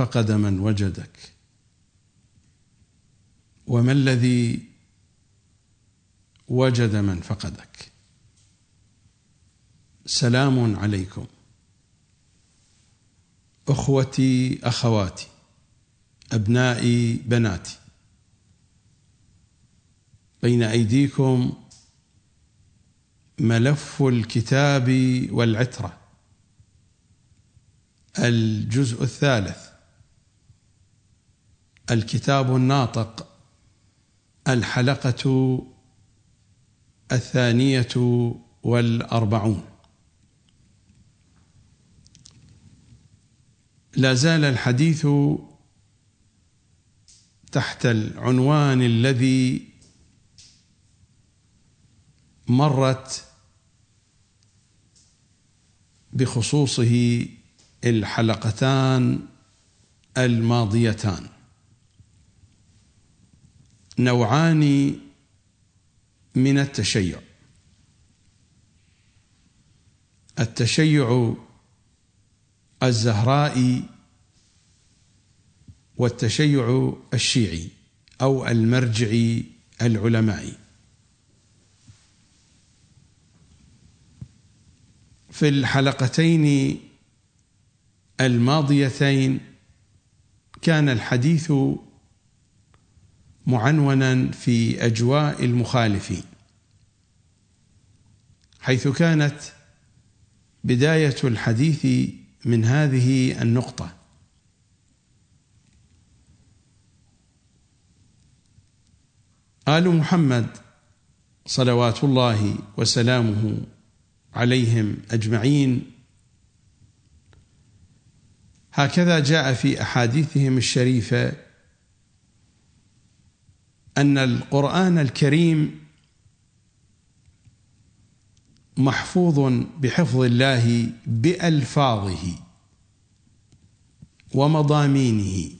فقد من وجدك. وما الذي وجد من فقدك؟ سلام عليكم. أخوتي أخواتي أبنائي بناتي. بين أيديكم ملف الكتاب والعترة. الجزء الثالث. الكتاب الناطق الحلقة الثانية والأربعون. لا زال الحديث تحت العنوان الذي مرت بخصوصه الحلقتان الماضيتان. نوعان من التشيع. التشيع الزهرائي والتشيع الشيعي أو المرجعي العلمائي. في الحلقتين الماضيتين كان الحديث معنونا في أجواء المخالفين حيث كانت بداية الحديث من هذه النقطة. آل محمد صلوات الله وسلامه عليهم أجمعين هكذا جاء في أحاديثهم الشريفة أن القرآن الكريم محفوظ بحفظ الله بألفاظه ومضامينه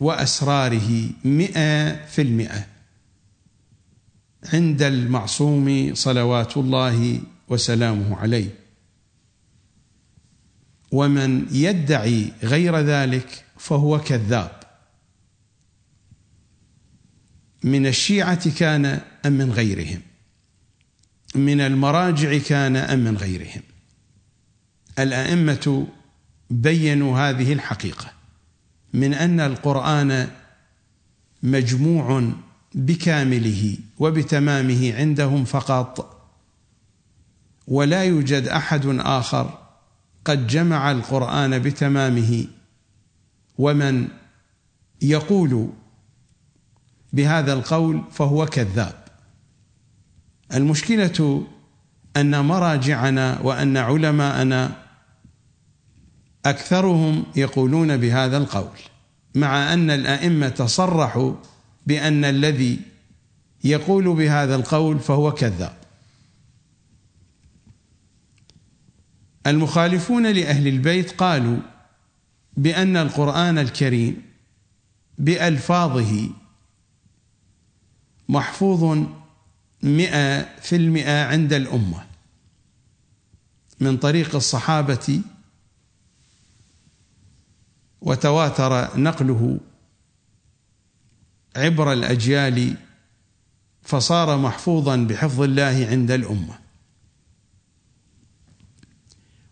وأسراره مئة في المئة عند المعصوم صلوات الله وسلامه عليه. ومن يدعي غير ذلك فهو كذاب. من الشيعة كان أم من غيرهم؟ من المراجع كان أم من غيرهم؟ الأئمة بينوا هذه الحقيقة من أن القرآن مجموع بكامله وبتمامه عندهم فقط ولا يوجد أحد آخر قد جمع القرآن بتمامه ومن يقول بهذا القول فهو كذاب. المشكلة أن مراجعنا وأن علماءنا أكثرهم يقولون بهذا القول مع أن الأئمة صرحوا بأن الذي يقول بهذا القول فهو كذاب. المخالفون لأهل البيت قالوا بأن القرآن الكريم بألفاظه محفوظ مئة في المئة عند الأمة. من طريق الصحابة وتواتر نقله عبر الأجيال فصار محفوظا بحفظ الله عند الأمة.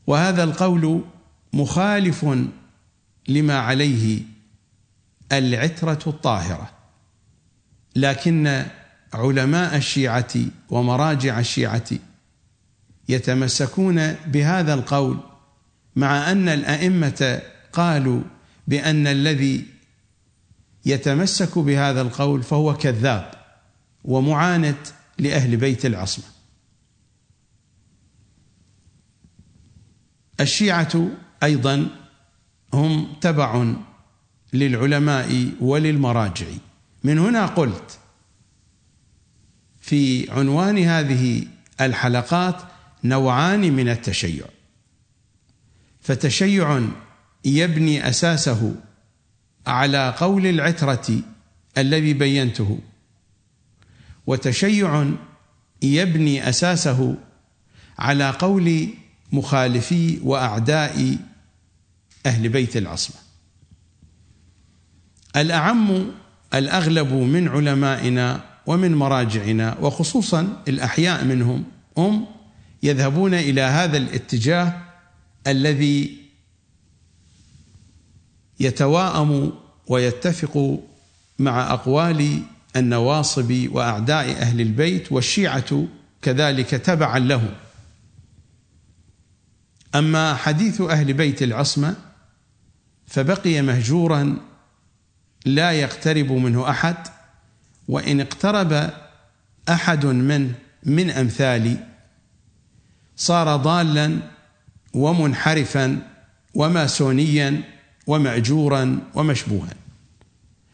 وهذا القول مخالف لما عليه العترة الطاهرة. لكن علماء الشيعة ومراجع الشيعة يتمسكون بهذا القول مع أن الأئمة قالوا بأن الذي يتمسك بهذا القول فهو كذاب ومعاند لأهل بيت العصمة. الشيعة أيضا هم تبع للعلماء وللمراجع. من هنا قلت في عنوان هذه الحلقات نوعان من التشيع. فتشيع يبني أساسه على قول العترة الذي بينته. وتشيع يبني أساسه على قول مخالفي وأعداء أهل بيت العصمة. الأعم الأغلب من علمائنا ومن مراجعنا وخصوصا الأحياء منهم هم يذهبون إلى هذا الاتجاه الذي يتواءم ويتفق مع أقوال النواصب وأعداء أهل البيت والشيعة كذلك تبعا له أما حديث أهل بيت العصمة فبقي مهجورا لا يقترب منه أحد وإن اقترب أحد من من أمثالي صار ضالا ومنحرفا وماسونيا وماجورا ومشبوها.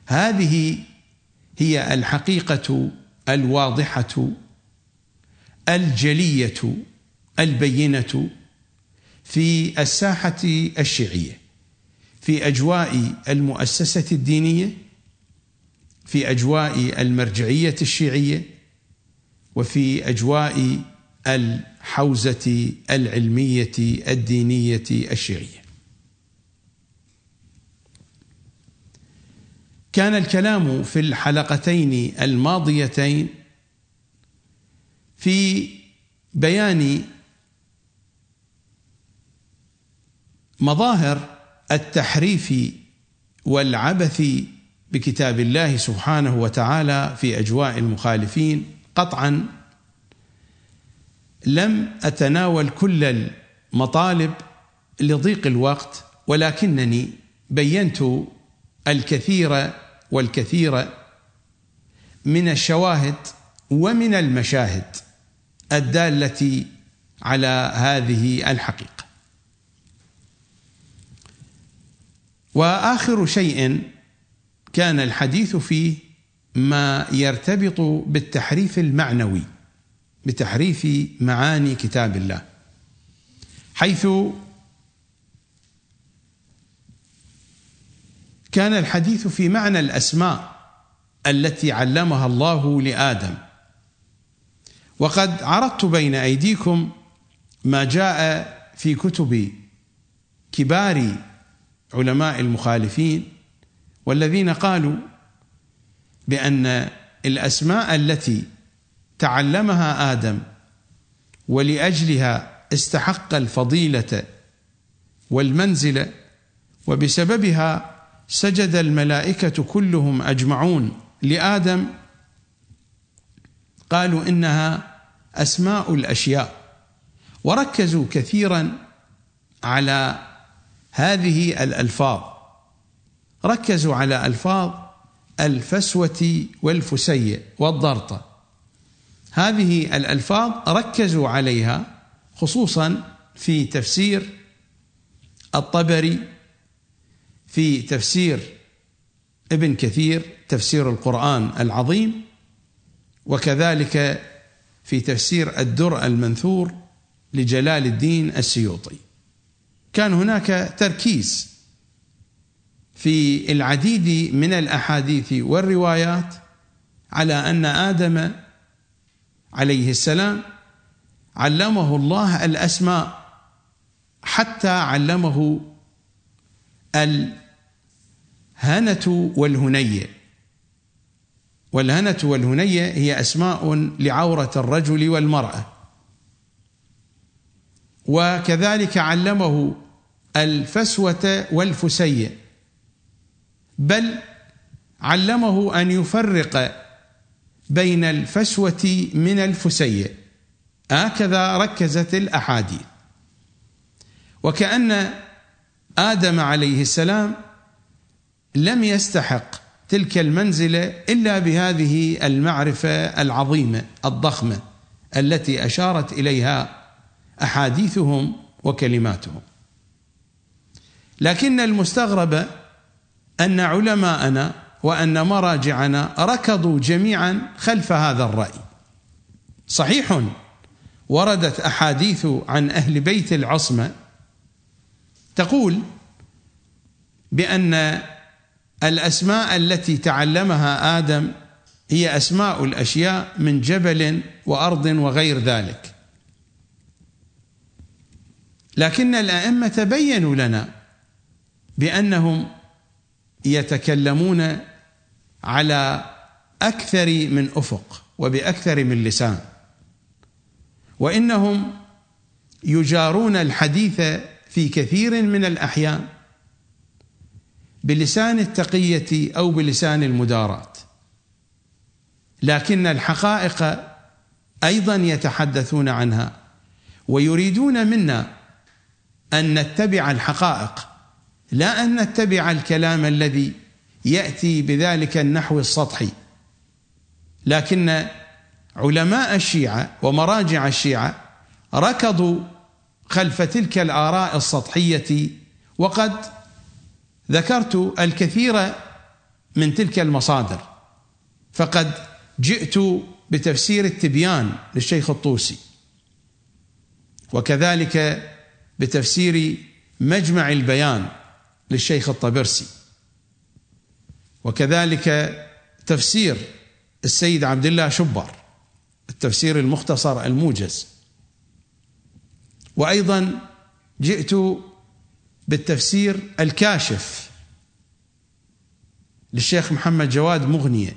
هذه هي الحقيقة الواضحة الجلية البينة في الساحة الشيعية. في أجواء المؤسسة الدينية في أجواء المرجعية الشيعية وفي أجواء الحوزة العلمية الدينية الشيعية. كان الكلام في الحلقتين الماضيتين في بيان مظاهر التحريف والعبث بكتاب الله سبحانه وتعالى في أجواء المخالفين قطعا. لم أتناول كل المطالب لضيق الوقت ولكنني بينت الكثير والكثير من الشواهد ومن المشاهد الدالة على هذه الحقيقة. وآخر شيء كان الحديث فيه ما يرتبط بالتحريف المعنوي بتحريف معاني كتاب الله. حيث كان الحديث في معنى الأسماء التي علمها الله لآدم. وقد عرضت بين أيديكم ما جاء في كتب كبار علماء المخالفين والذين قالوا بأن الأسماء التي تعلمها آدم ولأجلها استحق الفضيلة والمنزله وبسببها سجد الملائكة كلهم أجمعون لآدم قالوا إنها أسماء الأشياء وركزوا كثيرا على هذه الألفاظ. ركزوا على ألفاظ الفسوة والفسيء والضرطه هذه الألفاظ ركزوا عليها خصوصا في تفسير الطبري في تفسير ابن كثير تفسير القرآن العظيم وكذلك في تفسير الدر المنثور لجلال الدين السيوطي. كان هناك تركيز في العديد من الأحاديث والروايات على أن آدم عليه السلام علمه الله الأسماء حتى علمه الهنة والهنية والهنة والهنية هي أسماء لعورة الرجل والمرأة. وكذلك علمه الفسوة والفسية بل علمه أن يفرق بين الفسوة من الفسية هكذا ركزت الأحاديث. وكأن آدم عليه السلام لم يستحق تلك المنزلة إلا بهذه المعرفة العظيمة الضخمة التي أشارت إليها أحاديثهم وكلماتهم. لكن المستغرب أن علماءنا وأن مراجعنا ركضوا جميعا خلف هذا الرأي. صحيح وردت أحاديث عن أهل بيت العصمة تقول بأن الأسماء التي تعلمها آدم هي أسماء الأشياء من جبل وأرض وغير ذلك. لكن الأئمة بينوا لنا بأنهم يتكلمون على أكثر من أفق وبأكثر من لسان وإنهم يجارون الحديث في كثير من الأحيان بلسان التقية أو بلسان المداراة لكن الحقائق أيضا يتحدثون عنها ويريدون منا أن نتبع الحقائق لا أن نتبع الكلام الذي يأتي بذلك النحو السطحي. لكن علماء الشيعة ومراجع الشيعة ركضوا خلف تلك الآراء السطحية وقد ذكرت الكثير من تلك المصادر. فقد جئت بتفسير التبيان للشيخ الطوسي. وكذلك بتفسير مجمع البيان للشيخ الطبرسي. وكذلك تفسير السيد عبد الله شبر التفسير المختصر الموجز. وأيضا جئت بالتفسير الكاشف للشيخ محمد جواد مغنية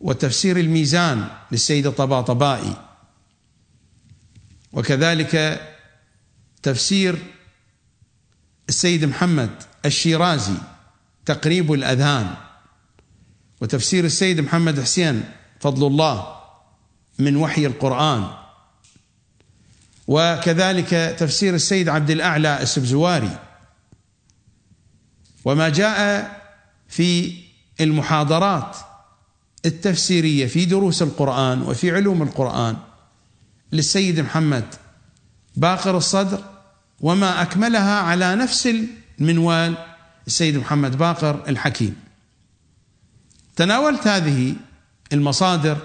وتفسير الميزان للسيد الطباطبائي وكذلك تفسير السيد محمد الشيرازي تقريب الأذهان. وتفسير السيد محمد حسين فضل الله من وحي القرآن. وكذلك تفسير السيد عبد الأعلى السبزواري. وما جاء في المحاضرات التفسيرية في دروس القرآن وفي علوم القرآن للسيد محمد باقر الصدر وما أكملها على نفس المنوال السيد محمد باقر الحكيم. تناولت هذه المصادر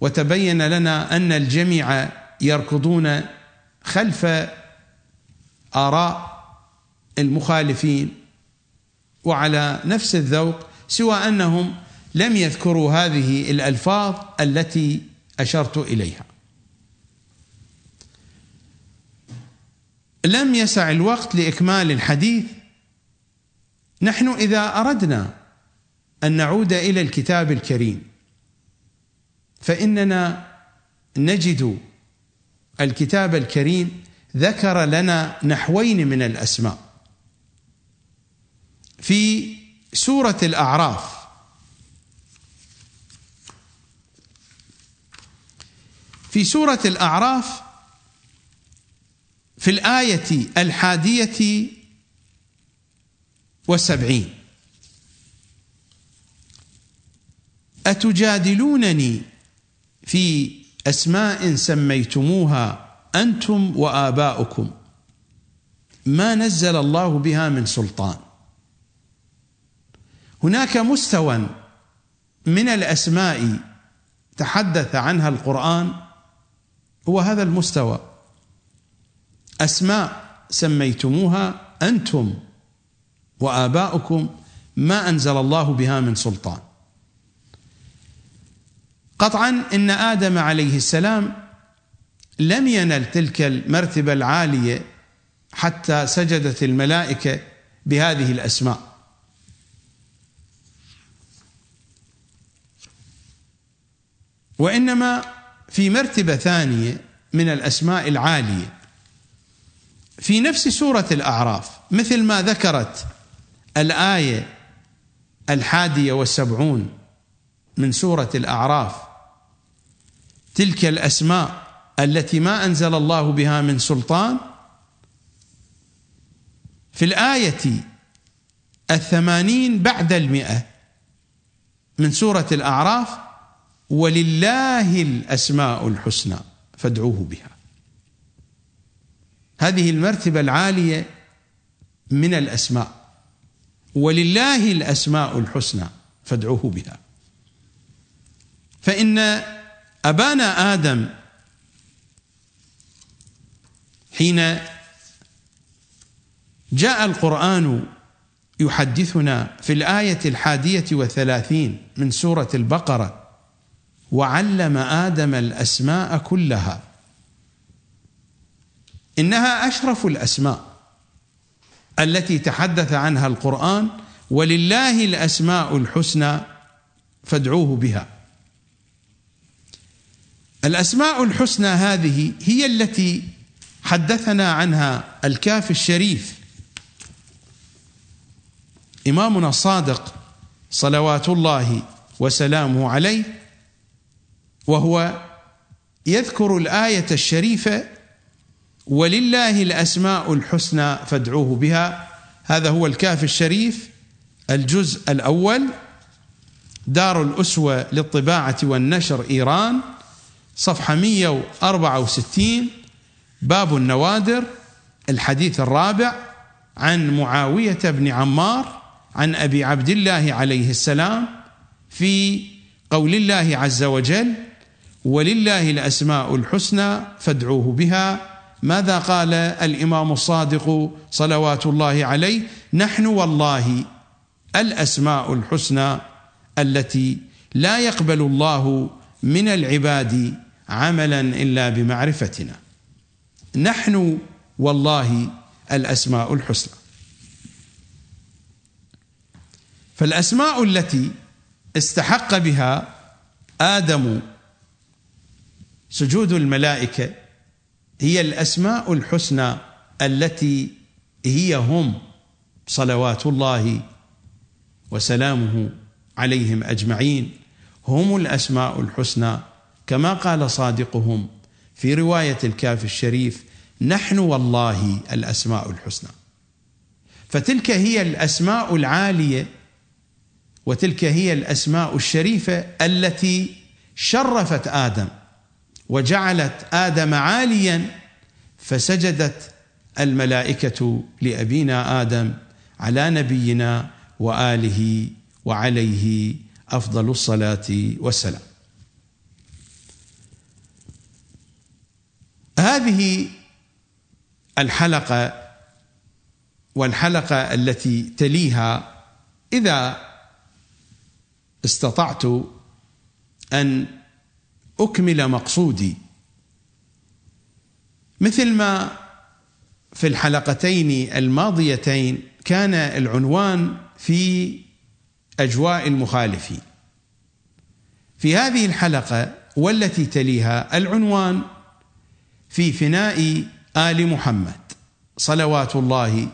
وتبين لنا أن الجميع يركضون خلف آراء المخالفين وعلى نفس الذوق سوى أنهم لم يذكروا هذه الألفاظ التي أشرت إليها. لم يسع الوقت لإكمال الحديث. نحن إذا أردنا أن نعود إلى الكتاب الكريم فإننا نجد الكتاب الكريم ذكر لنا نحوين من الأسماء. في سورة الأعراف في سورة الأعراف في الآية الحادية والسبعين أتجادلونني في أسماء سميتموها أنتم وآباؤكم؟ ما نزل الله بها من سلطان. هناك مستوى من الأسماء تحدث عنها القرآن هو هذا المستوى. أسماء سميتموها أنتم وآباؤكم ما أنزل الله بها من سلطان. قطعا إن آدم عليه السلام لم ينل تلك المرتبة العالية حتى سجدت الملائكة بهذه الأسماء. وإنما في مرتبة ثانية من الأسماء العالية. في نفس سورة الأعراف مثل ما ذكرت الآية الحادية والسبعون من سورة الأعراف. تلك الأسماء التي ما أنزل الله بها من سلطان. في الآية الثمانين بعد المئة من سورة الأعراف ولله الأسماء الحسنى فادعوه بها. هذه المرتبة العالية من الأسماء ولله الأسماء الحسنى فادعوه بها. فإن أبانا آدم حين جاء القرآن يحدثنا في الآية الحادية والثلاثين من سورة البقرة وعلم آدم الأسماء كلها إنها أشرف الأسماء التي تحدث عنها القرآن ولله الأسماء الحسنى فادعوه بها. الأسماء الحسنى هذه هي التي حدثنا عنها الكاف الشريف. إمامنا الصادق صلوات الله وسلامه عليه وهو يذكر الآية الشريفة ولله الأسماء الحسنى فادعوه بها. هذا هو الكاف الشريف الجزء الأول دار الأسوة للطباعة والنشر إيران صفحة 164 باب النوادر الحديث الرابع عن معاوية بن عمار عن أبي عبد الله عليه السلام في قول الله عز وجل ولله الأسماء الحسنى فادعوه بها ماذا قال الإمام الصادق صلوات الله عليه؟ نحن والله الأسماء الحسنى التي لا يقبل الله من العباد عملا إلا بمعرفتنا. نحن والله الأسماء الحسنى. فالأسماء التي استحق بها آدم سجود الملائكة هي الأسماء الحسنى التي هي هم صلوات الله وسلامه عليهم أجمعين. هم الأسماء الحسنى. كما قال صادقهم في رواية الكاف الشريف نحن والله الأسماء الحسنى. فتلك هي الأسماء العالية وتلك هي الأسماء الشريفة التي شرفت آدم وجعلت آدم عاليا فسجدت الملائكة لأبينا آدم على نبينا وآله وعليه أفضل الصلاة والسلام. هذه الحلقة والحلقة التي تليها إذا استطعت أن أكمل مقصودي مثل ما في الحلقتين الماضيتين كان العنوان في أجواء المخالفين. في هذه الحلقة والتي تليها العنوان في فناء آل محمد صلوات الله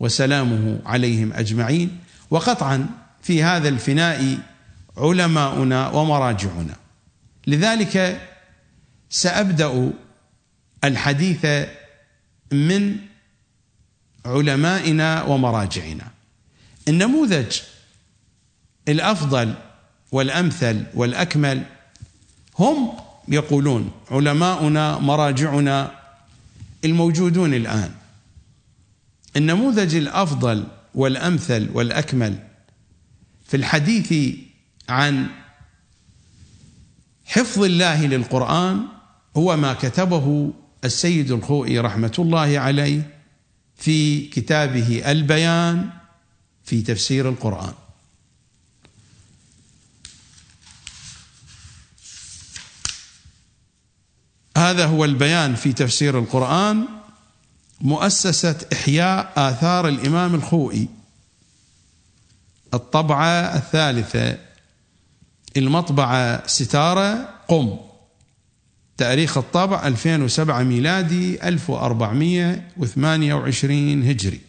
وسلامه عليهم أجمعين وقطعا في هذا الفناء علماؤنا ومراجعنا. لذلك سأبدأ الحديث من علمائنا ومراجعنا. النموذج الأفضل والأمثل والأكمل هم يقولون علماؤنا مراجعنا الموجودون الآن. النموذج الأفضل والأمثل والأكمل في الحديث عن حفظ الله للقرآن هو ما كتبه السيد الخوئي رحمة الله عليه في كتابه البيان في تفسير القرآن. هذا هو البيان في تفسير القرآن مؤسسة إحياء آثار الإمام الخوئي الطبعة الثالثة المطبعة ستارة قم. تاريخ الطبع 2007 ميلادي 1428 هجري.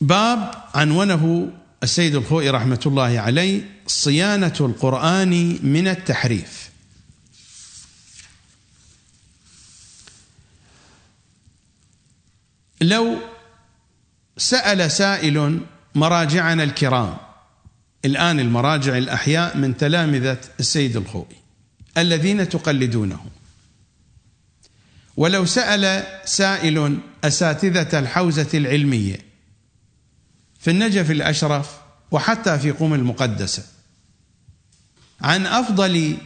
باب عنونه السيد الخوئي رحمة الله عليه صيانة القرآن من التحريف. لو سأل سائل مراجعنا الكرام الآن المراجع الأحياء من تلامذة السيد الخوئي الذين تقلدونه. ولو سأل سائل أساتذة الحوزة العلمية في النجف الأشرف وحتى في قم المقدسة عن أفضل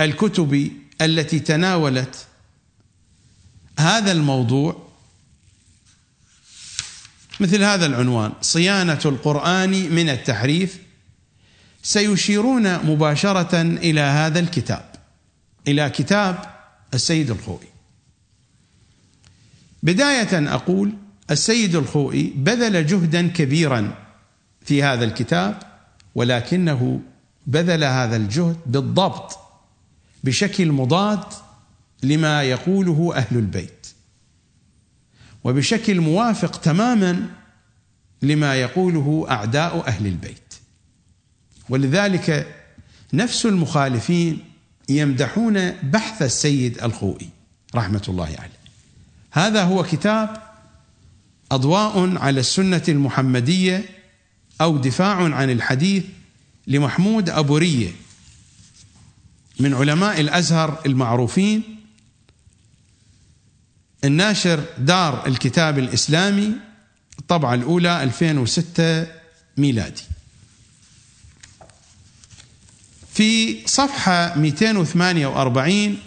الكتب التي تناولت هذا الموضوع مثل هذا العنوان صيانة القرآن من التحريف سيشيرون مباشرة إلى هذا الكتاب إلى كتاب السيد الخوئي. بداية أقول السيد الخوئي بذل جهدا كبيرا في هذا الكتاب ولكنه بذل هذا الجهد بالضبط بشكل مضاد لما يقوله أهل البيت وبشكل موافق تماما لما يقوله أعداء أهل البيت. ولذلك نفس المخالفين يمدحون بحث السيد الخوئي رحمة الله عليه. هذا هو كتاب أضواء على السنة المحمدية أو دفاع عن الحديث لمحمود ابو ريه من علماء الأزهر المعروفين الناشر دار الكتاب الإسلامي الطبعة الأولى 2006 ميلادي. في صفحة 248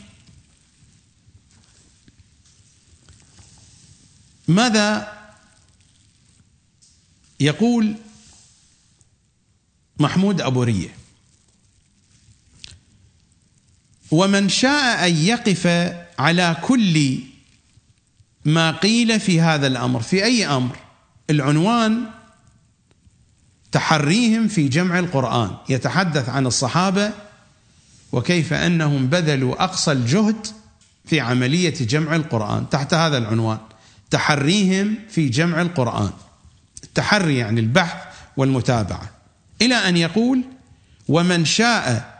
ماذا يقول محمود أبو رية؟ ومن شاء أن يقف على كل ما قيل في هذا الأمر في أي أمر؟ العنوان تحريهم في جمع القرآن. يتحدث عن الصحابة وكيف أنهم بذلوا أقصى الجهد في عملية جمع القرآن. تحت هذا العنوان تحريهم في جمع القرآن. التحري يعني البحث والمتابعة. إلى أن يقول ومن شاء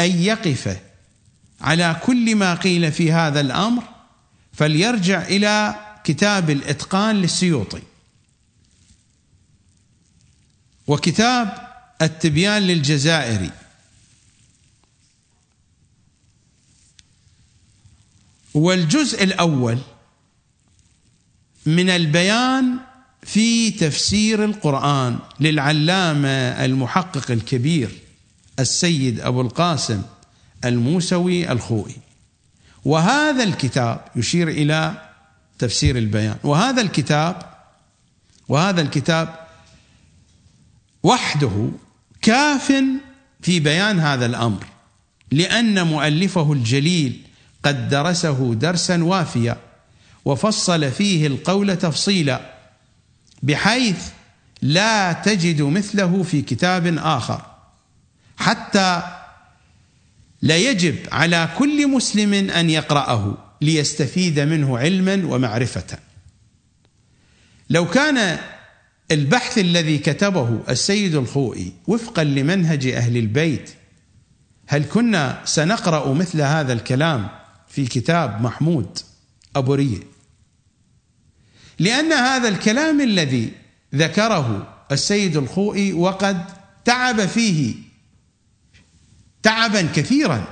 أن يقف على كل ما قيل في هذا الأمر فليرجع إلى كتاب الإتقان للسيوطي. وكتاب التبيان للجزائري والجزء الأول من البيان في تفسير القرآن للعلامة المحقق الكبير السيد أبو القاسم الموسوي الخوئي. وهذا الكتاب يشير إلى تفسير البيان. وهذا الكتاب وهذا الكتاب وحده كاف في بيان هذا الأمر لأن مؤلفه الجليل قد درسه درسا وافيا وفصل فيه القول تفصيلا بحيث لا تجد مثله في كتاب آخر. حتى لا يجب على كل مسلم أن يقرأه ليستفيد منه علما ومعرفة. لو كان البحث الذي كتبه السيد الخوئي وفقا لمنهج أهل البيت هل كنا سنقرأ مثل هذا الكلام في كتاب محمود أبو ريه لأن هذا الكلام الذي ذكره السيد الخوئي وقد تعب فيه تعبا كثيرا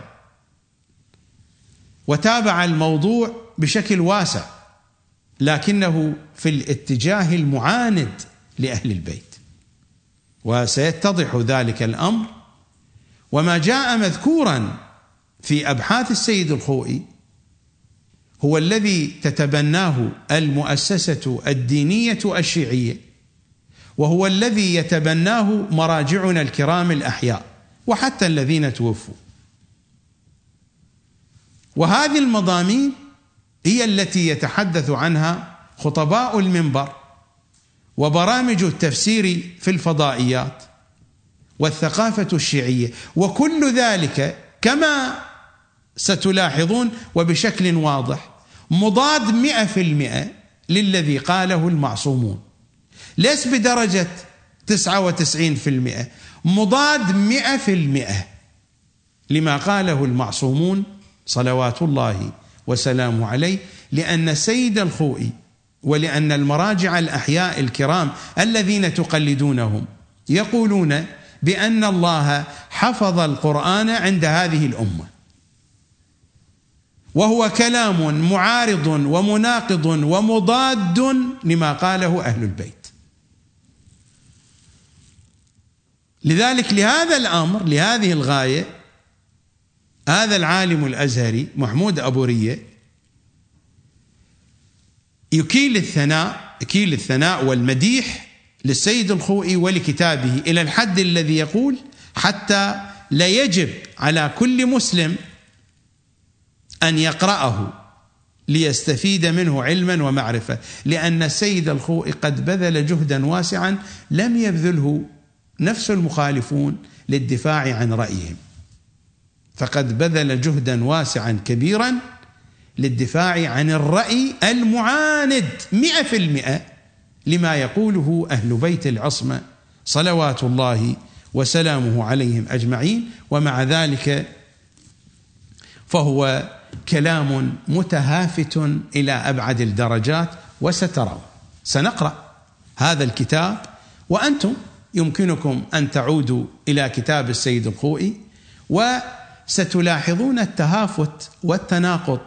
وتابع الموضوع بشكل واسع لكنه في الاتجاه المعاند لأهل البيت. وسيتضح ذلك الأمر. وما جاء مذكورا في أبحاث السيد الخوئي هو الذي تتبناه المؤسسة الدينية الشيعية وهو الذي يتبناه مراجعنا الكرام الأحياء وحتى الذين توفوا. وهذه المضامين هي التي يتحدث عنها خطباء المنبر. وبرامج التفسير في الفضائيات والثقافة الشيعية. وكل ذلك كما ستلاحظون وبشكل واضح مضاد مئة في المئة للذي قاله المعصومون. ليس بدرجة تسعة وتسعين في المئة مضاد مئة في المئة لما قاله المعصومون صلوات الله وسلامه عليه لأن سيد الخوئي ولأن المراجع الأحياء الكرام الذين تقلدونهم يقولون بأن الله حفظ القرآن عند هذه الأمة. وهو كلام معارض ومناقض ومضاد لما قاله أهل البيت. لذلك لهذا الأمر لهذه الغاية هذا العالم الأزهري محمود ابو ريه يكيل الثناء يكيل الثناء والمديح للسيد الخوئي ولكتابه إلى الحد الذي يقول حتى لا يجب على كل مسلم أن يقرأه ليستفيد منه علما ومعرفة لأن السيد الخوئي قد بذل جهدا واسعا لم يبذله نفس المخالفون للدفاع عن رأيهم. فقد بذل جهدا واسعا كبيرا للدفاع عن الرأي المعاند مئة في المئة لما يقوله أهل بيت العصمة صلوات الله وسلامه عليهم أجمعين ومع ذلك فهو كلام متهافت إلى أبعد الدرجات وسترون سنقرأ هذا الكتاب وأنتم يمكنكم أن تعودوا إلى كتاب السيد الخوئي وستلاحظون التهافت والتناقض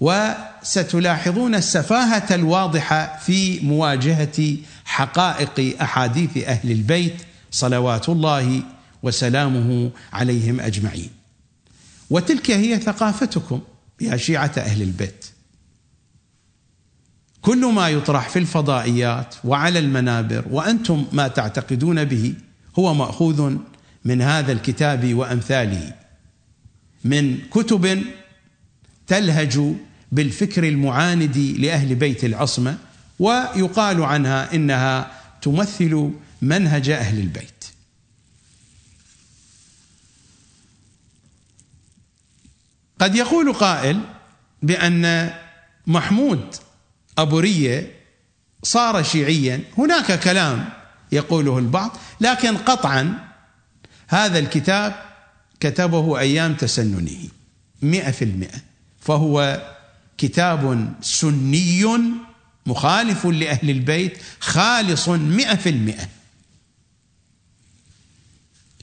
وستلاحظون السفاهة الواضحة في مواجهة حقائق أحاديث أهل البيت صلوات الله وسلامه عليهم أجمعين. وتلك هي ثقافتكم يا شيعة أهل البيت. كل ما يطرح في الفضائيات وعلى المنابر وأنتم ما تعتقدون به هو مأخوذ من هذا الكتاب وأمثاله. من كتب تلهج بالفكر المعاند لأهل بيت العصمة ويقال عنها إنها تمثل منهج أهل البيت. قد يقول قائل بأن محمود ابو ريه صار شيعيا. هناك كلام يقوله البعض لكن قطعا هذا الكتاب كتبه أيام تسننه مئة في المئة فهو كتاب سني مخالف لأهل البيت خالص مئة في المئة.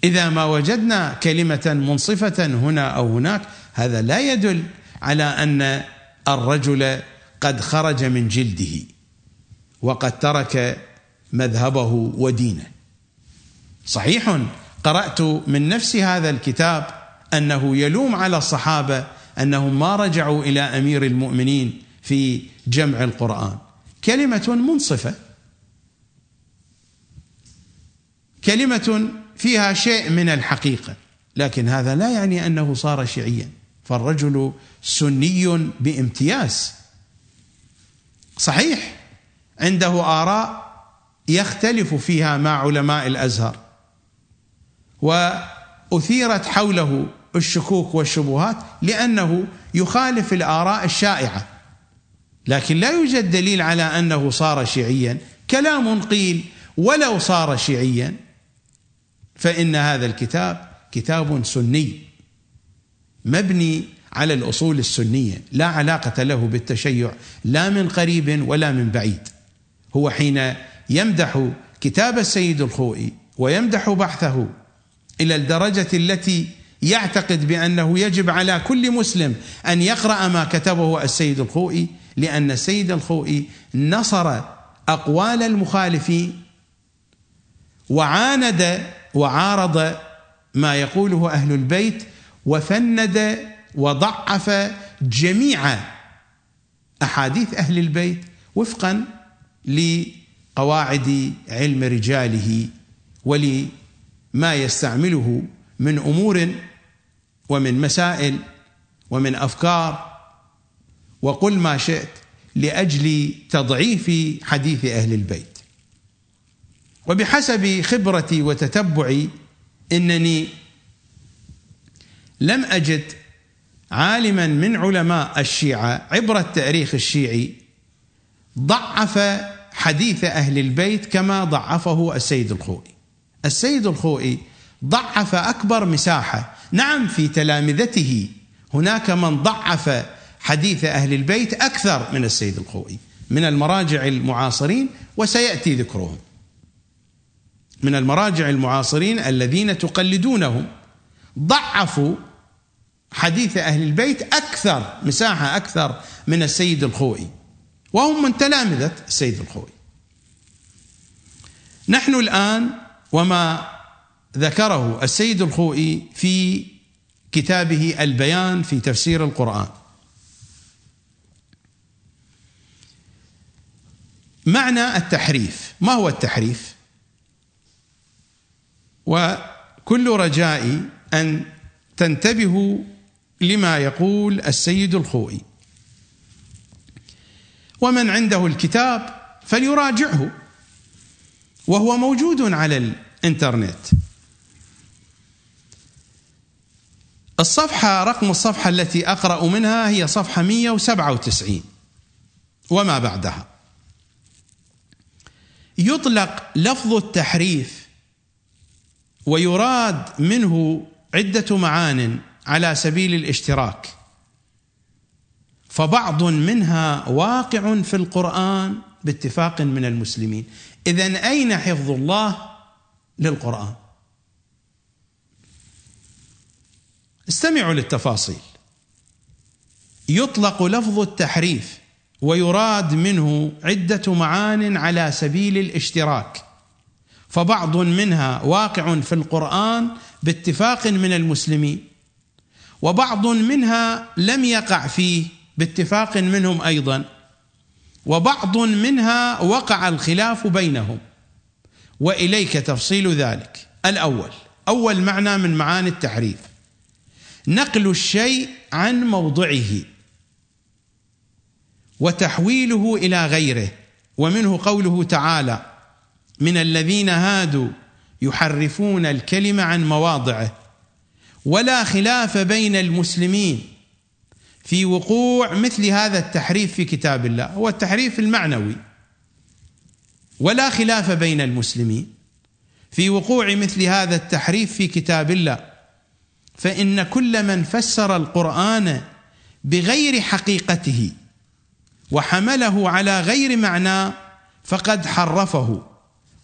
إذا ما وجدنا كلمة منصفة هنا أو هناك هذا لا يدل على أن الرجل قد خرج من جلده وقد ترك مذهبه ودينه. صحيح قرأت من نفس هذا الكتاب أنه يلوم على الصحابة أنهم ما رجعوا إلى أمير المؤمنين في جمع القرآن. كلمة منصفة. كلمة فيها شيء من الحقيقة. لكن هذا لا يعني أنه صار شيعيا. فالرجل سني بامتياز. صحيح. عنده آراء يختلف فيها مع علماء الأزهر. وأثيرت حوله الشكوك والشبهات لأنه يخالف الآراء الشائعة. لكن لا يوجد دليل على أنه صار شيعيا. كلام قيل ولو صار شيعيا. فإن هذا الكتاب كتاب سني مبني على الأصول السنية لا علاقة له بالتشيع لا من قريب ولا من بعيد. هو حين يمدح كتاب السيد الخوئي ويمدح بحثه إلى الدرجة التي يعتقد بأنه يجب على كل مسلم أن يقرأ ما كتبه السيد الخوئي لأن السيد الخوئي نصر أقوال المخالفين وعاند وعارض ما يقوله أهل البيت وفند وضعف جميع أحاديث أهل البيت وفقا لقواعد علم رجاله ولما يستعمله من أمور ومن مسائل ومن أفكار وقل ما شئت لأجل تضعيف حديث أهل البيت. وبحسب خبرتي وتتبعي إنني لم أجد عالما من علماء الشيعة عبر التاريخ الشيعي ضعف حديث أهل البيت كما ضعفه السيد الخوئي. السيد الخوئي ضعف أكبر مساحة نعم في تلامذته. هناك من ضعف حديث أهل البيت أكثر من السيد الخوئي من المراجع المعاصرين وسيأتي ذكرهم. من المراجع المعاصرين الذين تقلدونهم. ضعفوا حديث أهل البيت أكثر مساحة أكثر من السيد الخوئي وهم من تلامذة السيد الخوئي نحن الآن وما ذكره السيد الخوئي في كتابه البيان في تفسير القرآن. معنى التحريف ما هو التحريف؟ وكل رجائي أن تنتبهوا لما يقول السيد الخوئي. ومن عنده الكتاب فليراجعه وهو موجود على الإنترنت. الصفحة رقم الصفحة التي أقرأ منها هي صفحة 197 وما بعدها. يطلق لفظ التحريف ويراد منه عدة معان على سبيل الاشتراك. فبعض منها واقع في القرآن باتفاق من المسلمين. إذا أين حفظ الله للقرآن؟ استمعوا للتفاصيل. يطلق لفظ التحريف ويراد منه عدة معان على سبيل الاشتراك. فبعض منها واقع في القرآن باتفاق من المسلمين وبعض منها لم يقع فيه باتفاق منهم أيضا وبعض منها وقع الخلاف بينهم. وإليك تفصيل ذلك. الأول أول معنى من معاني التحريف. نقل الشيء عن موضعه وتحويله إلى غيره ومنه قوله تعالى من الذين هادوا يحرفون الكلم عن مواضعه ولا خلاف بين المسلمين في وقوع مثل هذا التحريف في كتاب الله. هو التحريف المعنوي. ولا خلاف بين المسلمين في وقوع مثل هذا التحريف في كتاب الله. فإن كل من فسر القرآن بغير حقيقته وحمله على غير معناه فقد حرفه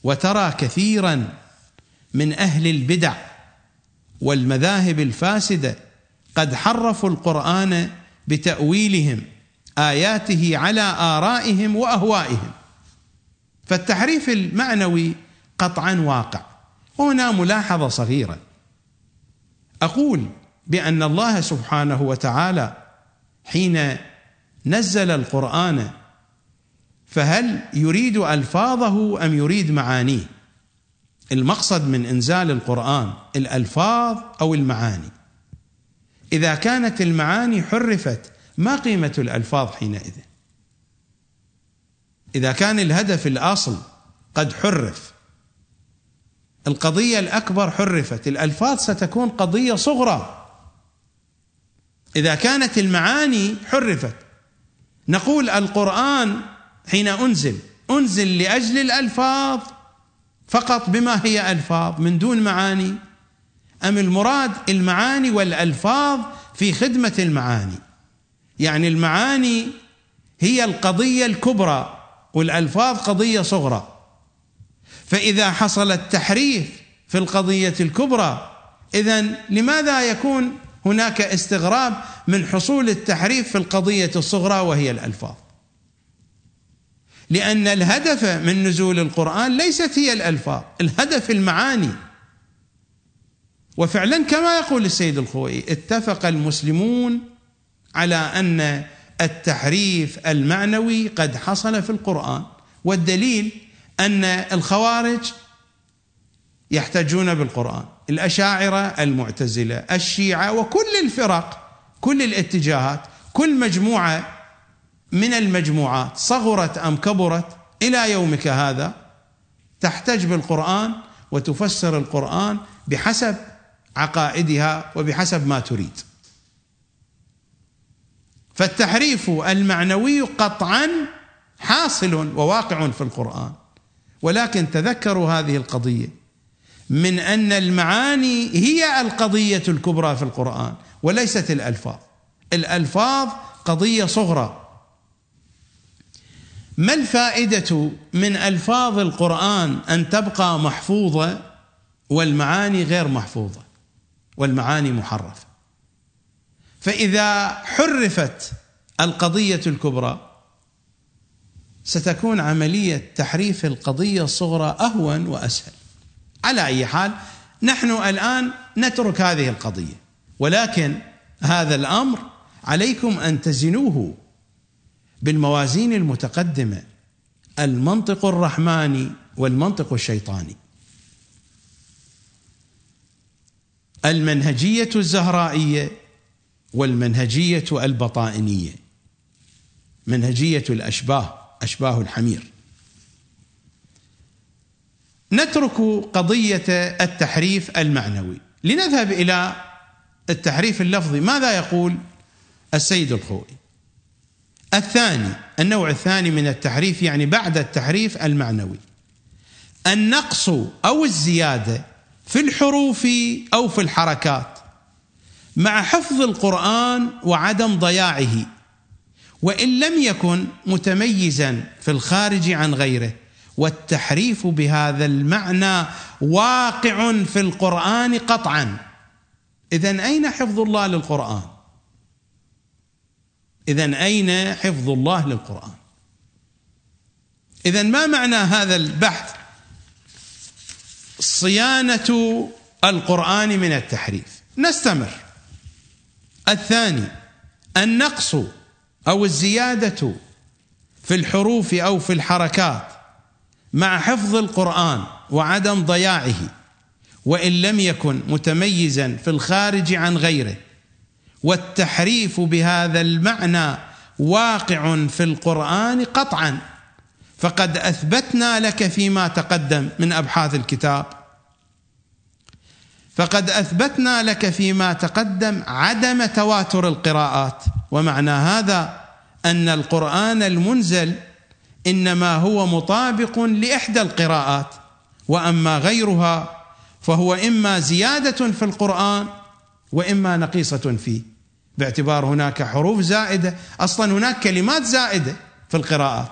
وترى كثيرا من أهل البدع والمذاهب الفاسدة قد حرفوا القرآن بتأويلهم آياته على آرائهم وأهوائهم. فالتحريف المعنوي قطعا واقع. وهنا ملاحظة صغيرة. أقول بأن الله سبحانه وتعالى حين نزل القرآن فهل يريد ألفاظه أم يريد معانيه؟ المقصد من إنزال القرآن الألفاظ أو المعاني. إذا كانت المعاني حرفت ما قيمة الألفاظ حينئذ؟ إذا كان الهدف الأصل قد حرف القضية الأكبر حرفت الألفاظ ستكون قضية صغرى. إذا كانت المعاني حرفت. نقول القرآن حين أنزل أنزل لأجل الألفاظ فقط بما هي ألفاظ من دون معاني. أم المراد المعاني والألفاظ في خدمة المعاني؟ يعني المعاني هي القضية الكبرى والألفاظ قضية صغرى. فإذا حصل التحريف في القضية الكبرى اذا لماذا يكون هناك استغراب من حصول التحريف في القضية الصغرى وهي الألفاظ؟ لأن الهدف من نزول القرآن ليست هي الألفاظ الهدف المعاني. وفعلا كما يقول السيد الخوئي اتفق المسلمون على أن التحريف المعنوي قد حصل في القرآن والدليل أن الخوارج يحتجون بالقرآن الأشاعرة المعتزلة الشيعة وكل الفرق كل الاتجاهات كل مجموعة من المجموعات صغرت أم كبرت إلى يومك هذا تحتج بالقرآن وتفسر القرآن بحسب عقائدها وبحسب ما تريد. فالتحريف المعنوي قطعا حاصل وواقع في القرآن. ولكن تذكروا هذه القضية من أن المعاني هي القضية الكبرى في القرآن وليست الألفاظ. الألفاظ قضية صغرى. ما الفائدة من ألفاظ القرآن أن تبقى محفوظة والمعاني غير محفوظة والمعاني محرفة؟ فإذا حرفت القضية الكبرى ستكون عملية تحريف القضية الصغرى أهون وأسهل. على أي حال نحن الآن نترك هذه القضية. ولكن هذا الأمر عليكم أن تزنوه بالموازين المتقدمة المنطق الرحماني والمنطق الشيطاني. المنهجية الزهرائية والمنهجية البطائنية. منهجية الأشباه. أشباه الحمير. نترك قضية التحريف المعنوي. لنذهب إلى التحريف اللفظي. ماذا يقول السيد الخوئي؟ الثاني النوع الثاني من التحريف يعني بعد التحريف المعنوي. النقص أو الزيادة في الحروف أو في الحركات مع حفظ القرآن وعدم ضياعه. وإن لم يكن متميزا في الخارج عن غيره والتحريف بهذا المعنى واقع في القرآن قطعا. اذا أين حفظ الله للقرآن؟ اذا أين حفظ الله للقرآن؟ اذا ما معنى هذا البحث؟ صيانة القرآن من التحريف. نستمر. الثاني النقص أو الزيادة في الحروف أو في الحركات مع حفظ القرآن وعدم ضياعه وإن لم يكن متميزا في الخارج عن غيره. والتحريف بهذا المعنى واقع في القرآن قطعا. فقد أثبتنا لك فيما تقدم من أبحاث الكتاب. فقد أثبتنا لك فيما تقدم عدم تواتر القراءات. ومعنى هذا أن القرآن المنزل إنما هو مطابق لإحدى القراءات وأما غيرها فهو إما زيادة في القرآن وإما نقيصة فيه. باعتبار هناك حروف زائدة أصلا هناك كلمات زائدة في القراءات.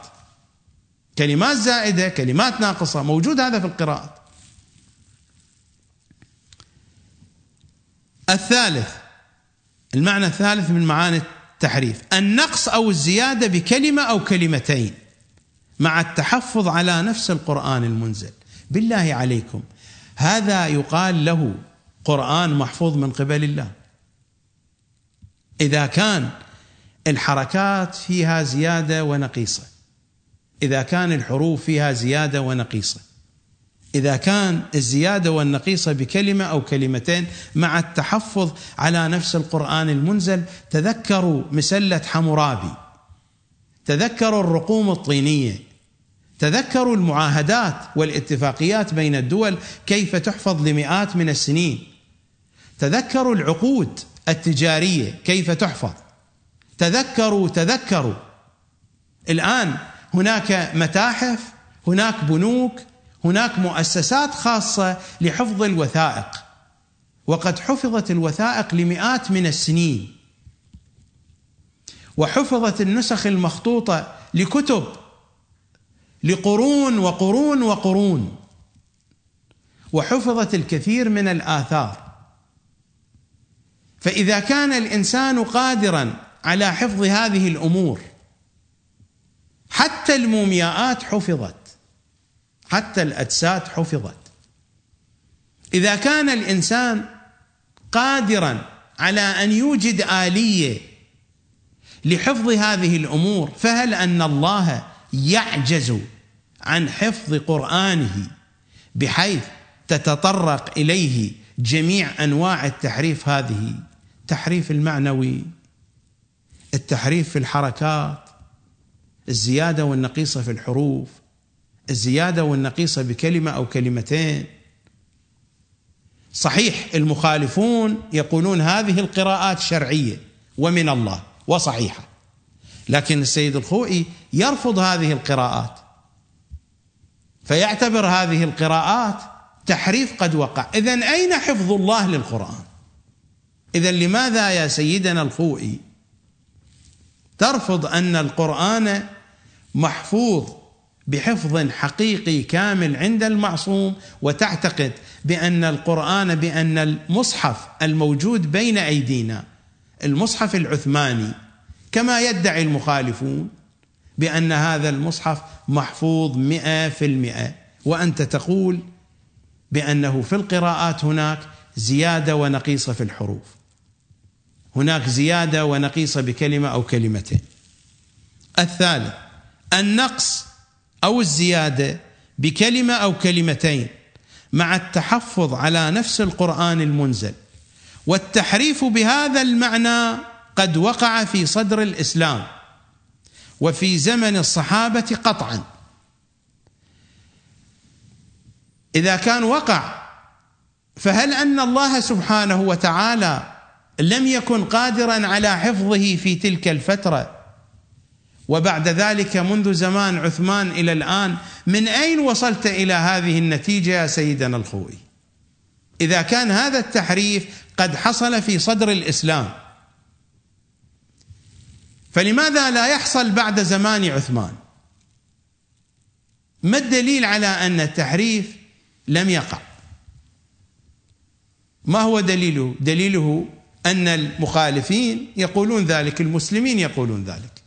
كلمات زائدة كلمات ناقصة موجود هذا في القراءات. الثالث المعنى الثالث من معاني التحريف النقص أو الزيادة بكلمة أو كلمتين مع التحفظ على نفس القرآن المنزل. بالله عليكم هذا يقال له قرآن محفوظ من قبل الله. إذا كان الحركات فيها زيادة ونقيصة إذا كان الحروف فيها زيادة ونقيصة إذا كان الزيادة والنقيصه بكلمة أو كلمتين مع التحفظ على نفس القرآن المنزل تذكروا مسلة حمورابي تذكروا الرقوم الطينية تذكروا المعاهدات والاتفاقيات بين الدول كيف تحفظ لمئات من السنين تذكروا العقود التجارية كيف تحفظ تذكروا تذكروا. الآن هناك متاحف هناك بنوك هناك مؤسسات خاصة لحفظ الوثائق. وقد حفظت الوثائق لمئات من السنين. وحفظت النسخ المخطوطة لكتب لقرون وقرون وقرون. وحفظت الكثير من الآثار. فإذا كان الإنسان قادرا على حفظ هذه الأمور حتى المومياءات حفظت. حتى الأجساد حفظت. إذا كان الإنسان قادرا على أن يوجد آلية لحفظ هذه الأمور فهل أن الله يعجز عن حفظ قرآنه بحيث تتطرق إليه جميع أنواع التحريف هذه؟ التحريف المعنوي التحريف في الحركات الزيادة والنقيصة في الحروف الزيادة والنقيصة بكلمة أو كلمتين. صحيح المخالفون يقولون هذه القراءات شرعية ومن الله وصحيحة لكن السيد الخوئي يرفض هذه القراءات فيعتبر هذه القراءات تحريف قد وقع. اذا أين حفظ الله للقرآن؟ اذا لماذا يا سيدنا الخوئي ترفض أن القرآن محفوظ بحفظ حقيقي كامل عند المعصوم وتعتقد بأن القرآن بأن المصحف الموجود بين أيدينا المصحف العثماني كما يدعي المخالفون بأن هذا المصحف محفوظ مئة في المئة. وأنت تقول بأنه في القراءات هناك زيادة ونقيصة في الحروف. هناك زيادة ونقيصة بكلمة أو كلمتين. الثالث النقص أو الزيادة بكلمة أو كلمتين مع التحفظ على نفس القرآن المنزل. والتحريف بهذا المعنى قد وقع في صدر الإسلام وفي زمن الصحابة قطعا. إذا كان وقع فهل أن الله سبحانه وتعالى لم يكن قادرا على حفظه في تلك الفترة وبعد ذلك منذ زمان عثمان إلى الآن من أين وصلت إلى هذه النتيجة يا سيدنا الخوي إذا كان هذا التحريف قد حصل في صدر الإسلام فلماذا لا يحصل بعد زمان عثمان؟ ما الدليل على أن التحريف لم يقع؟ ما هو دليله؟ دليله أن المخالفين يقولون ذلك المسلمين يقولون ذلك.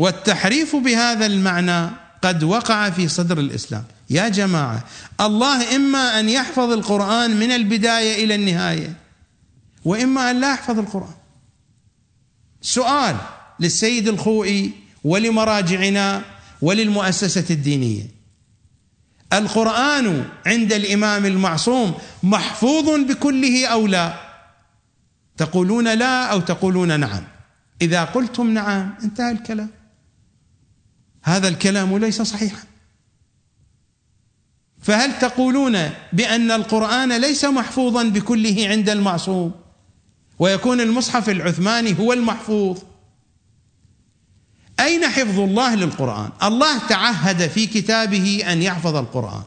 والتحريف بهذا المعنى قد وقع في صدر الإسلام. يا جماعة الله إما أن يحفظ القرآن من البداية إلى النهاية وإما أن لا يحفظ القرآن. سؤال للسيد الخوئي ولمراجعنا وللمؤسسة الدينية. القرآن عند الإمام المعصوم محفوظ بكله أو لا؟ تقولون لا أو تقولون نعم. إذا قلتم نعم انتهى الكلام. هذا الكلام ليس صحيحا. فهل تقولون بأن القرآن ليس محفوظا بكله عند المعصوم؟ ويكون المصحف العثماني هو المحفوظ. أين حفظ الله للقرآن؟ الله تعهد في كتابه أن يحفظ القرآن.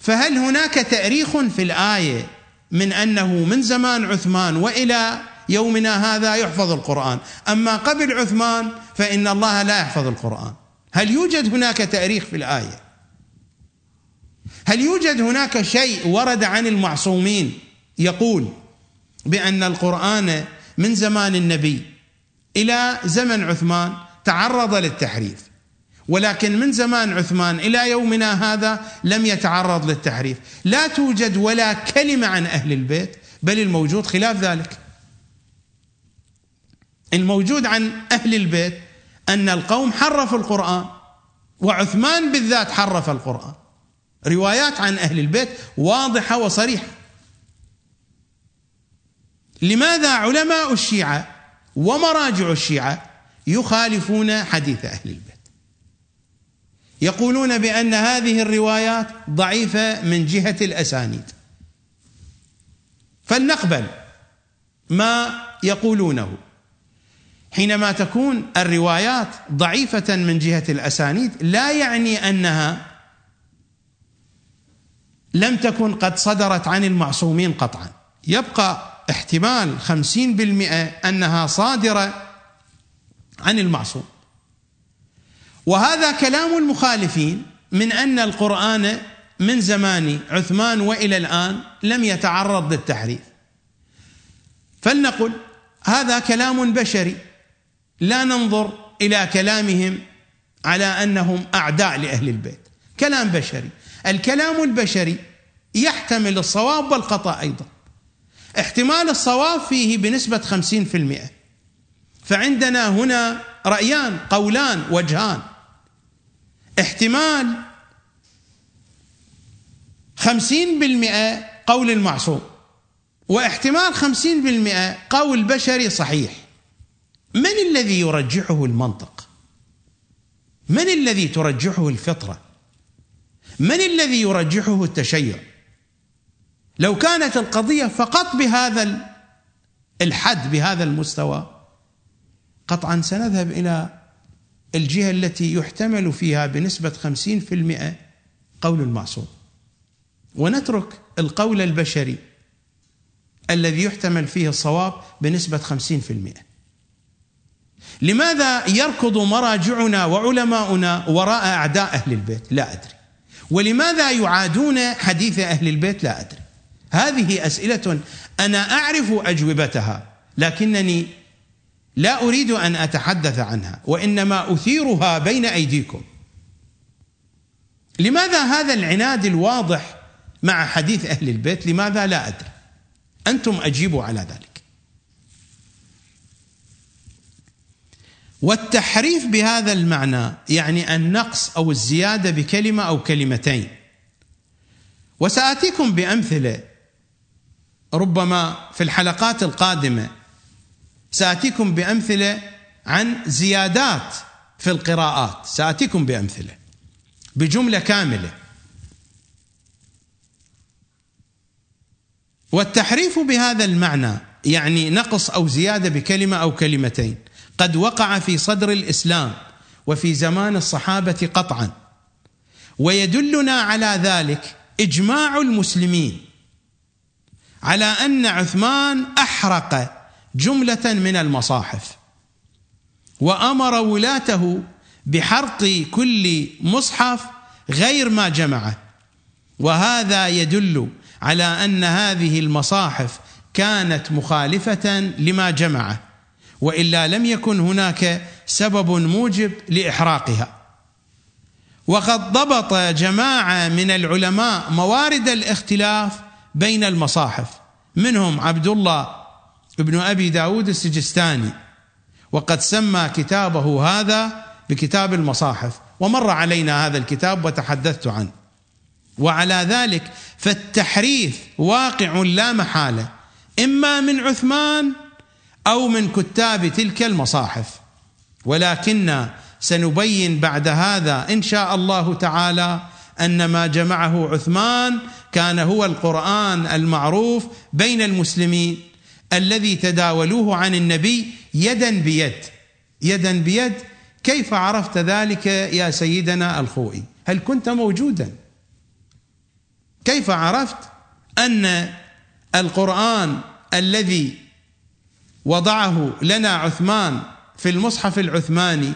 فهل هناك تأريخ في الآية من أنه من زمان عثمان وإلى يومنا هذا يحفظ القرآن. أما قبل عثمان فإن الله لا يحفظ القرآن. هل يوجد هناك تأريخ في الآية؟ هل يوجد هناك شيء ورد عن المعصومين يقول بأن القرآن من زمان النبي إلى زمن عثمان تعرض للتحريف ولكن من زمان عثمان إلى يومنا هذا لم يتعرض للتحريف، لا توجد ولا كلمة عن أهل البيت بل الموجود خلاف ذلك. الموجود عن أهل البيت أن القوم حرفوا القرآن وعثمان بالذات حرف القرآن. روايات عن أهل البيت واضحة وصريحة. لماذا علماء الشيعة ومراجع الشيعة يخالفون حديث أهل البيت؟ يقولون بأن هذه الروايات ضعيفة من جهة الأسانيد. فلنقبل ما يقولونه. حينما تكون الروايات ضعيفة من جهة الأسانيد لا يعني أنها لم تكن قد صدرت عن المعصومين قطعا. يبقى احتمال خمسين بالمئة أنها صادرة عن المعصوم. وهذا كلام المخالفين من أن القرآن من زمان عثمان وإلى الآن لم يتعرض للتحريف. فلنقل هذا كلام بشري. لا ننظر إلى كلامهم على أنهم أعداء لأهل البيت. كلام بشري. الكلام البشري يحتمل الصواب والخطأ أيضا. احتمال الصواب فيه بنسبة خمسين في المئة. فعندنا هنا رأيان قولان وجهان. احتمال خمسين بالمئة قول المعصوم واحتمال خمسين بالمئة قول بشري صحيح. من الذي يرجحه المنطق؟ من الذي ترجحه الفطرة؟ من الذي يرجحه التشيع؟ لو كانت القضية فقط بهذا الحد بهذا المستوى قطعا سنذهب إلى الجهة التي يحتمل فيها بنسبة خمسين في المئة قول المعصوم. ونترك القول البشري الذي يحتمل فيه الصواب بنسبة خمسين في المئة. لماذا يركض مراجعنا وعلماؤنا وراء أعداء أهل البيت؟ لا أدري. ولماذا يعادون حديث أهل البيت؟ لا أدري. هذه أسئلة أنا أعرف أجوبتها لكنني لا أريد أن أتحدث عنها وإنما أثيرها بين أيديكم لماذا هذا العناد الواضح مع حديث أهل البيت لماذا لا أدري أنتم أجيبوا على ذلك والتحريف بهذا المعنى يعني النقص أو الزيادة بكلمة أو كلمتين. وسآتيكم بأمثلة ربما في الحلقات القادمة. سآتيكم بأمثلة عن زيادات في القراءات. سآتيكم بأمثلة بجملة كاملة. والتحريف بهذا المعنى يعني نقص أو زيادة بكلمة أو كلمتين. قد وقع في صدر الإسلام وفي زمان الصحابة قطعا. ويدلنا على ذلك إجماع المسلمين على أن عثمان أحرق جملة من المصاحف وأمر ولاته بحرق كل مصحف غير ما جمعه. وهذا يدل على أن هذه المصاحف كانت مخالفة لما جمعه. وإلا لم يكن هناك سبب موجب لإحراقها. وقد ضبط جماعة من العلماء موارد الاختلاف بين المصاحف منهم عبد الله ابن أبي داود السجستاني وقد سمى كتابه هذا بكتاب المصاحف ومر علينا هذا الكتاب وتحدثت عنه. وعلى ذلك فالتحريف واقع لا محالة إما من عثمان أو من كتاب تلك المصاحف. ولكن سنبين بعد هذا إن شاء الله تعالى أن ما جمعه عثمان كان هو القرآن المعروف بين المسلمين الذي تداولوه عن النبي يدا بيد. يدا بيد. كيف عرفت ذلك يا سيدنا الخوئي؟ هل كنت موجودا؟ كيف عرفت أن القرآن الذي وضعه لنا عثمان في المصحف العثماني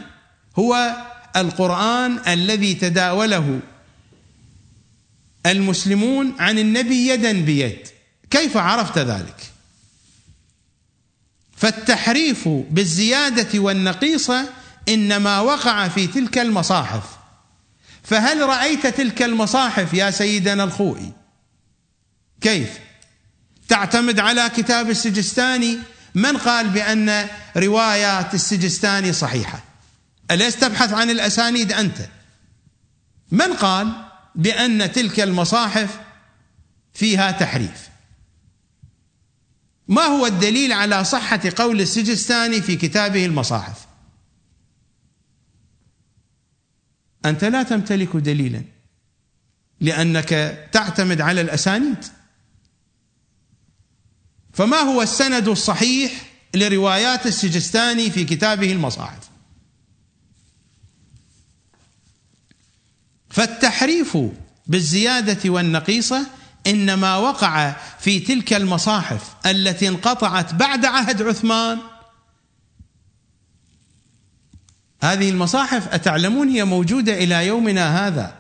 هو القرآن الذي تداوله المسلمون عن النبي يدا بيد. كيف عرفت ذلك؟ فالتحريف بالزيادة والنقيصة إنما وقع في تلك المصاحف. فهل رأيت تلك المصاحف يا سيدنا الخوئي؟ كيف؟ تعتمد على كتاب السجستاني من قال بأن روايات السجستاني صحيحة؟ أليس تبحث عن الأسانيد أنت؟ من قال بأن تلك المصاحف فيها تحريف؟ ما هو الدليل على صحة قول السجستاني في كتابه المصاحف؟ أنت لا تمتلك دليلا لأنك تعتمد على الأسانيد. فما هو السند الصحيح لروايات السجستاني في كتابه المصاحف؟ فالتحريف بالزيادة والنقيصة إنما وقع في تلك المصاحف التي انقطعت بعد عهد عثمان. هذه المصاحف أتعلمون هي موجودة إلى يومنا هذا.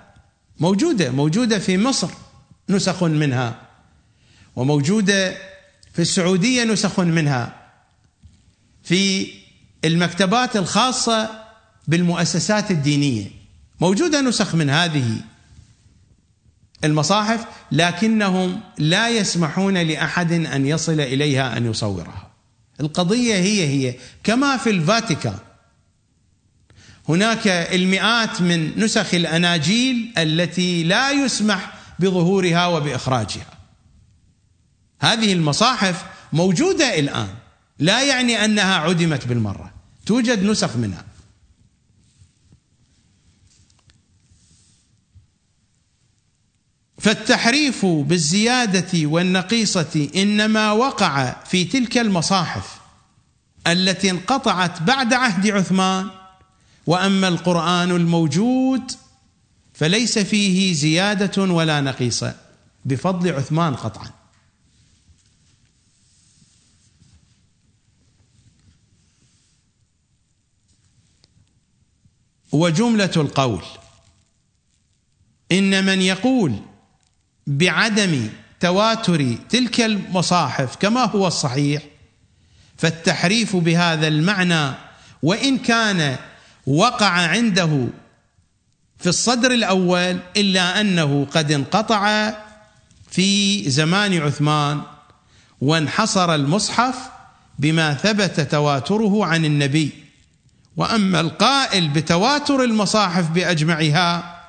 موجودة موجودة في مصر نسخ منها. وموجودة في السعودية نسخ منها. في المكتبات الخاصة بالمؤسسات الدينية. موجودة نسخ من هذه المصاحف لكنهم لا يسمحون لأحد أن يصل إليها أن يصورها. القضية هي هي كما في الفاتيكان. هناك المئات من نسخ الأناجيل التي لا يسمح بظهورها وبإخراجها. هذه المصاحف موجودة الآن. لا يعني أنها عدمت بالمرة. توجد نسخ منها. فالتحريف بالزيادة والنقيصة إنما وقع في تلك المصاحف التي انقطعت بعد عهد عثمان. وأما القرآن الموجود فليس فيه زيادة ولا نقيصة بفضل عثمان قطعا. وجمله القول. إن من يقول بعدم تواتر تلك المصاحف كما هو الصحيح فالتحريف بهذا المعنى وإن كان وقع عنده في الصدر الأول إلا أنه قد انقطع في زمان عثمان وانحصر المصحف بما ثبت تواتره عن النبي. وأما القائل بتواتر المصاحف بأجمعها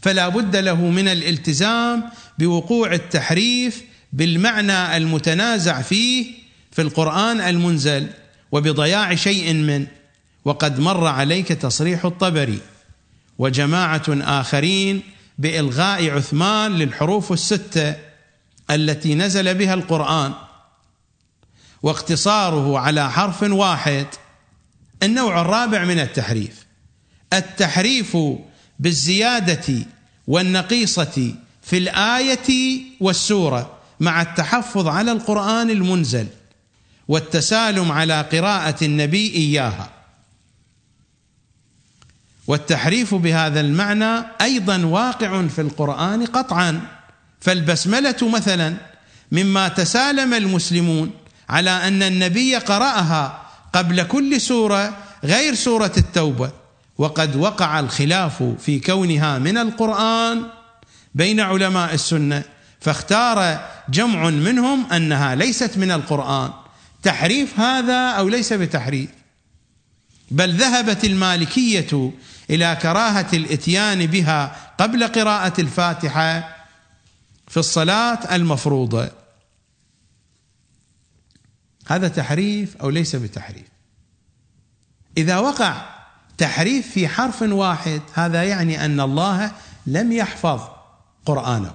فلا بد له من الالتزام بوقوع التحريف بالمعنى المتنازع فيه في القرآن المنزل وبضياع شيء منه وقد مر عليك تصريح الطبري وجماعة آخرين بإلغاء عثمان للحروف الستة التي نزل بها القرآن واقتصاره على حرف واحد النوع الرابع من التحريف. التحريف بالزيادة والنقيصة في الآية والسورة مع التحفظ على القرآن المنزل والتسالم على قراءة النبي إياها. والتحريف بهذا المعنى أيضا واقع في القرآن قطعا. فالبسملة مثلا مما تسالم المسلمون على أن النبي قرأها قبل كل سورة غير سورة التوبة. وقد وقع الخلاف في كونها من القرآن بين علماء السنة فاختار جمع منهم أنها ليست من القرآن. تحريف هذا أو ليس بتحريف؟ بل ذهبت المالكية إلى كراهة الإتيان بها قبل قراءة الفاتحة في الصلاة المفروضة. هذا تحريف أو ليس بتحريف. إذا وقع تحريف في حرف واحد هذا يعني أن الله لم يحفظ قرآنه.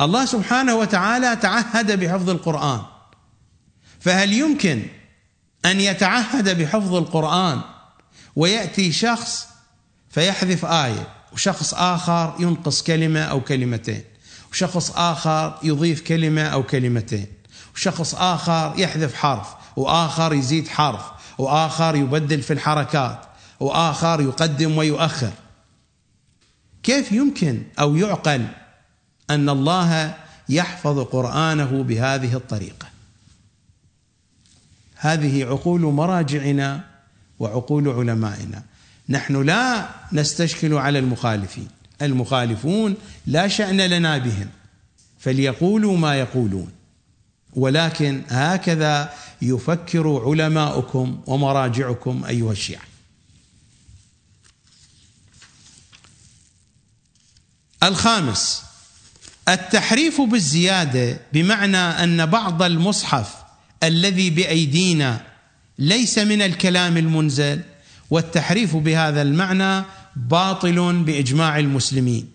الله سبحانه وتعالى تعهد بحفظ القرآن. فهل يمكن أن يتعهد بحفظ القرآن ويأتي شخص فيحذف آية وشخص آخر ينقص كلمة أو كلمتين؟ وشخص آخر يضيف كلمة أو كلمتين. وشخص آخر يحذف حرف وآخر يزيد حرف وآخر يبدل في الحركات وآخر يقدم ويؤخر. كيف يمكن أو يعقل أن الله يحفظ قرآنه بهذه الطريقة؟ هذه عقول مراجعنا وعقول علمائنا. نحن لا نستشكل على المخالفين. المخالفون لا شأن لنا بهم فليقولوا ما يقولون. ولكن هكذا يفكر علماؤكم ومراجعكم أيها الشيعة. الخامس التحريف بالزيادة بمعنى أن بعض المصحف الذي بأيدينا ليس من الكلام المنزل والتحريف بهذا المعنى باطل بإجماع المسلمين.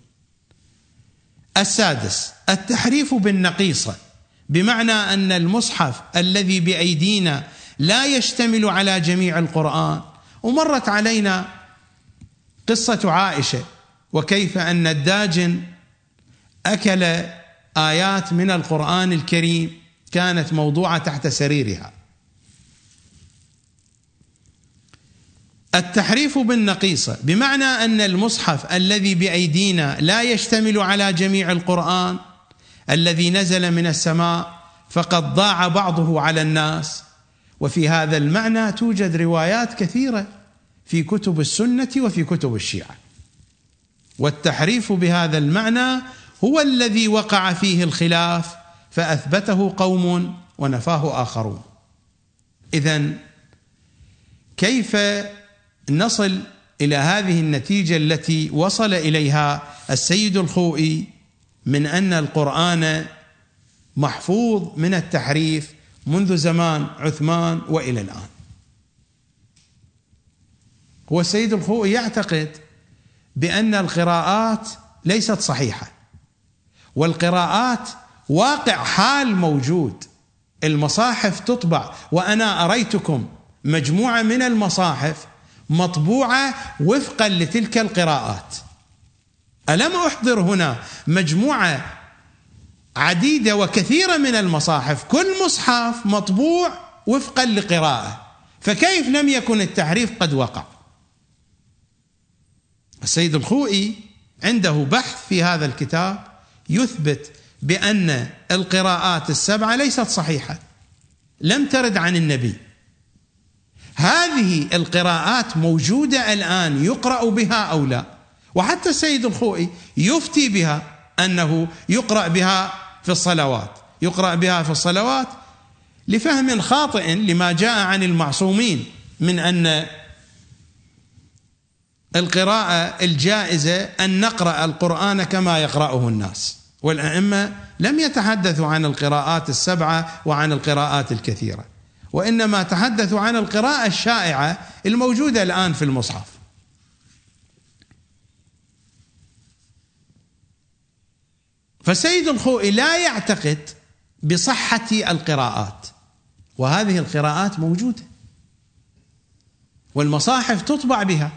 السادس التحريف بالنقيصة بمعنى أن المصحف الذي بأيدينا لا يشتمل على جميع القرآن ومرت علينا قصة عائشة وكيف أن الداجن أكل آيات من القرآن الكريم كانت موضوعة تحت سريرها التحريف بالنقيصه بمعنى أن المصحف الذي بأيدينا لا يشتمل على جميع القرآن الذي نزل من السماء فقد ضاع بعضه على الناس. وفي هذا المعنى توجد روايات كثيرة في كتب السنة وفي كتب الشيعة. والتحريف بهذا المعنى هو الذي وقع فيه الخلاف فأثبته قوم ونفاه آخرون. اذا كيف نصل إلى هذه النتيجة التي وصل إليها السيد الخوئي من أن القرآن محفوظ من التحريف منذ زمان عثمان وإلى الآن. هو السيد الخوئي يعتقد بأن القراءات ليست صحيحة والقراءات واقع حال موجود المصاحف تطبع وأنا أريتكم مجموعة من المصاحف مطبوعة وفقا لتلك القراءات. ألم أحضر هنا مجموعة عديدة وكثيرة من المصاحف كل مصحف مطبوع وفقا لقراءة فكيف لم يكن التحريف قد وقع؟ السيد الخوئي عنده بحث في هذا الكتاب يثبت بأن القراءات السبعة ليست صحيحة لم ترد عن النبي. هذه القراءات موجودة الآن يقرأ بها أو لا؟ وحتى السيد الخوئي يفتي بها أنه يقرأ بها في الصلوات يقرأ بها في الصلوات لفهم خاطئ لما جاء عن المعصومين من أن القراءة الجائزة أن نقرأ القرآن كما يقرأه الناس. والأئمة لم يتحدثوا عن القراءات السبعة وعن القراءات الكثيرة. وإنما تحدثوا عن القراءة الشائعة الموجودة الآن في المصحف. فسيد الخوئي لا يعتقد بصحة القراءات وهذه القراءات موجودة والمصاحف تطبع بها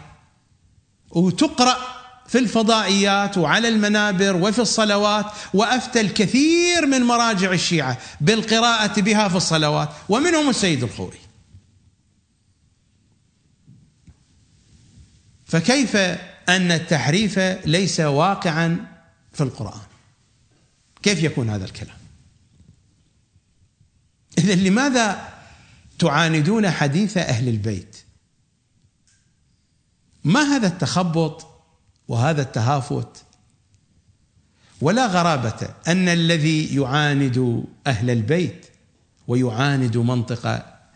وتقرأ في الفضائيات وعلى المنابر وفي الصلوات وأفتى الكثير من مراجع الشيعة بالقراءة بها في الصلوات. ومنهم السيد الخوئي فكيف أن التحريف ليس واقعا في القرآن؟ كيف يكون هذا الكلام؟ اذا لماذا تعاندون حديث أهل البيت؟ ما هذا التخبط؟ وهذا التهافت ولا غرابة أن الذي يعاند أهل البيت ويعاند منطق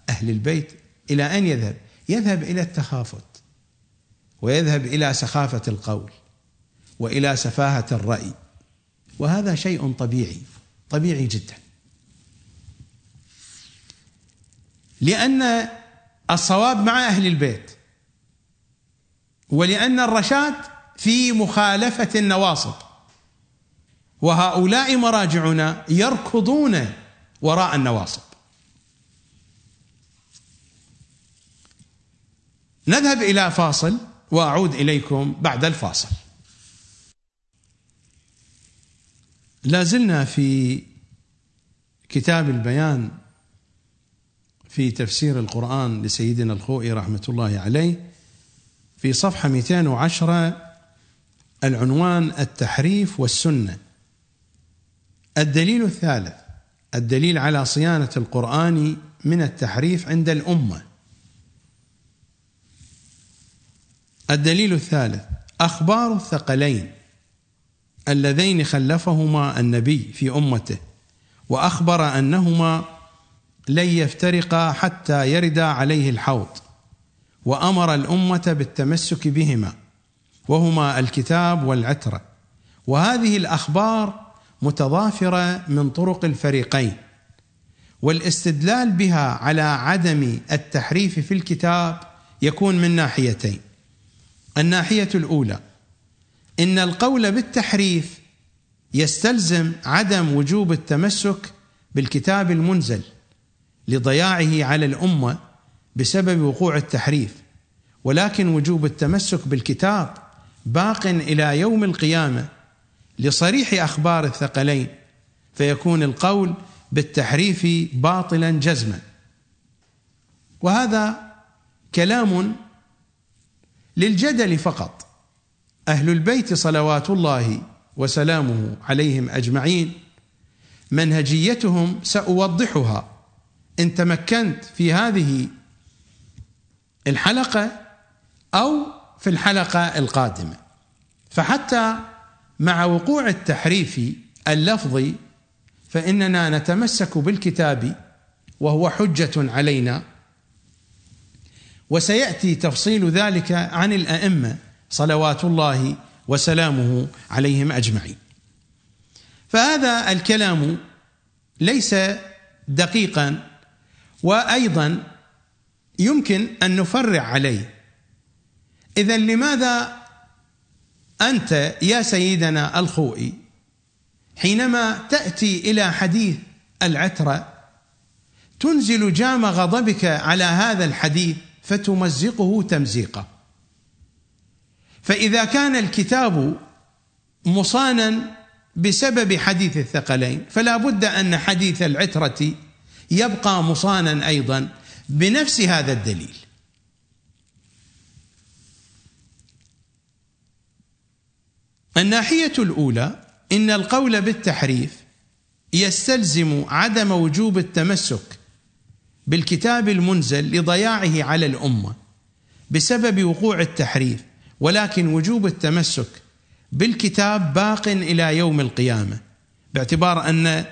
أهل البيت إلى اين يذهب؟ يذهب إلى التخافت ويذهب إلى سخافة القول وإلى سفاهة الرأي وهذا شيء طبيعي طبيعي جدا لأن الصواب مع أهل البيت ولأن الرشاد في مخالفة النواصب. وهؤلاء مراجعنا يركضون وراء النواصب. نذهب إلى فاصل وأعود إليكم بعد الفاصل. لا زلنا في كتاب البيان في تفسير القرآن لسيدنا الخوئي رحمة الله عليه في صفحة 210 العنوان التحريف والسنة. الدليل الثالث الدليل على صيانة القرآن من التحريف عند الأمة. الدليل الثالث أخبار الثقلين اللذين خلفهما النبي في أمته وأخبر أنهما لن يفترقا حتى يردا عليه الحوض وأمر الأمة بالتمسك بهما. وهما الكتاب والعترة. وهذه الأخبار متضافرة من طرق الفريقين. والاستدلال بها على عدم التحريف في الكتاب يكون من ناحيتين. الناحية الأولى إن القول بالتحريف يستلزم عدم وجوب التمسك بالكتاب المنزل لضياعه على الأمة بسبب وقوع التحريف. ولكن وجوب التمسك بالكتاب باق إلى يوم القيامة لصريح أخبار الثقلين فيكون القول بالتحريف باطلا جزما. وهذا كلام للجدل فقط. أهل البيت صلوات الله وسلامه عليهم أجمعين منهجيتهم سأوضحها. إن تمكنت في هذه الحلقة أو في الحلقة القادمة. فحتى مع وقوع التحريف اللفظي فإننا نتمسك بالكتاب وهو حجة علينا. وسيأتي تفصيل ذلك عن الأئمة صلوات الله وسلامه عليهم أجمعين. فهذا الكلام ليس دقيقا وأيضا يمكن أن نفرع عليه. إذا لماذا أنت يا سيدنا الخوئي حينما تأتي إلى حديث العترة تنزل جام غضبك على هذا الحديث فتمزقه تمزيقا. فإذا كان الكتاب مصانا بسبب حديث الثقلين فلا بد أن حديث العترة يبقى مصانا أيضا بنفس هذا الدليل. الناحية الأولى إن القول بالتحريف يستلزم عدم وجوب التمسك بالكتاب المنزل لضياعه على الأمة بسبب وقوع التحريف ولكن وجوب التمسك بالكتاب باق إلى يوم القيامة. باعتبار أن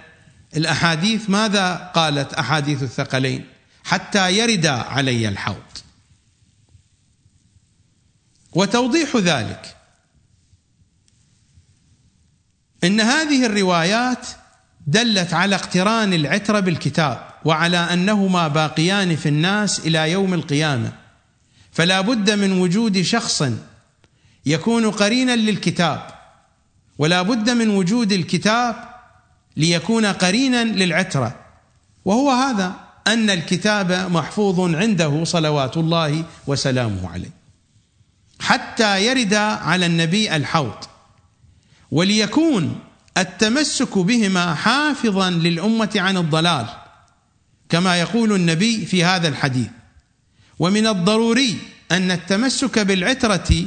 الأحاديث ماذا قالت أحاديث الثقلين؟ حتى يرد علي الحوض. وتوضيح ذلك إن هذه الروايات دلت على اقتران العترة بالكتاب وعلى أنهما باقيان في الناس إلى يوم القيامة. فلا بد من وجود شخص يكون قرينا للكتاب ولا بد من وجود الكتاب ليكون قرينا للعترة. وهو هذا أن الكتاب محفوظ عنده صلوات الله وسلامه عليه. حتى يرد على النبي الحوض. وليكون التمسك بهما حافظا للأمة عن الضلال كما يقول النبي في هذا الحديث. ومن الضروري أن التمسك بالعترة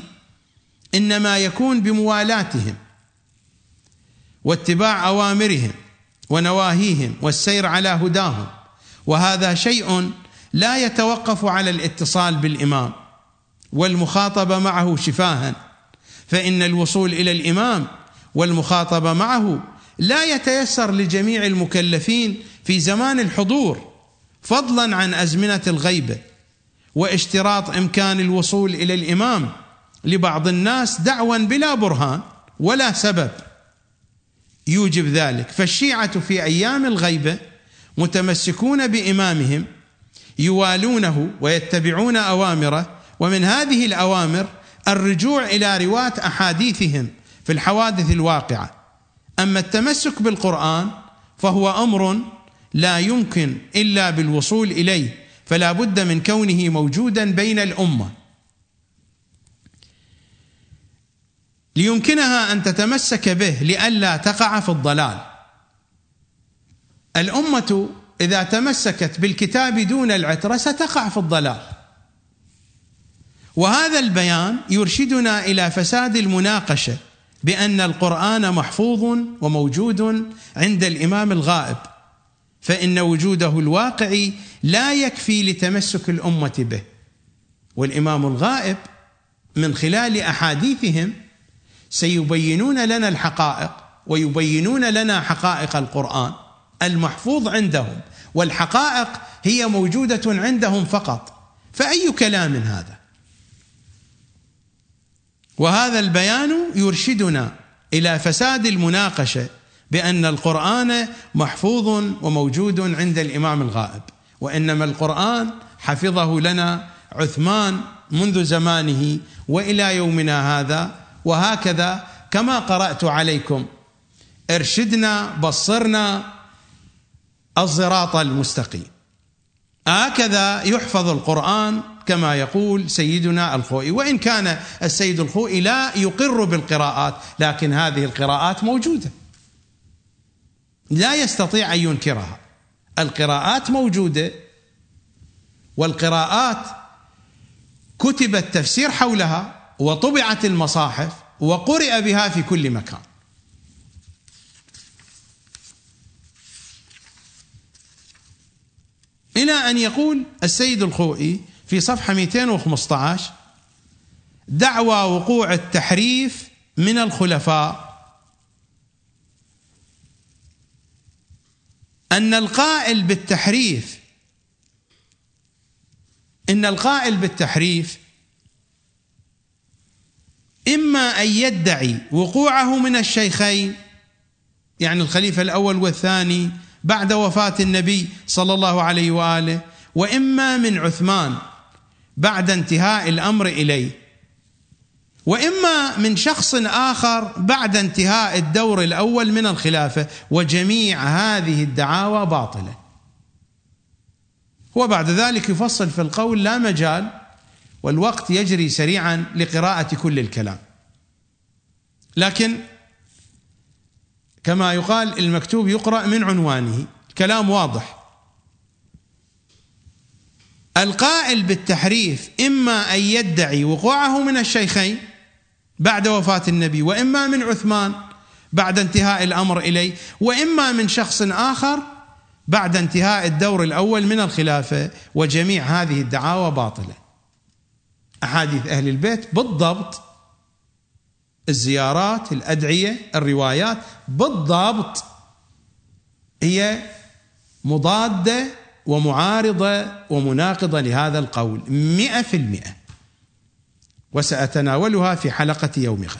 إنما يكون بموالاتهم واتباع أوامرهم ونواهيهم والسير على هداهم. وهذا شيء لا يتوقف على الاتصال بالإمام والمخاطبة معه شفاها فإن الوصول إلى الإمام والمخاطبة معه لا يتيسر لجميع المكلفين في زمان الحضور فضلا عن أزمنة الغيبة واشتراط إمكان الوصول إلى الإمام لبعض الناس دعوا بلا برهان ولا سبب. يوجب ذلك. فالشيعة في أيام الغيبة متمسكون بإمامهم يوالونه ويتبعون أوامره ومن هذه الأوامر الرجوع إلى رواة أحاديثهم في الحوادث الواقعة. أما التمسك بالقرآن فهو أمر لا يمكن إلا بالوصول إليه فلا بد من كونه موجودا بين الأمة. ليمكنها أن تتمسك به لئلا تقع في الضلال. الأمة إذا تمسكت بالكتاب دون العترة ستقع في الضلال. وهذا البيان يرشدنا إلى فساد المناقشة. بأن القرآن محفوظ وموجود عند الإمام الغائب فإن وجوده الواقعي لا يكفي لتمسك الأمة به. والإمام الغائب من خلال أحاديثهم سيبينون لنا الحقائق ويبينون لنا حقائق القرآن المحفوظ عندهم والحقائق هي موجودة عندهم فقط. فأي كلام هذا؟ وهذا البيان يرشدنا إلى فساد المناقشة بأن القرآن محفوظ وموجود عند الإمام الغائب وإنما القرآن حفظه لنا عثمان منذ زمانه وإلى يومنا هذا وهكذا كما قرأت عليكم. ارشدنا بصرنا الصراط المستقيم. هكذا يحفظ القرآن كما يقول سيدنا الخوئي. وإن كان السيد الخوئي لا يقر بالقراءات لكن هذه القراءات موجودة. لا يستطيع أن ينكرها. القراءات موجودة والقراءات كتب التفسير حولها وطبعت المصاحف وقرئ بها في كل مكان. إلى أن يقول السيد الخوئي في صفحة 215 دعوى وقوع التحريف من الخلفاء. أن القائل بالتحريف إن القائل بالتحريف إما أن يدعي وقوعه من الشيخين يعني الخليفة الأول والثاني بعد وفاة النبي صلى الله عليه وآله وإما من عثمان. بعد انتهاء الأمر إليه. وإما من شخص آخر بعد انتهاء الدور الأول من الخلافة وجميع هذه الدعاوى باطلة. وبعد ذلك يفصل في القول لا مجال والوقت يجري سريعا لقراءة كل الكلام. لكن كما يقال المكتوب يقرأ من عنوانه كلام واضح. القائل بالتحريف إما أن يدعي وقوعه من الشيخين بعد وفاة النبي وإما من عثمان بعد انتهاء الأمر إليه وإما من شخص آخر بعد انتهاء الدور الأول من الخلافة وجميع هذه الدعاوى باطلة. أحاديث أهل البيت بالضبط الزيارات الأدعية الروايات بالضبط هي مضادة ومعارضة ومناقضة لهذا القول مئة في المئة. وسأتناولها في حلقة يوم غد.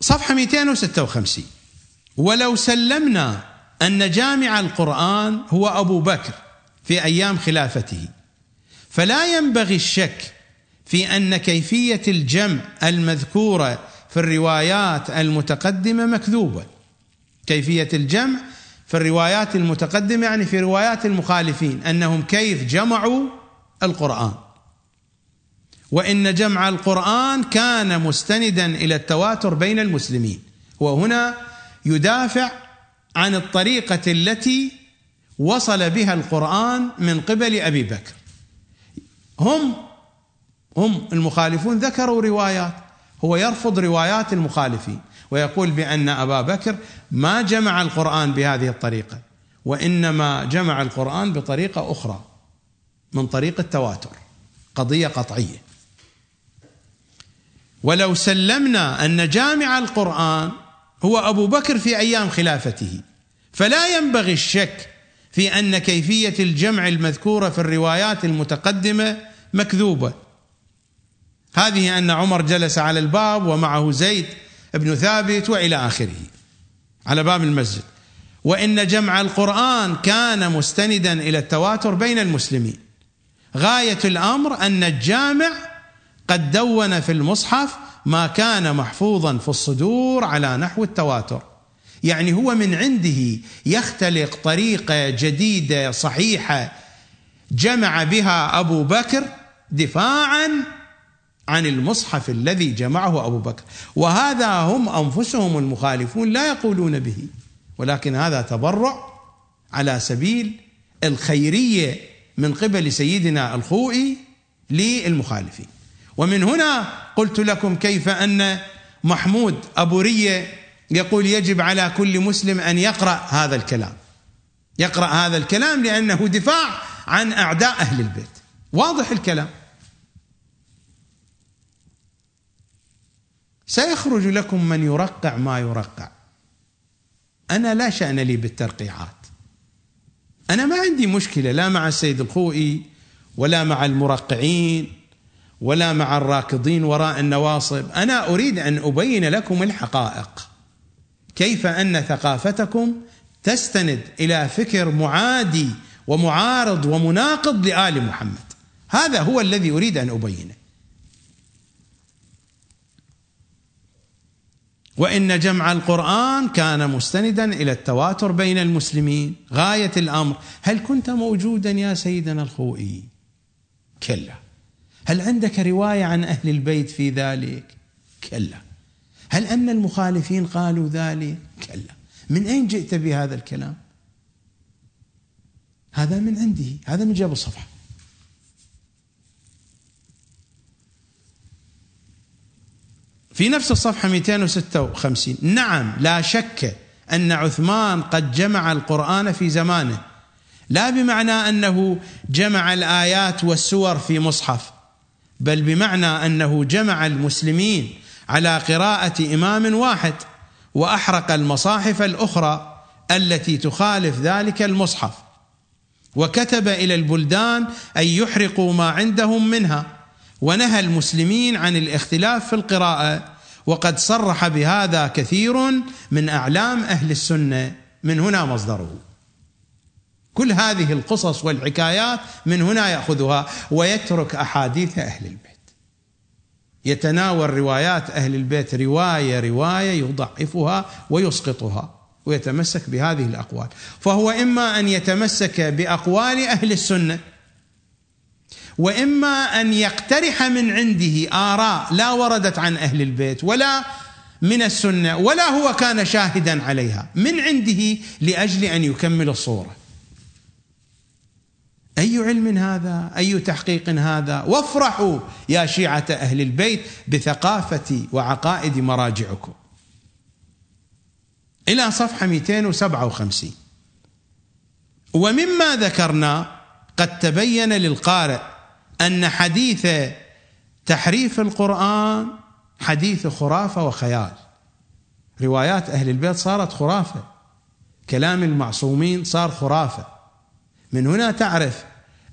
صفحة 256 ولو سلمنا أن جامع القرآن هو أبو بكر في أيام خلافته فلا ينبغي الشك في أن كيفية الجمع المذكورة في الروايات المتقدمة مكذوبة. كيفية الجمع في الروايات المتقدمة يعني في روايات المخالفين أنهم كيف جمعوا القرآن. وإن جمع القرآن كان مستندا إلى التواتر بين المسلمين. وهنا يدافع عن الطريقة التي وصل بها القرآن من قبل أبي بكر. هم هم المخالفون ذكروا روايات. هو يرفض روايات المخالفين ويقول بأن أبا بكر ما جمع القرآن بهذه الطريقة وإنما جمع القرآن بطريقة أخرى من طريق التواتر قضية قطعية. ولو سلمنا أن جامع القرآن هو أبو بكر في أيام خلافته فلا ينبغي الشك في أن كيفية الجمع المذكوره في الروايات المتقدمة مكذوبة. هذه أن عمر جلس على الباب ومعه زيد بن ثابت وإلى آخره على باب المسجد. وإن جمع القرآن كان مستندا إلى التواتر بين المسلمين. غاية الأمر أن الجامع قد دون في المصحف ما كان محفوظا في الصدور على نحو التواتر. يعني هو من عنده يختلق طريقة جديدة صحيحة جمع بها أبو بكر دفاعا عن المصحف الذي جمعه أبو بكر. وهذا هم أنفسهم المخالفون لا يقولون به. ولكن هذا تبرع على سبيل الخيرية من قبل سيدنا الخوئي للمخالفين. ومن هنا قلت لكم كيف أن محمود أبو رية يقول يجب على كل مسلم أن يقرأ هذا الكلام. يقرأ هذا الكلام لأنه دفاع عن أعداء أهل البيت. واضح الكلام. سيخرج لكم من يرقع ما يرقع. أنا لا شأن لي بالترقيعات. أنا ما عندي مشكلة لا مع السيد الخوئي ولا مع المرقعين ولا مع الراكضين وراء النواصب. أنا أريد أن أبين لكم الحقائق. كيف أن ثقافتكم تستند إلى فكر معادي ومعارض ومناقض لآل محمد. هذا هو الذي أريد أن أبينه. وإن جمع القرآن كان مستندا إلى التواتر بين المسلمين. غاية الأمر هل كنت موجودا يا سيدنا الخوئي؟ كلا. هل عندك رواية عن أهل البيت في ذلك؟ كلا. هل أن المخالفين قالوا ذلك؟ كلا. من أين جئت بهذا الكلام؟ هذا من عنده هذا من جاب الصفحه في نفس الصفحة 256 نعم لا شك أن عثمان قد جمع القرآن في زمانه. لا بمعنى أنه جمع الآيات والسور في مصحف بل بمعنى أنه جمع المسلمين على قراءة إمام واحد وأحرق المصاحف الأخرى التي تخالف ذلك المصحف. وكتب إلى البلدان أن يحرقوا ما عندهم منها. ونهى المسلمين عن الاختلاف في القراءة وقد صرح بهذا كثير من أعلام أهل السنة. من هنا مصدره. كل هذه القصص والحكايات من هنا يأخذها ويترك أحاديث أهل البيت. يتناول روايات أهل البيت رواية رواية يضعفها ويسقطها ويتمسك بهذه الأقوال. فهو إما أن يتمسك بأقوال أهل السنة وإما أن يقترح من عنده آراء لا وردت عن أهل البيت ولا من السنة ولا هو كان شاهدا عليها من عنده لأجل أن يكمل الصورة. أي علم هذا؟ أي تحقيق هذا؟ وافرحوا يا شيعة أهل البيت بثقافة وعقائد مراجعكم. إلى صفحة 257 ومما ذكرنا قد تبين للقارئ أن حديث تحريف القرآن حديث خرافة وخيال. روايات أهل البيت صارت خرافة. كلام المعصومين صار خرافة. من هنا تعرف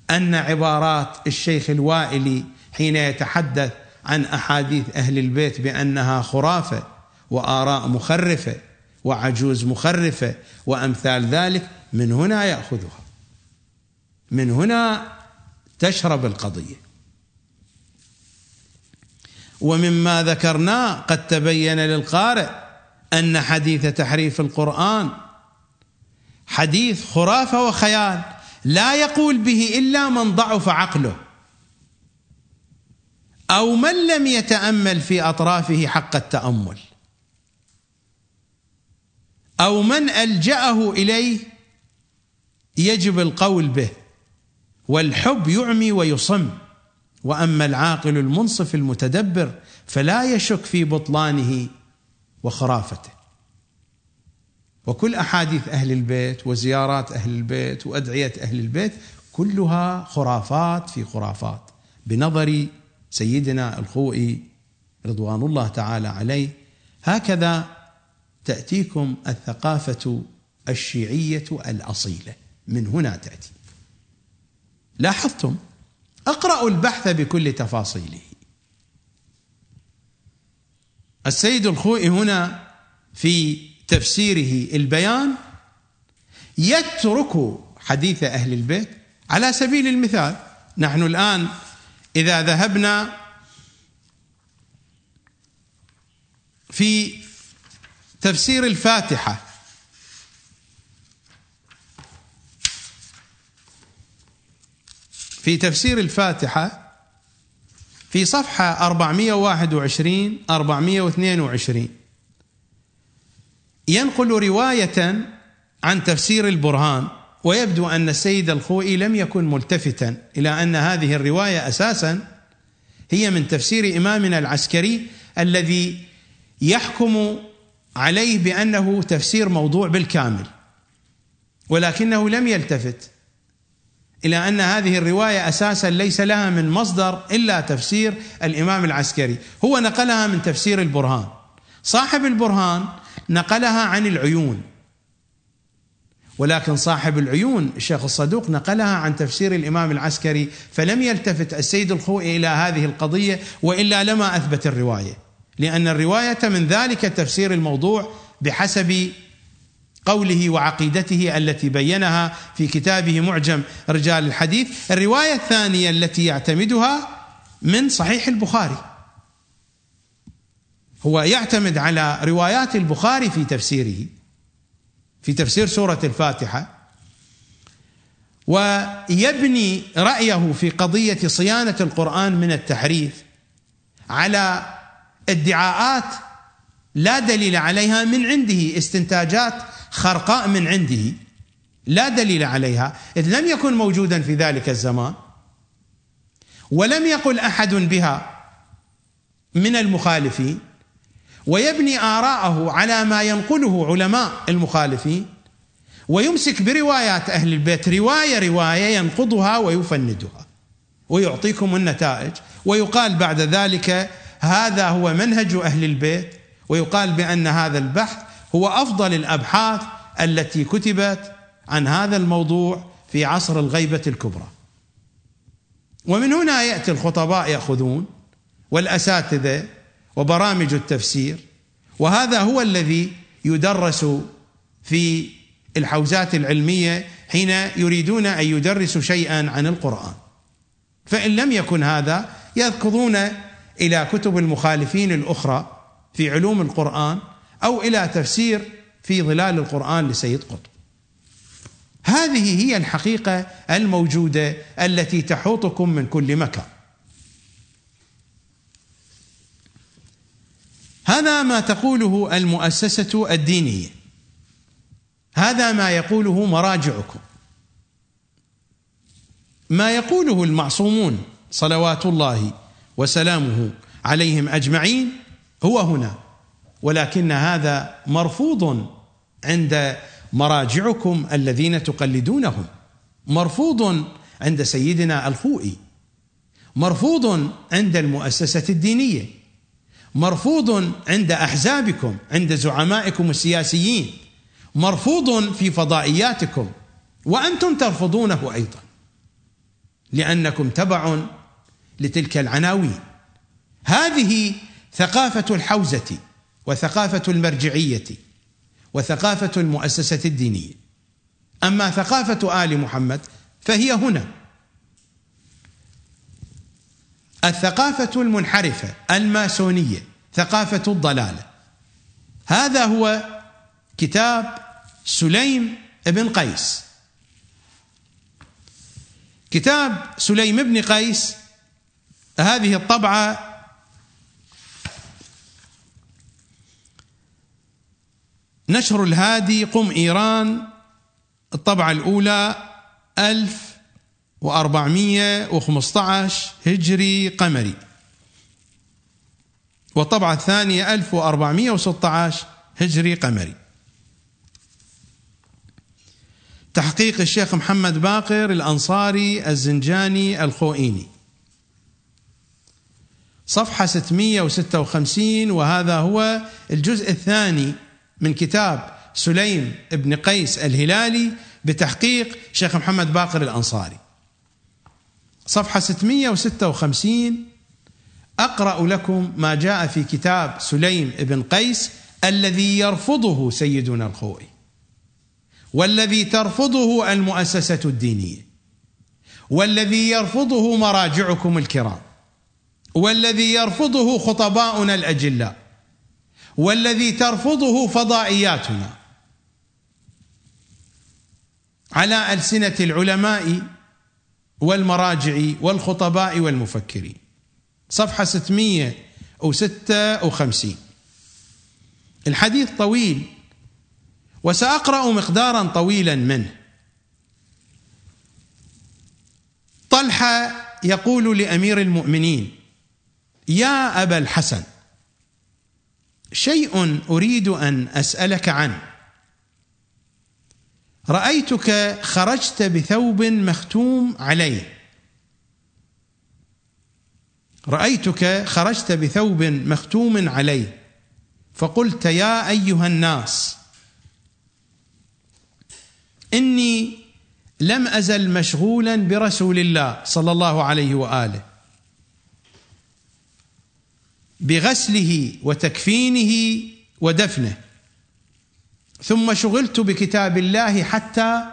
أن عبارات الشيخ الوائلي حين يتحدث عن أحاديث أهل البيت بأنها خرافة وآراء مخرفة وعجوز مخرفة وأمثال ذلك من هنا يأخذها. من هنا تشرب القضية. ومما ذكرناه قد تبين للقارئ أن حديث تحريف القرآن حديث خرافة وخيال لا يقول به إلا من ضعف عقله أو من لم يتأمل في أطرافه حق التأمل أو من ألجأه إليه يجب القول به. والحب يعمي ويصم. وأما العاقل المنصف المتدبر فلا يشك في بطلانه وخرافته. وكل أحاديث أهل البيت وزيارات أهل البيت وأدعية أهل البيت كلها خرافات في خرافات بنظر سيدنا الخوئي رضوان الله تعالى عليه. هكذا تأتيكم الثقافة الشيعية الأصيلة. من هنا تأتي. لاحظتم؟ اقرأوا البحث بكل تفاصيله. السيد الخوئي هنا في تفسيره البيان يترك حديث أهل البيت على سبيل المثال. نحن الآن إذا ذهبنا في تفسير الفاتحة في تفسير الفاتحة في صفحة 421 422 ينقل رواية عن تفسير البرهان ويبدو أن السيد الخوئي لم يكن ملتفتا إلى أن هذه الرواية أساسا هي من تفسير إمامنا العسكري الذي يحكم عليه بأنه تفسير موضوع بالكامل ولكنه لم يلتفت. إلى أن هذه الرواية أساسا ليس لها من مصدر إلا تفسير الإمام العسكري، هو نقلها من تفسير البرهان. صاحب البرهان نقلها عن العيون. ولكن صاحب العيون الشيخ الصدوق نقلها عن تفسير الإمام العسكري فلم يلتفت السيد الخوئي إلى هذه القضية وإلا لما أثبت الرواية. لأن الرواية من ذلك التفسير الموضوع بحسب قوله وعقيدته التي بينها في كتابه معجم رجال الحديث. الرواية الثانية التي يعتمدها من صحيح البخاري. هو يعتمد على روايات البخاري في تفسيره في تفسير سورة الفاتحة ويبني رأيه في قضية صيانة القرآن من التحريف على ادعاءات لا دليل عليها من عنده. استنتاجات خرقاء من عنده. لا دليل عليها. إذ لم يكن موجودا في ذلك الزمان. ولم يقل أحد بها من المخالفين. ويبني آراءه على ما ينقله علماء المخالفين. ويمسك بروايات أهل البيت. رواية رواية ينقضها ويفندها. ويعطيكم النتائج. ويقال بعد ذلك هذا هو منهج أهل البيت. ويقال بأن هذا البحث هو أفضل الأبحاث التي كتبت عن هذا الموضوع في عصر الغيبة الكبرى. ومن هنا يأتي الخطباء يأخذون والأساتذة وبرامج التفسير وهذا هو الذي يدرس في الحوزات العلمية حين يريدون أن يدرسوا شيئا عن القرآن. فإن لم يكن هذا يذكرون إلى كتب المخالفين الأخرى في علوم القرآن أو إلى تفسير في ظلال القرآن لسيد قطب. هذه هي الحقيقة الموجودة التي تحوطكم من كل مكان. هذا ما تقوله المؤسسة الدينية. هذا ما يقوله مراجعكم. ما يقوله المعصومون صلوات الله وسلامه عليهم أجمعين هو هنا ولكن هذا مرفوض عند مراجعكم الذين تقلدونهم مرفوض عند سيدنا الخوئي مرفوض عند المؤسسة الدينية مرفوض عند أحزابكم عند زعمائكم السياسيين مرفوض في فضائياتكم وأنتم ترفضونه أيضا لأنكم تبع لتلك العناوين. هذه ثقافة الحوزة وثقافة المرجعية وثقافة المؤسسة الدينية. أما ثقافة آل محمد فهي هنا. الثقافة المنحرفة الماسونية ثقافة الضلالة. هذا هو كتاب سليم بن قيس. كتاب سليم بن قيس هذه الطبعة نشر الهادي قم إيران الطبعة الأولى 1415 هجري قمري. والطبعة الثانية 1416 هجري قمري. تحقيق الشيخ محمد باقر الأنصاري الزنجاني الخوئيني. صفحة 656 وهذا هو الجزء الثاني من كتاب سليم بن قيس الهلالي بتحقيق شيخ محمد باقر الأنصاري. صفحة 656 أقرأ لكم ما جاء في كتاب سليم بن قيس الذي يرفضه سيدنا الخوئي والذي ترفضه المؤسسة الدينية والذي يرفضه مراجعكم الكرام والذي يرفضه خطباؤنا الأجلاء. والذي ترفضه فضائياتنا. على ألسنة العلماء والمراجع والخطباء والمفكرين. صفحة 656 الحديث طويل وسأقرأ مقدارا طويلا منه. طلحة يقول لأمير المؤمنين يا أبا الحسن شيء أريد أن أسألك عنه. رأيتك خرجت بثوب مختوم عليه. رأيتك خرجت بثوب مختوم عليه. فقلت يا أيها الناس إني لم أزل مشغولا برسول الله صلى الله عليه وآله. بغسله وتكفينه ودفنه. ثم شغلت بكتاب الله حتى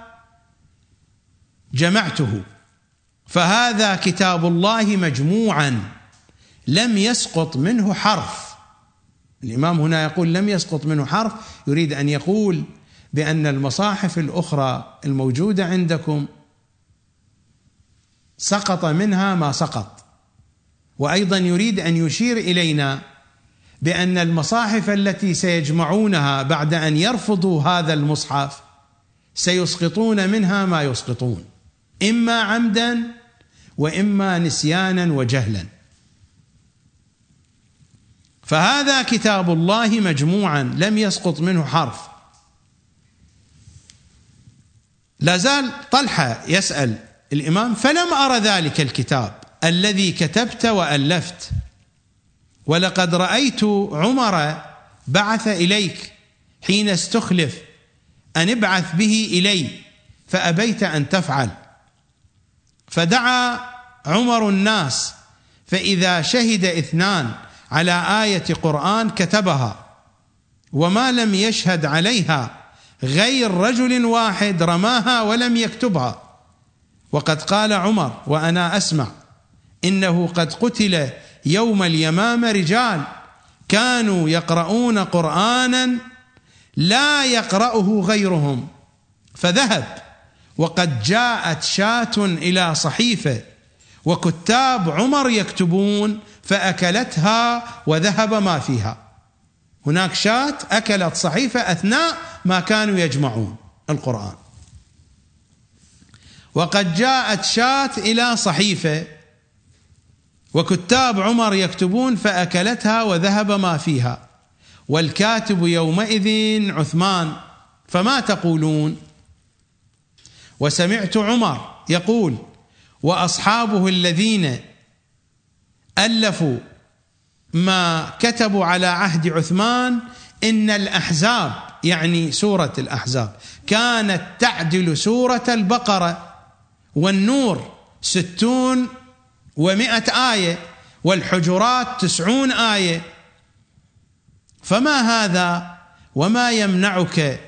جمعته. فهذا كتاب الله مجموعا. لم يسقط منه حرف. الإمام هنا يقول لم يسقط منه حرف. يريد أن يقول بأن المصاحف الأخرى الموجودة عندكم سقط منها ما سقط. وأيضا يريد أن يشير إلينا بأن المصاحف التي سيجمعونها بعد أن يرفضوا هذا المصحف سيسقطون منها ما يسقطون إما عمدا وإما نسيانا وجهلا. فهذا كتاب الله مجموعا لم يسقط منه حرف. لا زال طلحة يسأل الإمام فلم أرى ذلك الكتاب؟ الذي كتبت وألفت. ولقد رأيت عمر بعث إليك حين استخلف أن ابعث به إلي فأبيت أن تفعل. فدعا عمر الناس فإذا شهد اثنان على آية قرآن كتبها وما لم يشهد عليها غير رجل واحد رماها ولم يكتبها. وقد قال عمر وأنا أسمع إنه قد قتل يوم اليمامة رجال. كانوا يقرؤون قرانا لا يقرأه غيرهم. فذهب وقد جاءت شاة إلى صحيفه وكتاب عمر يكتبون فأكلتها وذهب ما فيها. هناك شاة أكلت صحيفة أثناء ما كانوا يجمعون القرآن. وقد جاءت شاة إلى صحيفة وكتاب عمر يكتبون فأكلتها وذهب ما فيها. والكاتب يومئذ عثمان فما تقولون؟ وسمعت عمر يقول وأصحابه الذين ألفوا ما كتبوا على عهد عثمان إن الأحزاب يعني سورة الأحزاب كانت تعدل سورة البقرة والنور ستون ومائه آية والحجرات تسعون آية. فما هذا وما يمنعك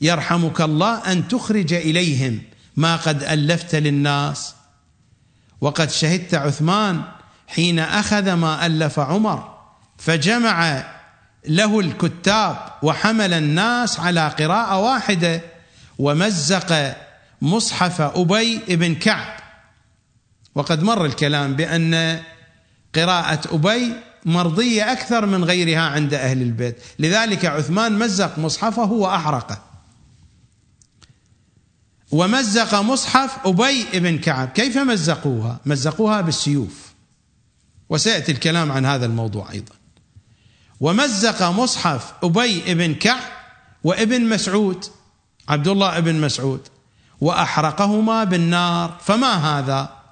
يرحمك الله أن تخرج إليهم؟ ما قد ألفت للناس. وقد شهدت عثمان حين أخذ ما ألف عمر فجمع له الكتاب وحمل الناس على قراءة واحدة ومزق مصحف أبي بن كعب. وقد مر الكلام بأن قراءة أبي مرضية أكثر من غيرها عند أهل البيت. لذلك عثمان مزق مصحفه وأحرقه. ومزق مصحف أبي بن كعب. كيف مزقوها؟ مزقوها بالسيوف. وسيأتي الكلام عن هذا الموضوع أيضا. ومزق مصحف أبي بن كعب وابن مسعود عبد الله بن مسعود وأحرقهما بالنار. فما هذا؟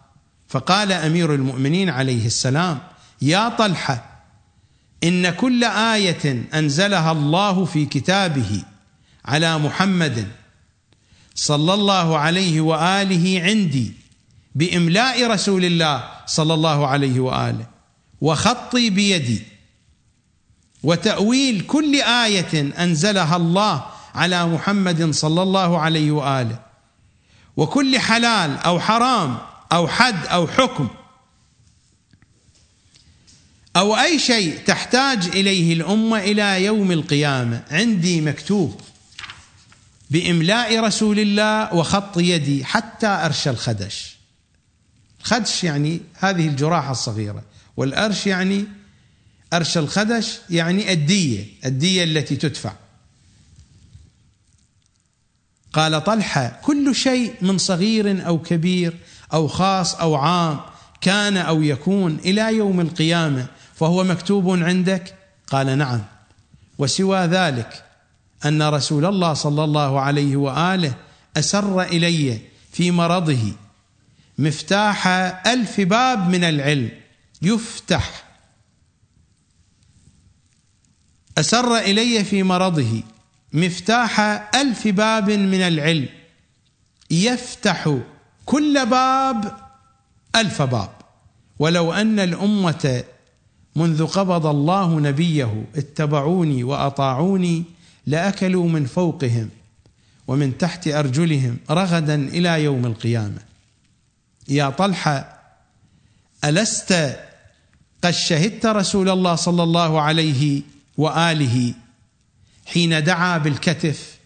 فقال أمير المؤمنين عليه السلام يا طلحة إن كل آية أنزلها الله في كتابه على محمد صلى الله عليه وآله عندي بإملاء رسول الله صلى الله عليه وآله وخطي بيدي وتأويل كل آية أنزلها الله على محمد صلى الله عليه وآله وكل حلال أو حرام أو حد أو حكم أو أي شيء تحتاج إليه الأمة إلى يوم القيامة. عندي مكتوب بإملاء رسول الله وخط يدي حتى أرش الخدش. الخدش يعني هذه الجراحة الصغيرة والأرش يعني أرش الخدش يعني الدية الدية التي تدفع. قال طلحة كل شيء من صغير أو كبير أو خاص أو عام كان أو يكون إلى يوم القيامة فهو مكتوب عندك؟ قال نعم. وسوى ذلك أن رسول الله صلى الله عليه وآله أسر إلي في مرضه مفتاح ألف باب من العلم. يفتح. أسر إلي في مرضه مفتاح ألف باب من العلم. يفتح. كل باب ألف باب. ولو أن الأمة منذ قبض الله نبيه اتبعوني وأطاعوني لأكلوا من فوقهم ومن تحت أرجلهم رغدا إلى يوم القيامة. يا طلحة ألست قد شهدت رسول الله صلى الله عليه وآله حين دعا بالكتف؟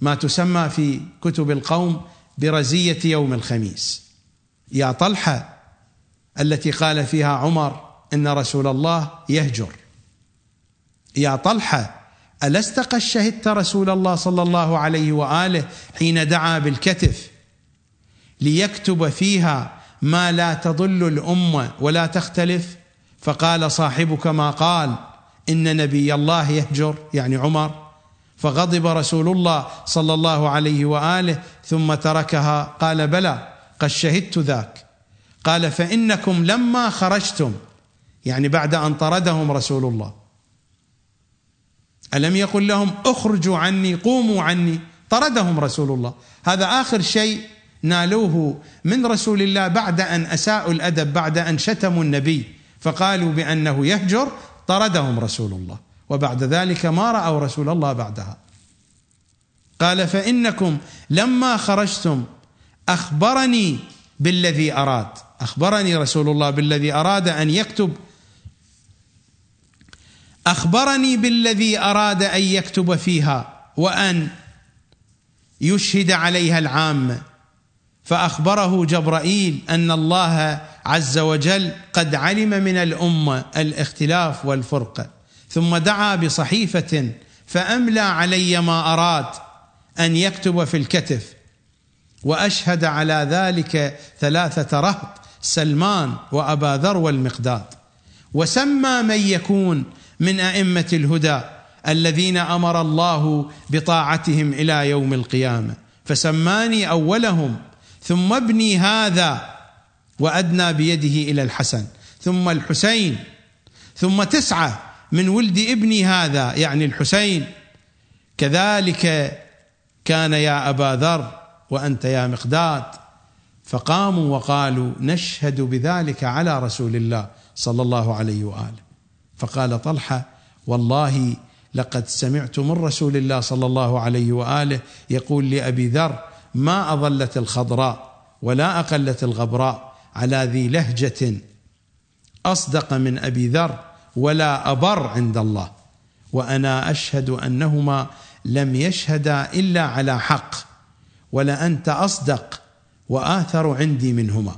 ما تسمى في كتب القوم برزية يوم الخميس. يا طلحة التي قال فيها عمر إن رسول الله يهجر. يا طلحة ألست قد شهدت رسول الله صلى الله عليه وآله حين دعا بالكتف؟ ليكتب فيها ما لا تضل الأمة ولا تختلف؟ فقال صاحبك ما قال إن نبي الله يهجر يعني عمر. فغضب رسول الله صلى الله عليه وآله ثم تركها. قال بلى قد شهدت ذاك. قال فإنكم لما خرجتم. يعني بعد أن طردهم رسول الله. ألم يقل لهم أخرجوا عني قوموا عني؟ طردهم رسول الله. هذا آخر شيء نالوه من رسول الله بعد أن أساءوا الأدب بعد أن شتموا النبي. فقالوا بأنه يهجر طردهم رسول الله. وبعد ذلك ما رأوا رسول الله بعدها. قال فإنكم لما خرجتم أخبرني بالذي أراد. أخبرني رسول الله بالذي أراد أن يكتب. أخبرني بالذي أراد أن يكتب فيها وأن يشهد عليها العامه فأخبره جبرائيل أن الله عز وجل قد علم من الأمة الاختلاف والفرقه ثم دعا بصحيفة فأملى علي ما أراد أن يكتب في الكتف وأشهد على ذلك ثلاثة رهط سلمان وأبا ذر والمقداد. وسمى من يكون من أئمة الهدى الذين أمر الله بطاعتهم إلى يوم القيامة. فسماني أولهم ثم ابني هذا وأدنى بيده إلى الحسن ثم الحسين ثم تسعة من ولد ابني هذا يعني الحسين. كذلك كان يا أبا ذر وأنت يا مقداد. فقاموا وقالوا نشهد بذلك على رسول الله صلى الله عليه وآله. فقال طلحة والله لقد سمعت من رسول الله صلى الله عليه وآله يقول لأبي ذر ما أظلت الخضراء ولا أقلت الغبراء على ذي لهجة أصدق من أبي ذر ولا أبر عند الله. وأنا أشهد أنهما لم يشهدا إلا على حق ولانت أصدق وآثر عندي منهما.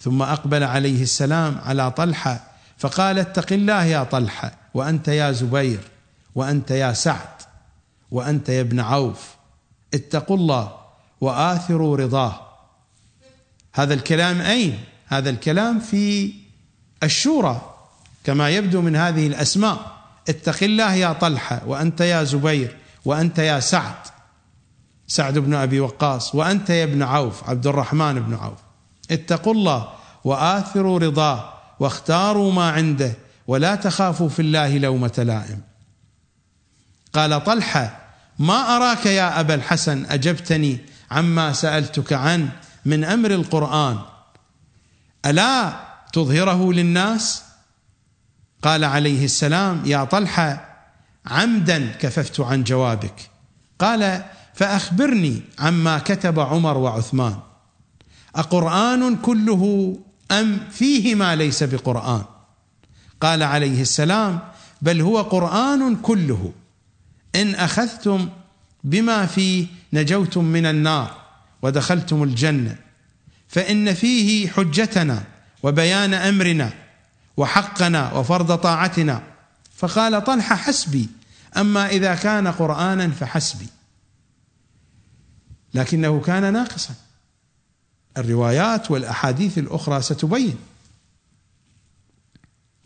ثم أقبل عليه السلام على طلحة فقال اتق الله يا طلحة وأنت يا زبير وأنت يا سعد وأنت يا ابن عوف. اتقوا الله وآثروا رضاه. هذا الكلام أين؟ هذا الكلام في الشورى. كما يبدو من هذه الأسماء اتق الله يا طلحة وأنت يا زبير وأنت يا سعد. سعد بن أبي وقاص وأنت يا ابن عوف عبد الرحمن بن عوف. اتقوا الله وآثروا رضاه واختاروا ما عنده ولا تخافوا في الله لومة لائم. قال طلحة ما أراك يا أبا الحسن؟ أجبتني عما سألتك عنه من أمر القرآن. ألا تظهره للناس؟ قال عليه السلام يا طلحة عمدا كففت عن جوابك. قال فأخبرني عما كتب عمر وعثمان. أقرآن كله أم فيه ما ليس بقرآن؟ قال عليه السلام بل هو قرآن كله. إن أخذتم بما فيه نجوتم من النار ودخلتم الجنة فإن فيه حجتنا وبيان أمرنا وحقنا وفرض طاعتنا فقال طلحه حسبي أما إذا كان قرآنا فحسبي. لكنه كان ناقصا. الروايات والأحاديث الأخرى ستبين.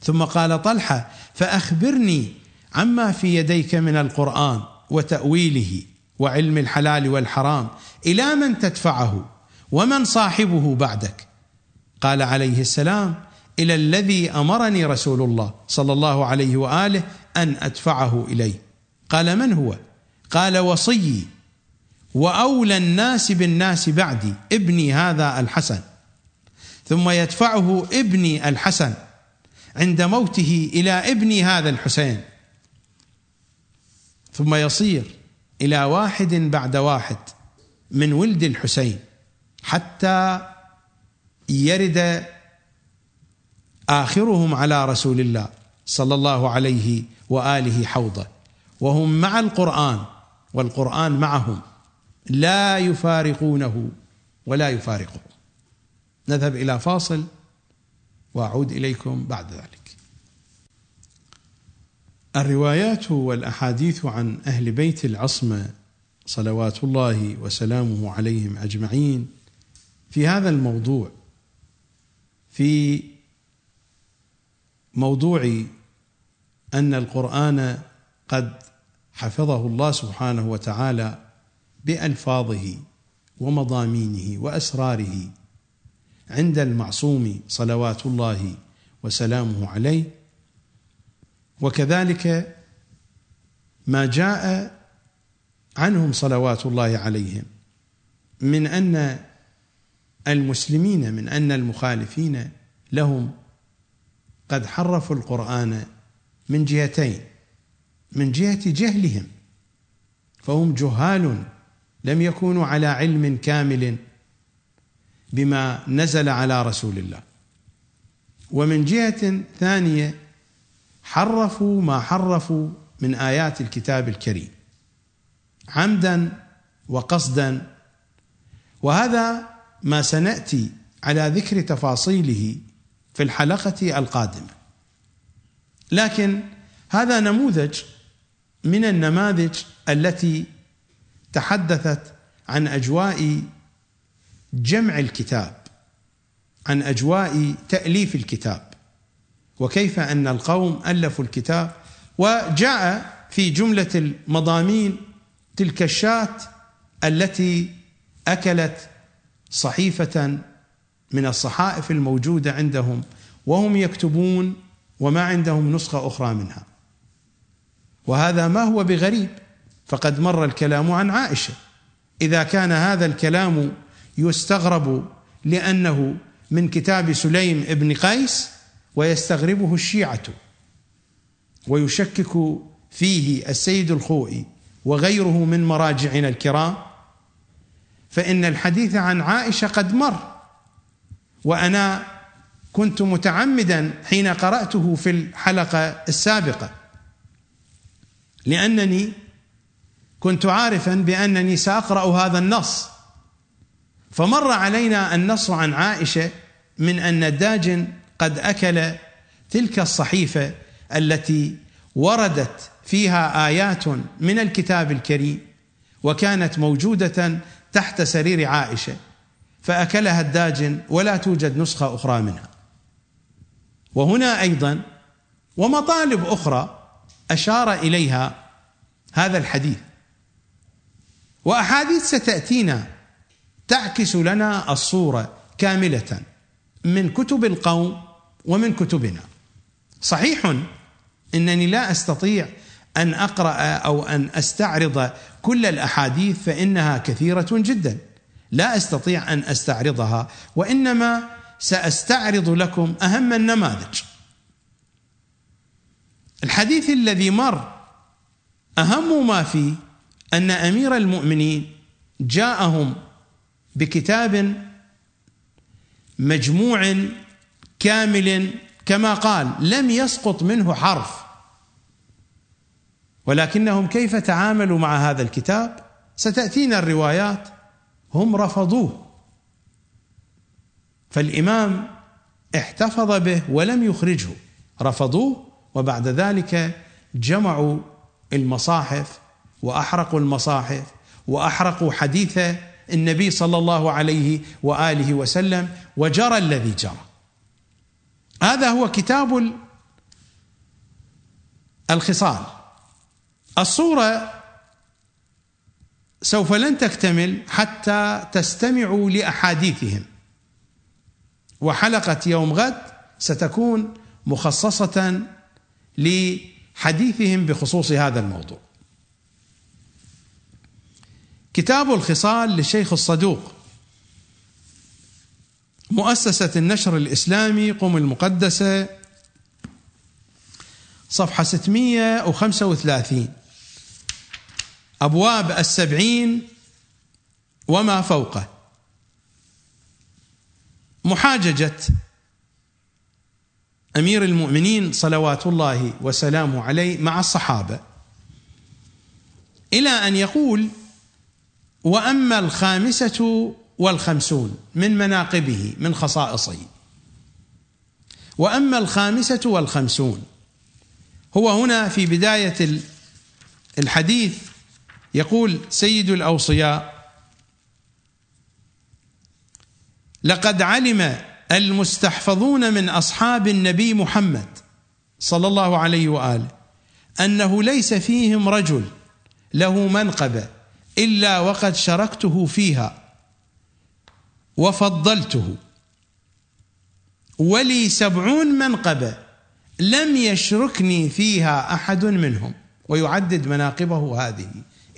ثم قال طلحه فأخبرني عما في يديك من القرآن وتأويله وعلم الحلال والحرام إلى من تدفعه ومن صاحبه بعدك. قال عليه السلام إلى الذي أمرني رسول الله صلى الله عليه وآله أن أدفعه إليه. قال من هو؟ قال وصيي وأولى الناس بالناس بعدي ابني هذا الحسن. ثم يدفعه ابني الحسن عند موته إلى ابني هذا الحسين. ثم يصير إلى واحد بعد واحد من ولد الحسين حتى يرد آخرهم على رسول الله صلى الله عليه وآله حوضه. وهم مع القرآن والقرآن معهم. لا يفارقونه ولا يفارقه. نذهب إلى فاصل وأعود إليكم بعد ذلك. الروايات والأحاديث عن أهل بيت العصمة صلوات الله وسلامه عليهم أجمعين في هذا الموضوع في موضوع أن القرآن قد حفظه الله سبحانه وتعالى بألفاظه ومضامينه وأسراره عند المعصوم صلوات الله وسلامه عليه. وكذلك ما جاء عنهم صلوات الله عليهم من أن المسلمين من أن المخالفين لهم قد حرفوا القرآن من جهتين من جهة جهلهم فهم جهال لم يكونوا على علم كامل بما نزل على رسول الله. ومن جهة ثانية حرفوا ما حرفوا من آيات الكتاب الكريم عمدا وقصدا. وهذا ما سنأتي على ذكر تفاصيله في الحلقة القادمة. لكن هذا نموذج من النماذج التي تحدثت عن أجواء جمع الكتاب عن أجواء تأليف الكتاب وكيف أن القوم ألفوا الكتاب. وجاء في جملة المضامين تلك الشاة التي أكلت صحيفة من الصحائف الموجودة عندهم وهم يكتبون وما عندهم نسخة أخرى منها. وهذا ما هو بغريب فقد مر الكلام عن عائشة. إذا كان هذا الكلام يستغرب لأنه من كتاب سليم ابن قيس ويستغربه الشيعة ويشكك فيه السيد الخوئي وغيره من مراجعنا الكرام. فإن الحديث عن عائشة قد مر وأنا كنت متعمدا حين قرأته في الحلقة السابقة لأنني كنت عارفا بأنني سأقرأ هذا النص. فمر علينا النص عن عائشة من أن الداجن قد أكل تلك الصحيفة التي وردت فيها آيات من الكتاب الكريم وكانت موجودة تحت سرير عائشة. فأكلها الداجن ولا توجد نسخة أخرى منها. وهنا أيضا ومطالب أخرى أشار إليها هذا الحديث. وأحاديث ستأتينا تعكس لنا الصورة كاملة من كتب القوم ومن كتبنا. صحيح إنني لا أستطيع أن أقرأ أو أن أستعرض كل الأحاديث فإنها كثيرة جدا. لا أستطيع أن أستعرضها وإنما سأستعرض لكم أهم النماذج. الحديث الذي مر أهم ما فيه أن أمير المؤمنين جاءهم بكتاب مجموع كامل كما قال لم يسقط منه حرف. ولكنهم كيف تعاملوا مع هذا الكتاب؟ ستأتينا الروايات هم رفضوه. فالإمام احتفظ به ولم يخرجه. رفضوه وبعد ذلك جمعوا المصاحف وأحرقوا المصاحف وأحرقوا حديث النبي صلى الله عليه وآله وسلم وجرى الذي جرى. هذا هو كتاب الخصال. الصورة سوف لن تكتمل حتى تستمعوا لأحاديثهم. وحلقة يوم غد ستكون مخصصة لحديثهم بخصوص هذا الموضوع. كتاب الخصال للشيخ الصدوق مؤسسة النشر الإسلامي قم المقدسة صفحة 635 أبواب السبعين وما فوقه. محاججة أمير المؤمنين صلوات الله وسلامه عليه مع الصحابة. إلى أن يقول وأما الخامسة والخمسون من مناقبه من خصائصه. وأما الخامسة والخمسون هو هنا في بداية الحديث يقول سيد الأوصياء لقد علم المستحفظون من أصحاب النبي محمد صلى الله عليه وآله أنه ليس فيهم رجل له منقبة إلا وقد شركته فيها وفضلته. ولي سبعون منقبة لم يشركني فيها أحد منهم. ويعدد مناقبه هذه.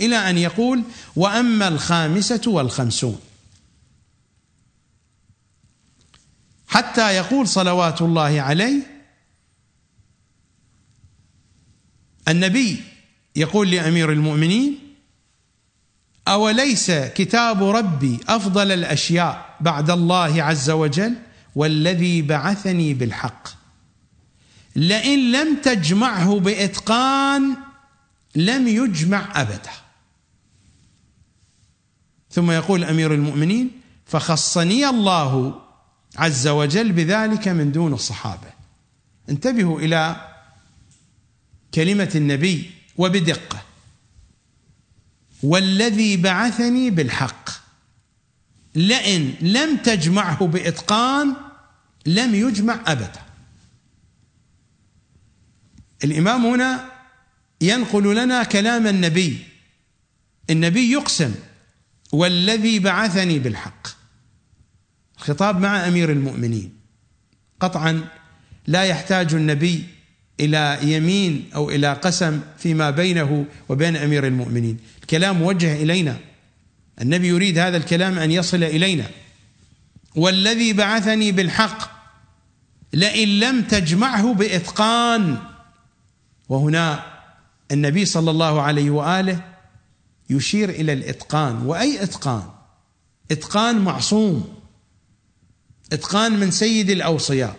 إلى أن يقول وأما الخامسة والخمسون. حتى يقول صلوات الله عليه النبي يقول لأمير المؤمنين أوليس كتاب ربي أفضل الأشياء بعد الله عز وجل والذي بعثني بالحق؟ لئن لم تجمعه بإتقان لم يجمع أبدا. ثم يقول أمير المؤمنين فخصني الله عز وجل بذلك من دون الصحابة. انتبهوا إلى كلمة النبي وبدقة. والذي بعثني بالحق لئن لم تجمعه بإتقان لم يجمع أبدا. الإمام هنا ينقل لنا كلام النبي. النبي يقسم والذي بعثني بالحق. الخطاب مع أمير المؤمنين. قطعا لا يحتاج النبي إلى يمين أو إلى قسم فيما بينه وبين أمير المؤمنين. الكلام موجه إلينا. النبي يريد هذا الكلام أن يصل إلينا. والذي بعثني بالحق لئن لم تجمعه بإتقان. وهنا النبي صلى الله عليه وآله يشير إلى الإتقان. وأي إتقان؟ إتقان معصوم. إتقان من سيد الأوصياء.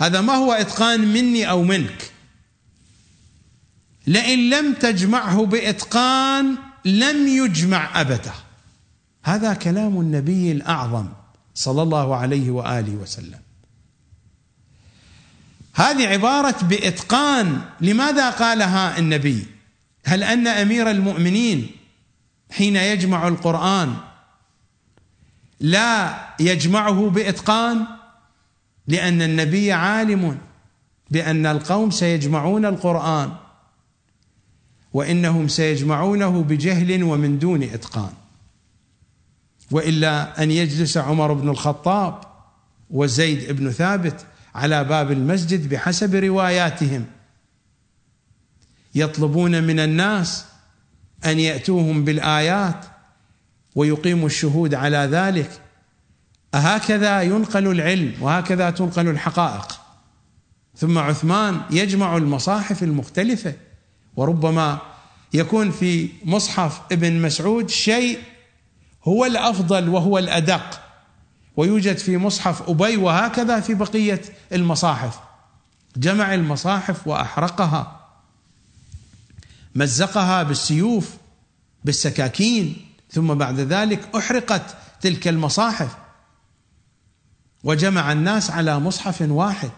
هذا ما هو إتقان مني أو منك. لئن لم تجمعه بإتقان لم يجمع أبدا. هذا كلام النبي الأعظم صلى الله عليه وآله وسلم. هذه عبارة بإتقان. لماذا قالها النبي؟ هل أن أمير المؤمنين حين يجمع القرآن لا يجمعه بإتقان؟ لأن النبي عالم بأن القوم سيجمعون القرآن وإنهم سيجمعونه بجهل ومن دون إتقان. وإلا أن يجلس عمر بن الخطاب وزيد بن ثابت على باب المسجد بحسب رواياتهم. يطلبون من الناس أن يأتوهم بالآيات ويقيموا الشهود على ذلك. أهكذا ينقل العلم وهكذا تنقل الحقائق. ثم عثمان يجمع المصاحف المختلفة وربما يكون في مصحف ابن مسعود شيء هو الأفضل وهو الأدق. ويوجد في مصحف أبي وهكذا في بقية المصاحف. جمع المصاحف وأحرقها. مزقها بالسيوف بالسكاكين ثم بعد ذلك أحرقت تلك المصاحف. وجمع الناس على مصحف واحد.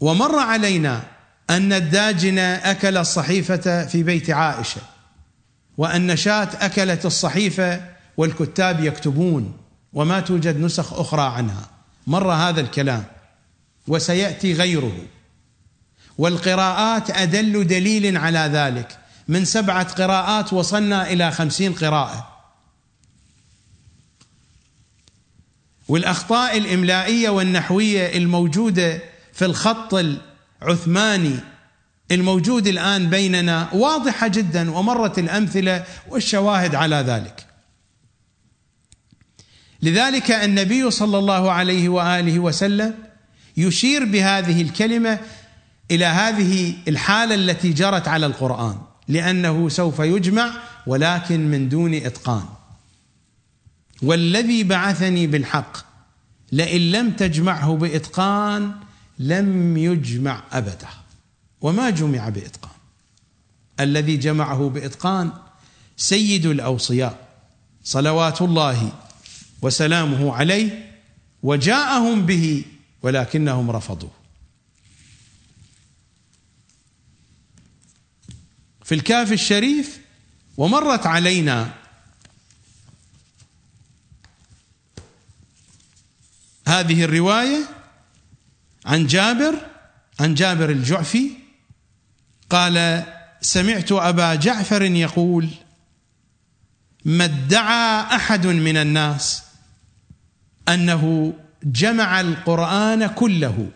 ومر علينا أن الداجن أكل الصحيفة في بيت عائشة وأن شاة أكلت الصحيفة والكتاب يكتبون وما توجد نسخ أخرى عنها. مر هذا الكلام وسيأتي غيره. والقراءات أدل دليل على ذلك من سبعة قراءات وصلنا إلى خمسين قراءة والأخطاء الإملائية والنحوية الموجودة في الخط العثماني الموجود الآن بيننا واضحة جدا ومرت الأمثلة والشواهد على ذلك. لذلك النبي صلى الله عليه وآله وسلم يشير بهذه الكلمة إلى هذه الحالة التي جرت على القرآن لأنه سوف يجمع ولكن من دون إتقان. والذي بعثني بالحق لئن لم تجمعه بإتقان لم يجمع ابدا وما جمع بإتقان؟ الذي جمعه بإتقان سيد الأوصياء صلوات الله وسلامه عليه وجاءهم به ولكنهم رفضوه. في الكاف الشريف ومرت علينا. هذه الرواية عن جابر عن جابر الجعفي قال سمعت أبا جعفر يقول ما ادعى أحد من الناس أنه جمع القرآن كله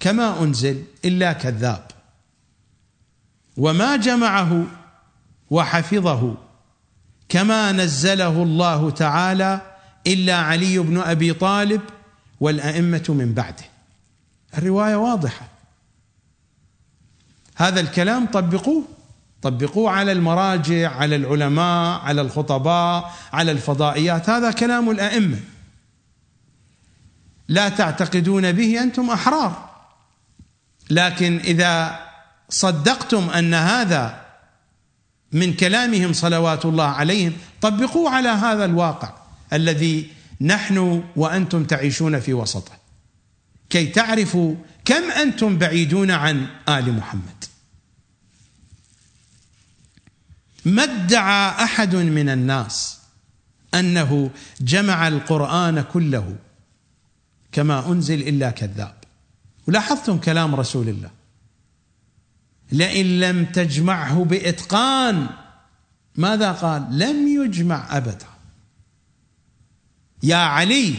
كما أنزل إلا كذاب. وما جمعه وحفظه كما نزله الله تعالى إلا علي بن أبي طالب والأئمة من بعده. الرواية واضحة. هذا الكلام طبقوه طبقوه على المراجع على العلماء على الخطباء على الفضائيات. هذا كلام الأئمة. لا تعتقدون به أنتم أحرار. لكن إذا صدقتم أن هذا من كلامهم صلوات الله عليهم طبقوه على هذا الواقع الذي نحن وأنتم تعيشون في وسطه. كي تعرفوا كم أنتم بعيدون عن آل محمد. ما ادعى أحد من الناس أنه جمع القرآن كله كما أنزل إلا كذاب؟ ولاحظتم كلام رسول الله. لئن لم تجمعه بإتقان. ماذا قال؟ لم يجمع أبدا. يا علي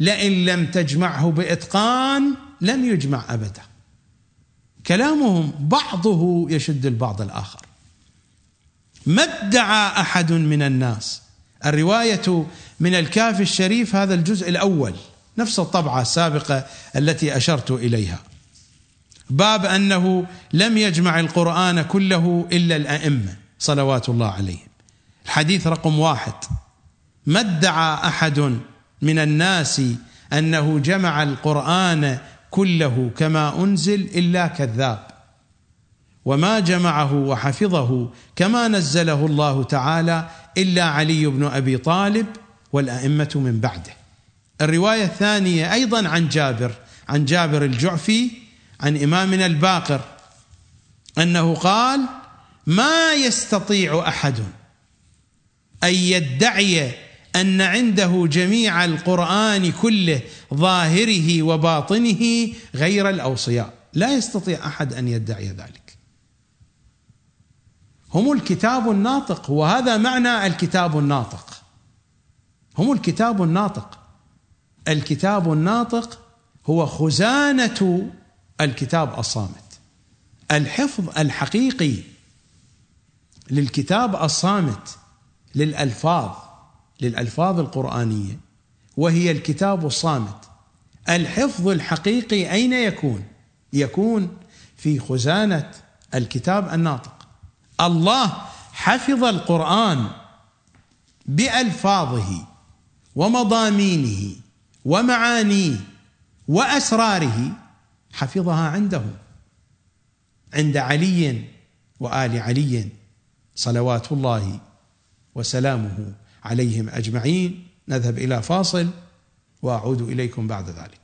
لئن لم تجمعه بإتقان لم يجمع أبدا. كلامهم بعضه يشد البعض الآخر. ما ادعى أحد من الناس. الرواية من الكافي الشريف هذا الجزء الأول نفس الطبعة السابقة التي أشرت إليها. باب أنه لم يجمع القرآن كله إلا الأئمة صلوات الله عليهم. الحديث رقم واحد. ما ادعى أحد من الناس أنه جمع القرآن كله كما أنزل إلا كذاب؟ وما جمعه وحفظه كما نزله الله تعالى إلا علي بن أبي طالب والأئمة من بعده. الرواية الثانية أيضا عن جابر عن جابر الجعفي عن إمامنا الباقر أنه قال: ما يستطيع أحد أن يدعي أن عنده جميع القرآن كله ظاهره وباطنه غير الأوصياء، لا يستطيع أحد أن يدعي ذلك. هم الكتاب الناطق وهذا معنى الكتاب الناطق. هم الكتاب الناطق. الكتاب الناطق هو خزانة الكتاب الصامت. الحفظ الحقيقي للكتاب الصامت للألفاظ للألفاظ القرآنية وهي الكتاب الصامت. الحفظ الحقيقي أين يكون؟ يكون في خزانة الكتاب الناطق. الله حفظ القرآن بألفاظه ومضامينه ومعانيه وأسراره حفظها عنده عند علي وآل علي صلوات الله وسلامه عليهم أجمعين. نذهب إلى فاصل وأعود إليكم بعد ذلك.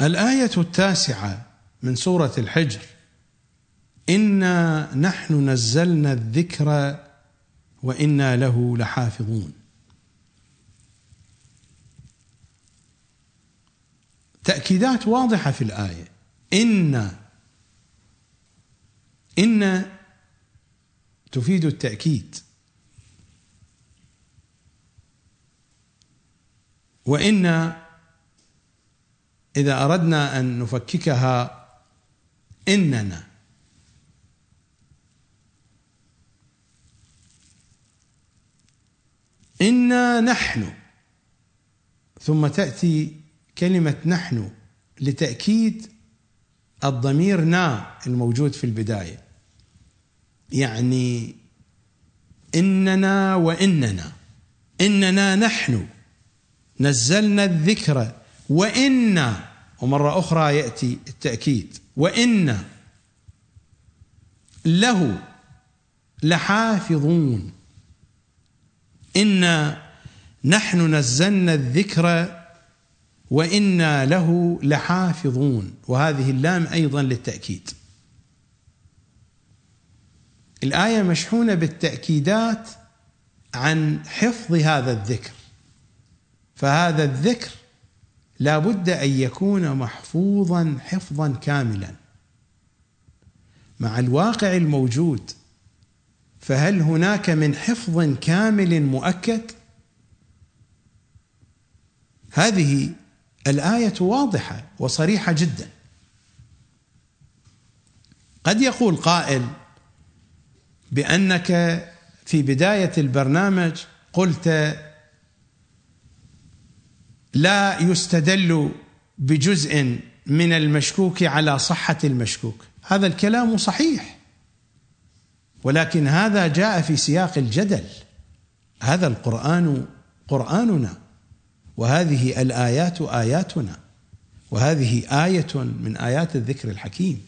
الآية التاسعة من سورة الحجر. إنا نحن نزلنا الذكر وإنا له لحافظون. تأكيدات واضحة في الآية. إن إن تفيد التأكيد. وإن إذا أردنا أن نفككها إننا. إنا نحن. ثم تأتي كلمة نحن لتأكيد الضمير نا الموجود في البداية. يعني إننا وإننا. إننا نحن. نزلنا الذكر وإنا. ومرة أخرى يأتي التأكيد. وإنا. له لحافظون. إنا. نحن نزلنا الذكر وإنا له لحافظون. وهذه اللام أيضا للتأكيد. الآية مشحونة بالتأكيدات عن حفظ هذا الذكر. فهذا الذكر لا بد أن يكون محفوظا حفظا كاملا. مع الواقع الموجود فهل هناك من حفظ كامل مؤكد؟ هذه الآية واضحة وصريحة جدا. قد يقول قائل بأنك في بداية البرنامج قلت لا يستدل بجزء من المشكوك على صحة المشكوك. هذا الكلام صحيح ولكن هذا جاء في سياق الجدل. هذا القرآن قرآننا. وهذه الآيات آياتنا. وهذه آية من آيات الذكر الحكيم.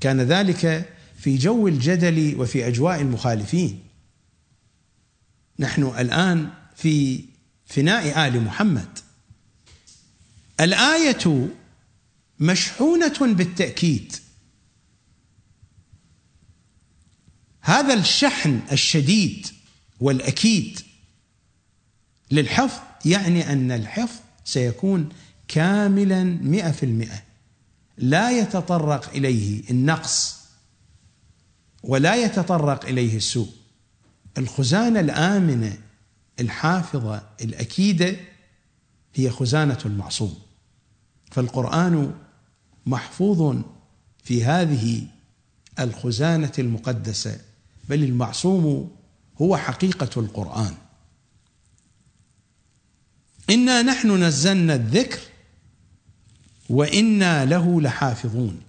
كان ذلك في جو الجدل وفي أجواء المخالفين. نحن الآن في فناء آل محمد. الآية مشحونة بالتأكيد. هذا الشحن الشديد والأكيد للحفظ يعني أن الحفظ سيكون كاملا مئة في المئة. لا يتطرق إليه النقص ولا يتطرق إليه السوء. الخزانة الآمنة الحافظة الأكيدة هي خزانة المعصوم. فالقرآن محفوظ في هذه الخزانة المقدسة بل المعصوم هو حقيقة القرآن. إنا نحن نزلنا الذكر وإنا له لحافظون.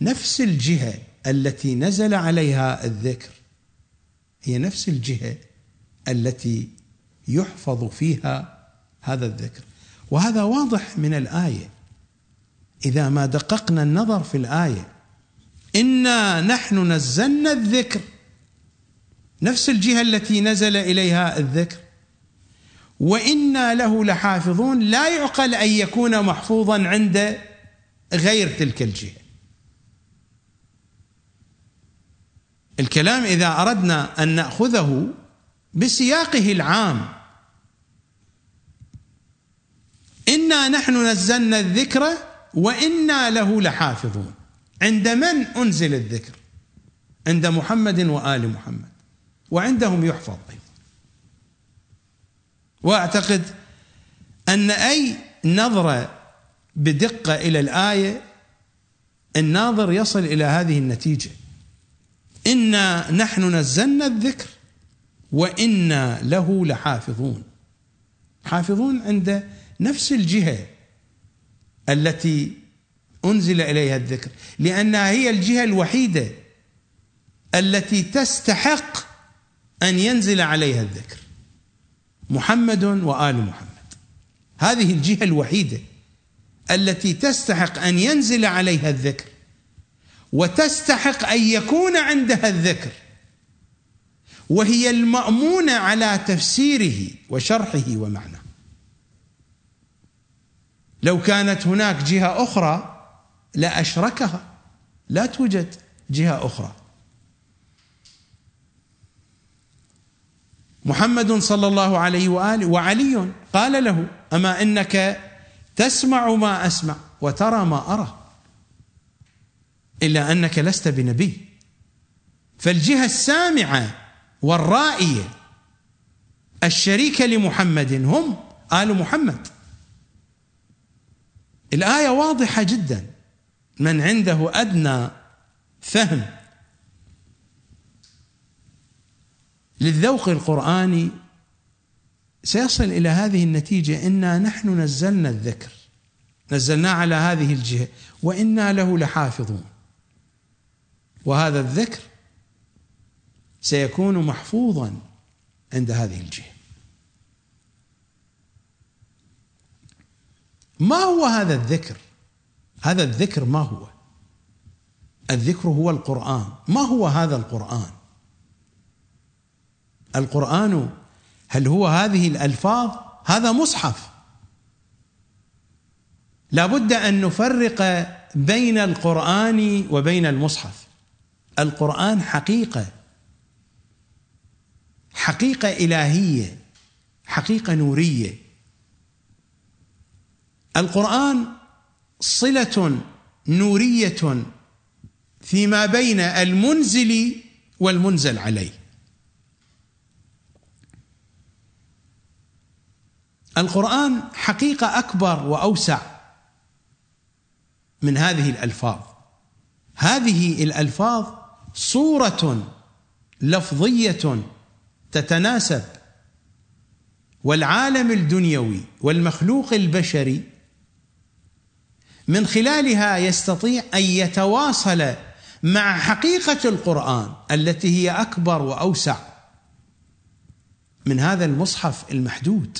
نفس الجهة التي نزل عليها الذكر هي نفس الجهة التي يحفظ فيها هذا الذكر. وهذا واضح من الآية. إذا ما دققنا النظر في الآية إنا نحن نزلنا الذكر. نفس الجهة التي نزل إليها الذكر. وإنا له لحافظون لا يعقل أن يكون محفوظا عند غير تلك الجهة. الكلام إذا أردنا أن نأخذه بسياقه العام. إنا نحن نزلنا الذكر وإنا له لحافظون. عند من أنزل الذكر؟ عند محمد وآل محمد. وعندهم يحفظ. واعتقد أن أي نظرة بدقة إلى الآية الناظر يصل إلى هذه النتيجة. إنا نحن نزلنا الذكر وإنا له لحافظون. حافظون عند نفس الجهة التي أنزل إليها الذكر لأنها هي الجهة الوحيدة التي تستحق أن ينزل عليها الذكر. محمد وآل محمد. هذه الجهة الوحيدة التي تستحق أن ينزل عليها الذكر وتستحق أن يكون عندها الذكر وهي المأمونة على تفسيره وشرحه ومعناه. لو كانت هناك جهة أخرى لأشركها لا توجد جهة أخرى. محمد صلى الله عليه وآله وعلي قال له أما إنك تسمع ما أسمع وترى ما أرى إلا أنك لست بنبي. فالجهة السامعة والرائية الشريكه لمحمد هم آل محمد. الآية واضحة جدا. من عنده أدنى فهم. للذوق القرآني سيصل إلى هذه النتيجة إنا نحن نزلنا الذكر. نزلناه على هذه الجهة وإنا له لحافظون. وهذا الذكر سيكون محفوظا عند هذه الجهة. ما هو هذا الذكر؟ هذا الذكر ما هو؟ الذكر هو القرآن. ما هو هذا القرآن؟ القرآن هل هو هذه الألفاظ؟ هذا مصحف. لابد أن نفرق بين القرآن وبين المصحف. القرآن حقيقة حقيقة إلهية حقيقة نورية. القرآن صلة نورية فيما بين المنزل والمنزل عليه. القرآن حقيقة أكبر وأوسع من هذه الألفاظ. هذه الألفاظ صورة لفظية تتناسب والعالم الدنيوي والمخلوق البشري من خلالها يستطيع أن يتواصل مع حقيقة القرآن التي هي أكبر وأوسع من هذا المصحف المحدود.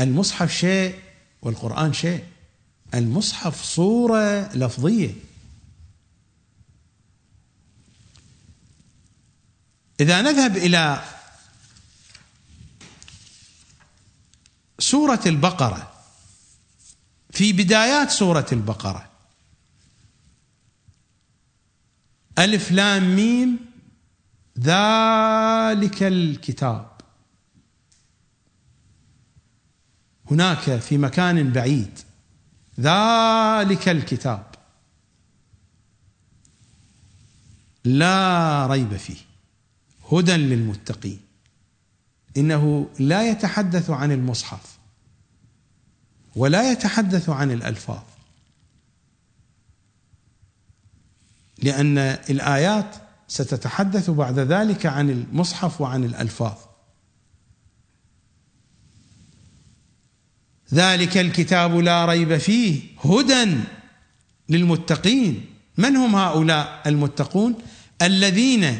المصحف شيء والقرآن شيء. المصحف صورة لفظية. إذا نذهب إلى سورة البقرة. في بدايات سورة البقرة. ألف لام ميم. ذلك الكتاب. هناك في مكان بعيد. ذلك الكتاب. لا ريب فيه. هدى للمتقين. إنه لا يتحدث عن المصحف. ولا يتحدث عن الألفاظ. لأن الآيات ستتحدث بعد ذلك عن المصحف وعن الألفاظ. ذلك الكتاب لا ريب فيه هدى للمتقين. من هم هؤلاء المتقون؟ الذين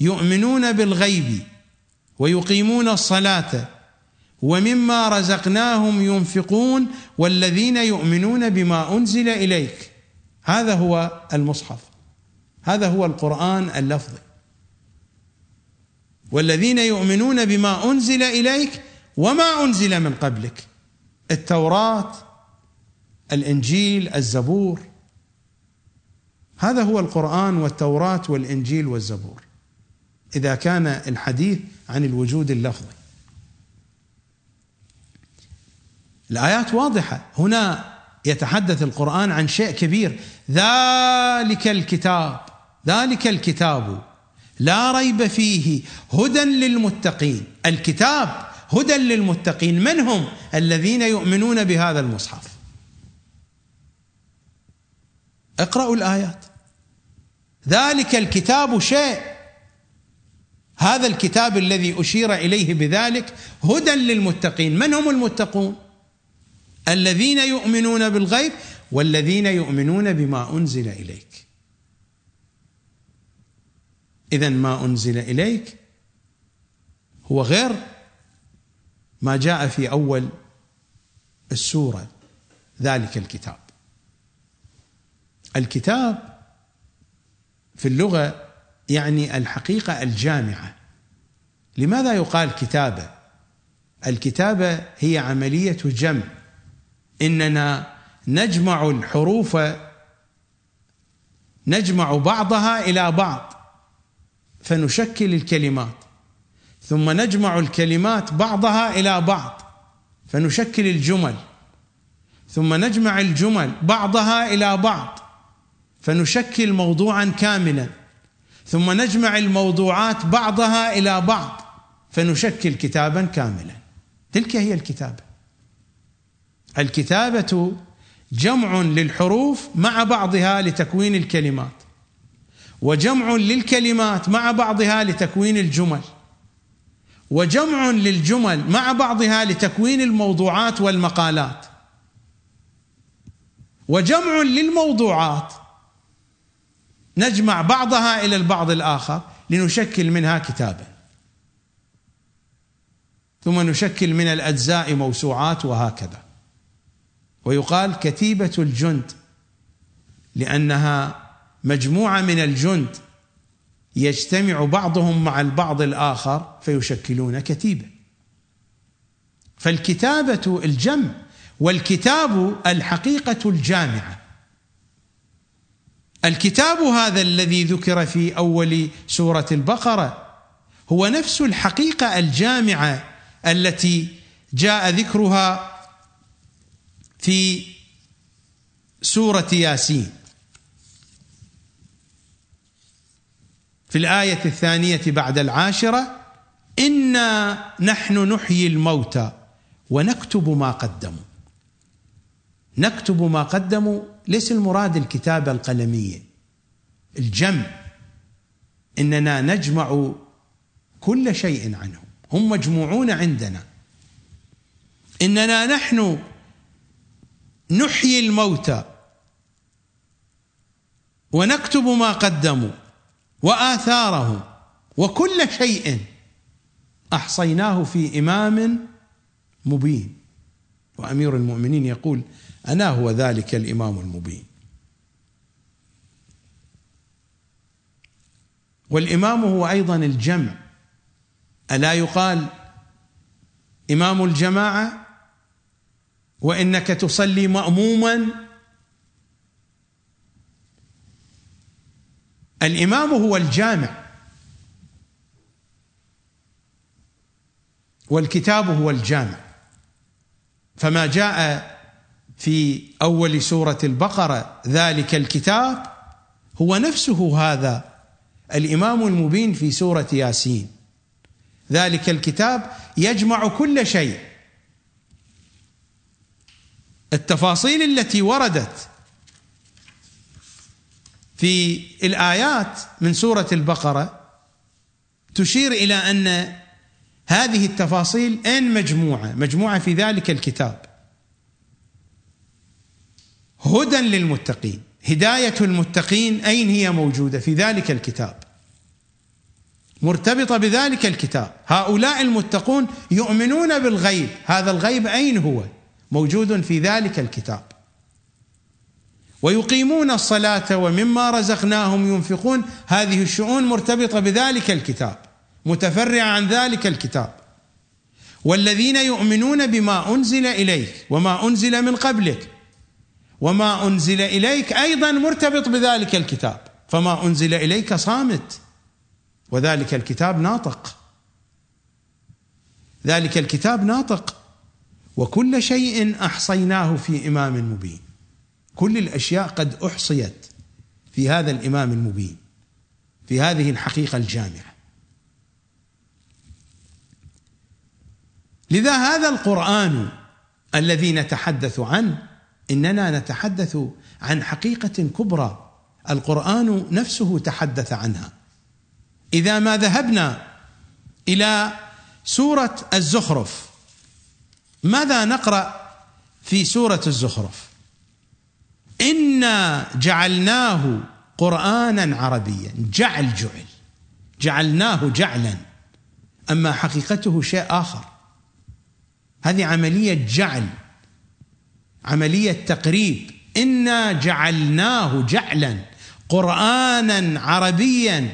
يؤمنون بالغيب ويقيمون الصلاة ومما رزقناهم ينفقون والذين يؤمنون بما أنزل إليك. هذا هو المصحف. هذا هو القرآن اللفظي. والذين يؤمنون بما أنزل إليك وما أنزل من قبلك. التوراة الإنجيل الزبور. هذا هو القرآن والتوراة والإنجيل والزبور. إذا كان الحديث عن الوجود اللفظي. الآيات واضحة. هنا يتحدث القرآن عن شيء كبير. ذلك الكتاب. ذلك الكتاب. لا ريب فيه. هدى للمتقين. الكتاب هدى للمتقين. من هم الذين يؤمنون بهذا المصحف؟ اقرأوا الآيات. ذلك الكتاب شيء. هذا الكتاب الذي أشير إليه بذلك هدى للمتقين. من هم المتقون؟ الذين يؤمنون بالغيب والذين يؤمنون بما أنزل إليك. إذا ما أنزل إليك هو غير ما جاء في أول السورة ذلك الكتاب. الكتاب في اللغة يعني الحقيقة الجامعة. لماذا يقال كتابة؟ الكتابة هي عملية جمع. إننا نجمع الحروف نجمع بعضها إلى بعض فنشكل الكلمات. ثم نجمع الكلمات بعضها إلى بعض فنشكل الجمل. ثم نجمع الجمل بعضها إلى بعض فنشكل موضوعا كاملا. ثم نجمع الموضوعات بعضها إلى بعض فنشكل كتابا كاملا. تلك هي الكتابة. الكتابة جمع للحروف مع بعضها لتكوين الكلمات وجمع للكلمات مع بعضها لتكوين الجمل. وجمع للجمل مع بعضها لتكوين الموضوعات والمقالات. وجمع للموضوعات نجمع بعضها إلى البعض الآخر لنشكل منها كتابا. ثم نشكل من الأجزاء موسوعات وهكذا. ويقال كتيبة الجند لأنها مجموعة من الجند يجتمع بعضهم مع البعض الآخر فيشكلون كتيبة. فالكتابة الجمع والكتاب الحقيقة الجامعة. الكتاب هذا الذي ذكر في أول سورة البقرة هو نفس الحقيقة الجامعة التي جاء ذكرها في سورة ياسين. في الآية الثانية بعد العاشرة إنا نحن نحيي الموتى ونكتب ما قدموا. نكتب ما قدموا ليس المراد الكتابة القلمية الجمع. إننا نجمع كل شيء عنهم هم مجموعون عندنا. إننا نحن نحيي الموتى ونكتب ما قدموا. واثارهم وكل شيء أحصيناه في إمام مبين. وأمير المؤمنين يقول أنا هو ذلك الإمام المبين. والإمام هو أيضا الجمع. ألا يقال إمام الجماعة وإنك تصلي ماموما الإمام هو الجامع. والكتاب هو الجامع. فما جاء في أول سورة البقرة ذلك الكتاب هو نفسه هذا الإمام المبين في سورة ياسين. ذلك الكتاب يجمع كل شيء. التفاصيل التي وردت في الآيات من سورة البقرة تشير إلى أن هذه التفاصيل ان مجموعة؟ مجموعة في ذلك الكتاب. هدى للمتقين. هداية المتقين أين هي موجودة؟ في ذلك الكتاب. مرتبطة بذلك الكتاب. هؤلاء المتقون يؤمنون بالغيب. هذا الغيب أين هو؟ موجود في ذلك الكتاب. ويقيمون الصلاة ومما رزقناهم ينفقون. هذه الشؤون مرتبطة بذلك الكتاب متفرعة عن ذلك الكتاب. والذين يؤمنون بما أنزل إليك وما أنزل من قبلك وما أنزل إليك أيضا مرتبط بذلك الكتاب. فما أنزل إليك صامت وذلك الكتاب ناطق. ذلك الكتاب ناطق. وكل شيء أحصيناه في إمام مبين. كل الأشياء قد أحصيت في هذا الإمام المبين في هذه الحقيقة الجامعة. لذا هذا القرآن الذي نتحدث عنه إننا نتحدث عن حقيقة كبرى. القرآن نفسه تحدث عنها. إذا ما ذهبنا إلى سورة الزخرف ماذا نقرأ في سورة الزخرف؟ إنا جعلناه قرانا عربيا. جعل جعل. جعلناه جعلا. أما حقيقته شيء آخر. هذه عملية جعل. عملية تقريب. إنا جعلناه جعلا. قرانا عربيا.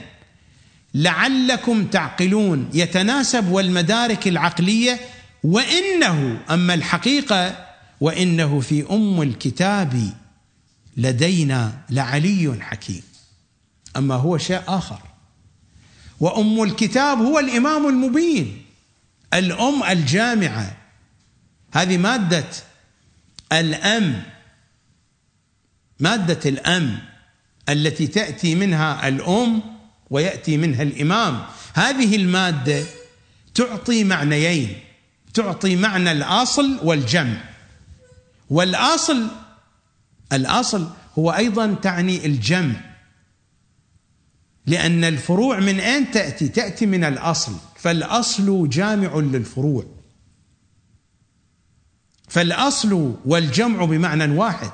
لعلكم تعقلون. يتناسب والمدارك العقلية. وإنه أما الحقيقة وإنه في أم الكتاب. لدينا لعلي حكيم. أما هو شيء آخر. وأم الكتاب هو الإمام المبين. الأم الجامعة. هذه مادة الأم. مادة الأم التي تأتي منها الأم ويأتي منها الإمام. هذه المادة تعطي معنيين. تعطي معنى الأصل والجمع. والأصل الأصل هو أيضا تعني الجمع. لأن الفروع من أين تأتي؟ تأتي من الأصل. فالأصل جامع للفروع. فالأصل والجمع بمعنى واحد.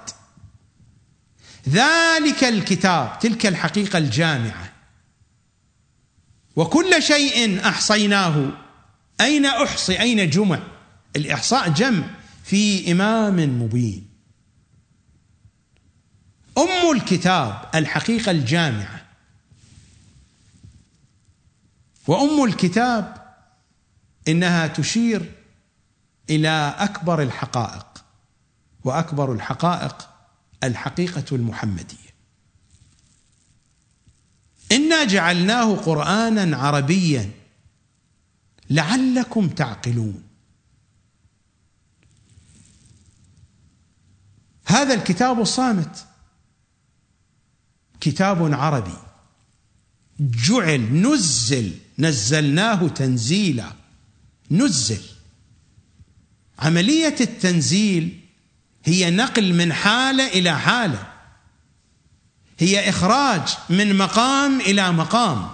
ذلك الكتاب تلك الحقيقة الجامعة. وكل شيء أحصيناه. أين أحصي؟ أين جمع؟ الإحصاء جمع في إمام مبين. أم الكتاب الحقيقة الجامعة. وأم الكتاب إنها تشير إلى أكبر الحقائق وأكبر الحقائق الحقيقة المحمدية. إنا جعلناه قرانا عربيا لعلكم تعقلون. هذا الكتاب الصامت. كتاب عربي. جعل نزل نزلناه تنزيلا. نزل. عملية التنزيل هي نقل من حالة إلى حالة. هي إخراج من مقام إلى مقام.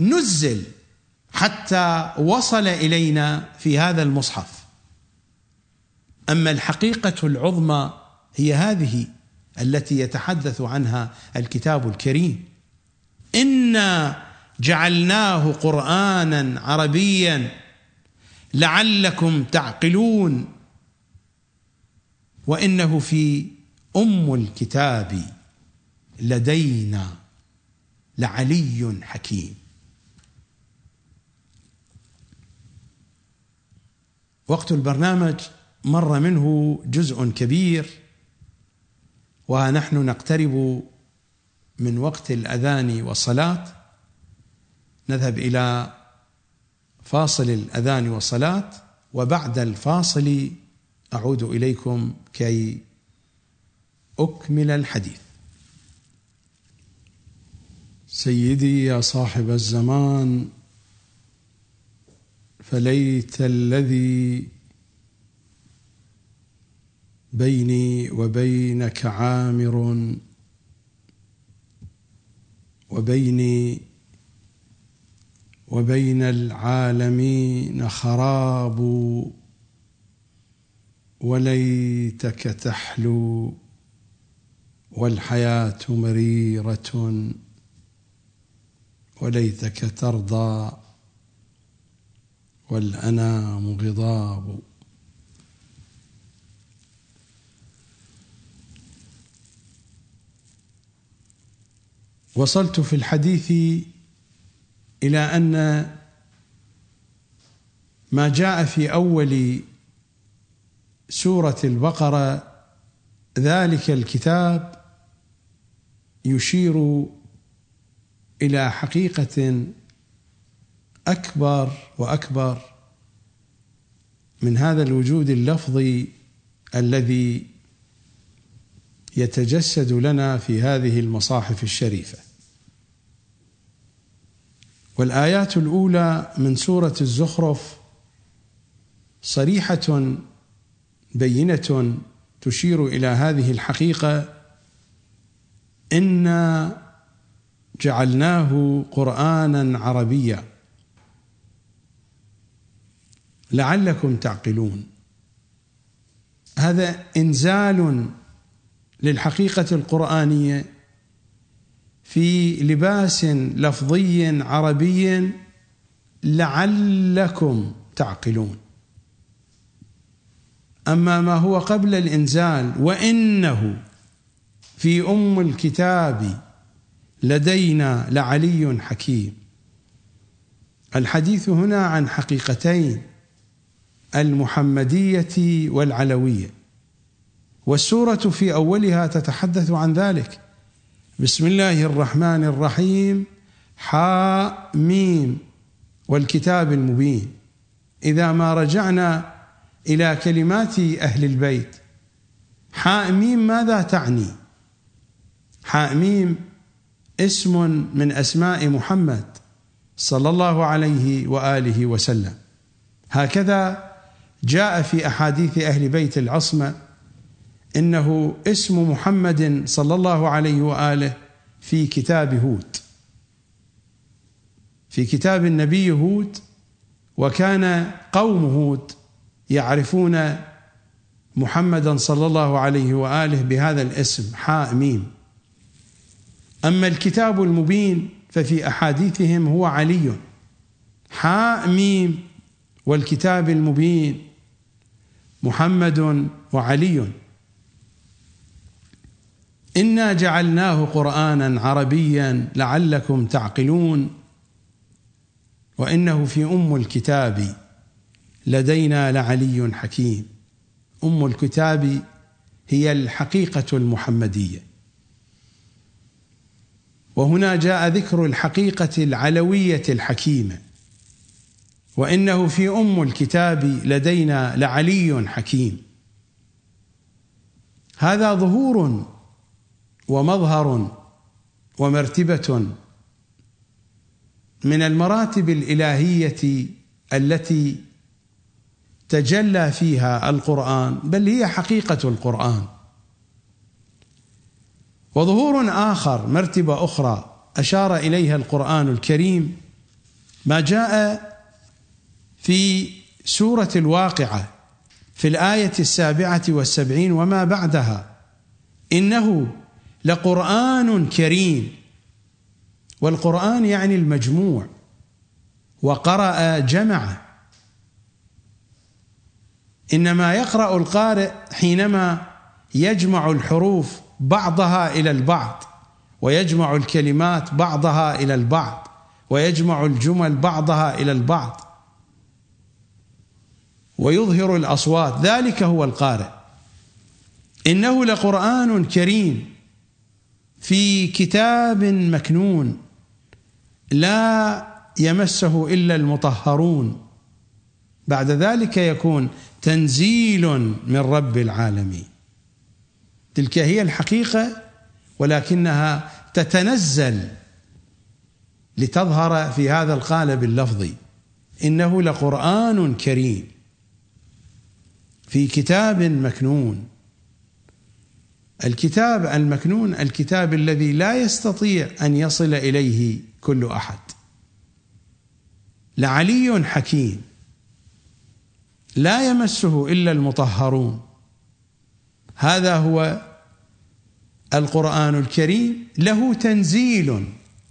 نزل حتى وصل إلينا في هذا المصحف. أما الحقيقة العظمى هي هذه التي يتحدث عنها الكتاب الكريم. إنا جعلناه قرآنا عربيا لعلكم تعقلون وإنه في أم الكتاب لدينا لعلي حكيم. وقت البرنامج مر منه جزء كبير ونحن نقترب من وقت الأذان والصلاة. نذهب إلى فاصل الأذان والصلاة وبعد الفاصل أعود إليكم كي أكمل الحديث. سيدي يا صاحب الزمان فليت الذي بيني وبينك عامر. وبيني وبين العالمين خراب. وليتك تحلو والحياة مريرة. وليتك ترضى والأنام غضاب. وصلت في الحديث إلى أن ما جاء في أول سورة البقرة ذلك الكتاب يشير إلى حقيقة أكبر وأكبر من هذا الوجود اللفظي الذي يتجسد لنا في هذه المصاحف الشريفة. والآيات الأولى من سورة الزخرف صريحة بينة تشير إلى هذه الحقيقة إنا جعلناه قرانا عربيا. لعلكم تعقلون. هذا إنزال للحقيقة القرآنية في لباس لفظي عربي لعلكم تعقلون. أما ما هو قبل الإنزال وإنه في أم الكتاب لدينا لعلي حكيم. الحديث هنا عن حقيقتين المحمدية والعلوية. والسورة في أولها تتحدث عن ذلك. بسم الله الرحمن الرحيم. حاء ميم والكتاب المبين. إذا ما رجعنا إلى كلمات أهل البيت. حاء ميم ماذا تعني؟ حاء ميم اسم من أسماء محمد صلى الله عليه وآله وسلم. هكذا جاء في أحاديث أهل بيت العصمة إنه اسم محمد صلى الله عليه وآله في كتاب هود. في كتاب النبي هود وكان قوم هود يعرفون محمدا صلى الله عليه وآله بهذا الاسم حاء ميم أما الكتاب المبين ففي أحاديثهم هو علي. حاء ميم والكتاب المبين محمد وعلي. إنا جعلناه قرآنا عربيا لعلكم تعقلون وإنه في أم الكتاب لدينا لعلي حكيم. أم الكتاب هي الحقيقة المحمدية. وهنا جاء ذكر الحقيقة العلوية الحكيمة. وإنه في أم الكتاب لدينا لعلي حكيم. هذا ظهور ومظهر ومرتبة من المراتب الإلهية التي تجلى فيها القرآن بل هي حقيقة القرآن. وظهور آخر مرتبة أخرى أشار إليها القرآن الكريم ما جاء في سورة الواقعة في الآية السابعة والسبعين وما بعدها إنه لقرآن كريم. والقرآن يعني المجموع. وقرأ جمع. إنما يقرأ القارئ حينما يجمع الحروف بعضها إلى البعض ويجمع الكلمات بعضها إلى البعض ويجمع الجمل بعضها إلى البعض. ويظهر الأصوات. ذلك هو القارئ. إنه لقرآن كريم. في كتاب مكنون لا يمسه إلا المطهرون. بعد ذلك يكون تنزيل من رب العالمين. تلك هي الحقيقة ولكنها تتنزل لتظهر في هذا القالب اللفظي. إنه لقرآن كريم في كتاب مكنون. الكتاب المكنون الكتاب الذي لا يستطيع أن يصل إليه كل أحد. لعلي حكيم. لا يمسه إلا المطهرون. هذا هو القرآن الكريم. له تنزيل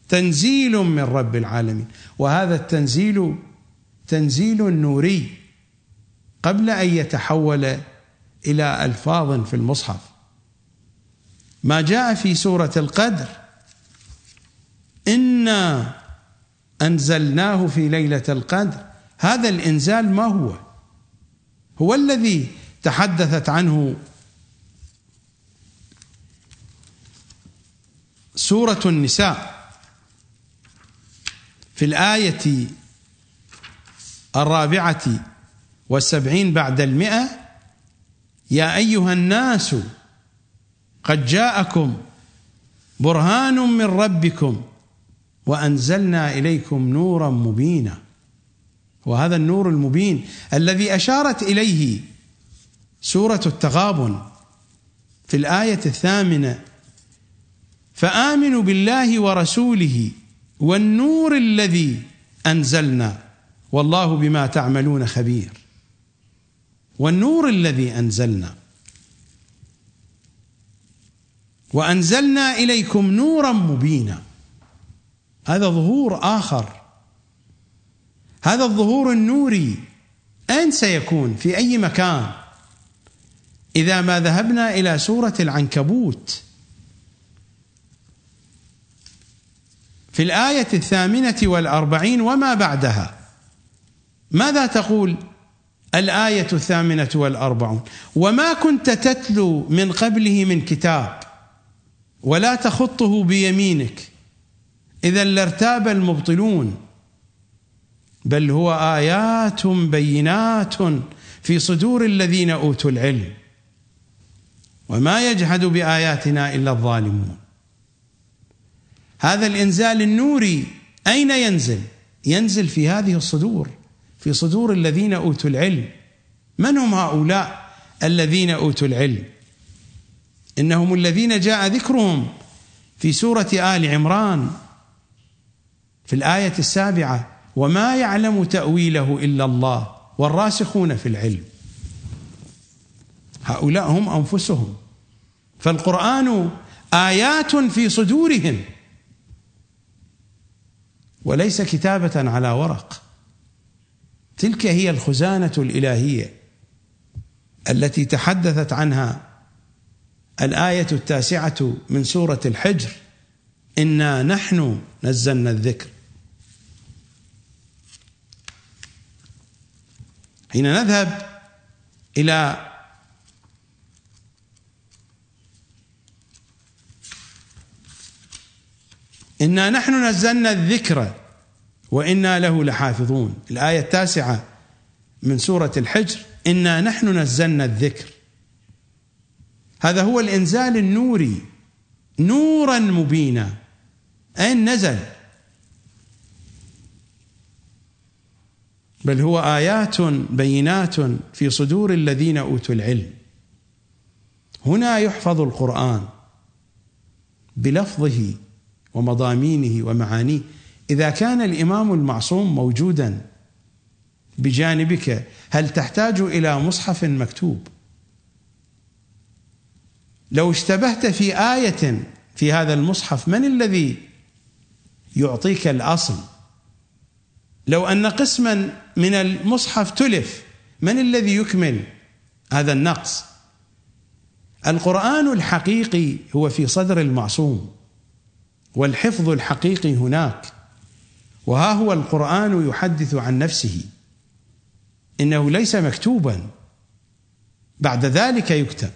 تنزيل من رب العالمين. وهذا التنزيل تنزيل نوري قبل أن يتحول إلى ألفاظ في المصحف. ما جاء في سورة القدر. إنا أنزلناه في ليلة القدر. هذا الإنزال ما هو؟ هو الذي تحدثت عنه سورة النساء في الآية الرابعة والسبعين بعد المئة. يا أيها الناس قد جاءكم برهان من ربكم وأنزلنا إليكم نورا مبينا. وهذا النور المبين الذي أشارت إليه سورة التغابن في الآية الثامنة. فآمنوا بالله ورسوله والنور الذي أنزلنا. والله بما تعملون خبير. والنور الذي أنزلنا. وأنزلنا إليكم نورا مبينا. هذا ظهور آخر. هذا الظهور النوري. أين سيكون؟ في أي مكان؟ إذا ما ذهبنا إلى سورة العنكبوت. في الآية الثامنة والأربعين وما بعدها. ماذا تقول؟ الآية الثامنة والأربعون. وما كنت تتلو من قبله من كتاب. ولا تخطه بيمينك. إذا لارتاب المبطلون بل هو آيات بينات في صدور الذين أوتوا العلم. وما يجحد بآياتنا إلا الظالمون. هذا الإنزال النوري أين ينزل؟ ينزل في هذه الصدور في صدور الذين أوتوا العلم. من هم هؤلاء الذين أوتوا العلم؟ إنهم الذين جاء ذكرهم في سورة آل عمران في الآية السابعة وما يعلم تأويله إلا الله والراسخون في العلم. هؤلاء هم أنفسهم. فالقرآن آيات في صدورهم وليس كتابة على ورق. تلك هي الخزانة الإلهية التي تحدثت عنها الآية التاسعة من سورة الحجر إنا نحن نزلنا الذكر. حين نذهب إلى إنا نحن نزلنا الذكر وإنا له لحافظون. الآية التاسعة من سورة الحجر إنا نحن نزلنا الذكر. هذا هو الإنزال النوري. نورا مبينا. أين نزل؟ بل هو آيات بينات في صدور الذين أوتوا العلم. هنا يحفظ القرآن بلفظه ومضامينه ومعانيه. إذا كان الإمام المعصوم موجودا بجانبك هل تحتاج إلى مصحف مكتوب؟ لو اشتبهت في آية في هذا المصحف من الذي يعطيك الأصل؟ لو أن قسما من المصحف تلف من الذي يكمل هذا النقص؟ القرآن الحقيقي هو في صدر المعصوم والحفظ الحقيقي هناك وها هو القرآن يحدث عن نفسه. إنه ليس مكتوبا بعد ذلك يكتب.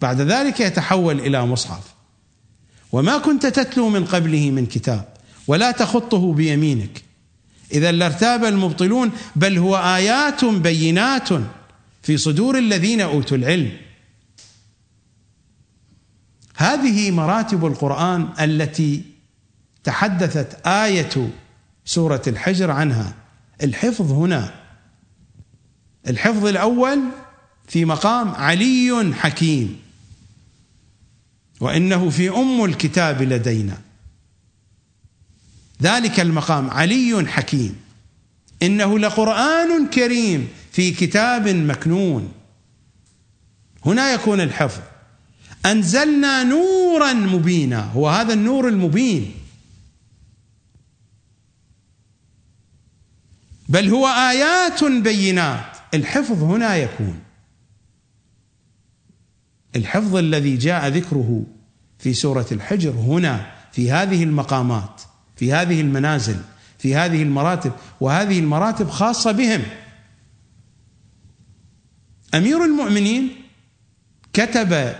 بعد ذلك يتحول إلى مصحف. وما كنت تتلو من قبله من كتاب ولا تخطه بيمينك. إذا لارتاب المبطلون بل هو آيات بينات في صدور الذين أوتوا العلم. هذه مراتب القرآن التي تحدثت آية سورة الحجر عنها. الحفظ هنا. الحفظ الأول في مقام علي حكيم. وإنه في أم الكتاب لدينا. ذلك المقام. علي حكيم. إنه لقرآن كريم في كتاب مكنون. هنا يكون الحفظ. أنزلنا نورا مبينا. هو هذا النور المبين. بل هو آيات بينات. الحفظ هنا يكون. الحفظ الذي جاء ذكره في سورة الحجر هنا في هذه المقامات في هذه المنازل في هذه المراتب وهذه المراتب خاصة بهم. أمير المؤمنين كتب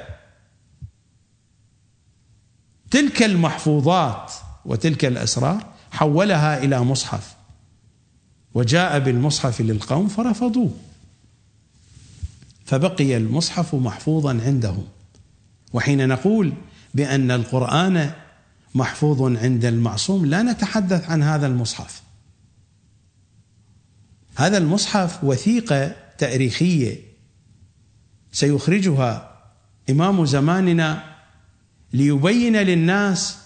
تلك المحفوظات وتلك الأسرار حولها إلى مصحف وجاء بالمصحف للقوم فرفضوه. فبقي المصحف محفوظا عندهم وحين نقول بأن القرآن محفوظ عند المعصوم لا نتحدث عن هذا المصحف. هذا المصحف وثيقة تاريخية سيخرجها إمام زماننا ليبين للناس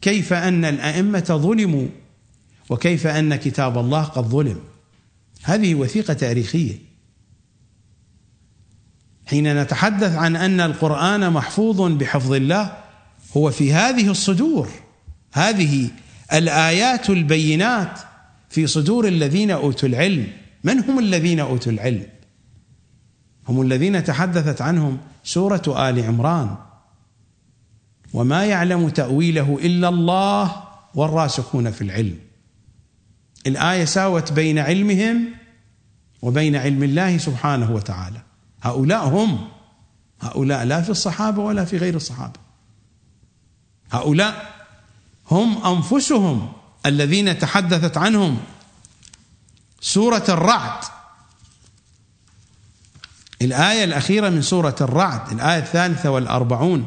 كيف أن الأئمة ظلموا وكيف أن كتاب الله قد ظلم. هذه وثيقة تاريخية. حين نتحدث عن أن القرآن محفوظ بحفظ الله هو في هذه الصدور هذه الآيات البينات في صدور الذين أوتوا العلم. من هم الذين أوتوا العلم؟ هم الذين تحدثت عنهم سورة آل عمران. وما يعلم تأويله إلا الله والراسخون في العلم. الآية ساوت بين علمهم وبين علم الله سبحانه وتعالى. هؤلاء هم. هؤلاء لا في الصحابة ولا في غير الصحابة. هؤلاء هم أنفسهم الذين تحدثت عنهم سورة الرعد. الآية الأخيرة من سورة الرعد الآية الثالثة والأربعون.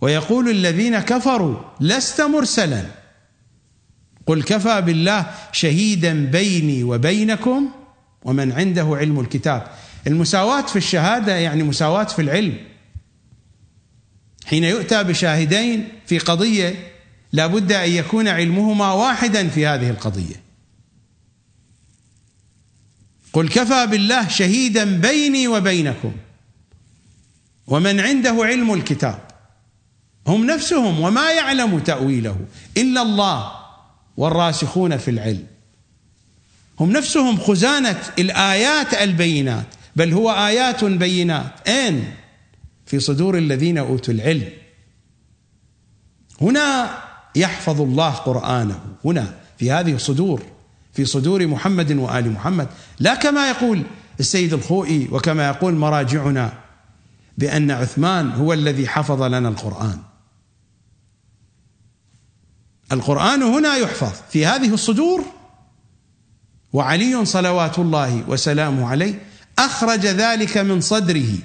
ويقول الذين كفروا لست مرسلا. قل كفى بالله شهيدا بيني وبينكم ومن عنده علم الكتاب. المساواة في الشهادة يعني مساواة في العلم. حين يؤتى بشاهدين في قضية لا بد أن يكون علمهما واحدا في هذه القضية. قل كفى بالله شهيدا بيني وبينكم ومن عنده علم الكتاب هم نفسهم وما يعلم تأويله إلا الله والراسخون في العلم. هم نفسهم خزانة الآيات البينات. بل هو آيات بينات. أين في صدور الذين أوتوا العلم. هنا يحفظ الله قرآنه. هنا في هذه الصدور في صدور محمد وآل محمد. لا كما يقول السيد الخوئي وكما يقول مراجعنا بأن عثمان هو الذي حفظ لنا القرآن. القرآن هنا يحفظ في هذه الصدور. وعلي صلوات الله وسلامه عليه أخرج ذلك من صدره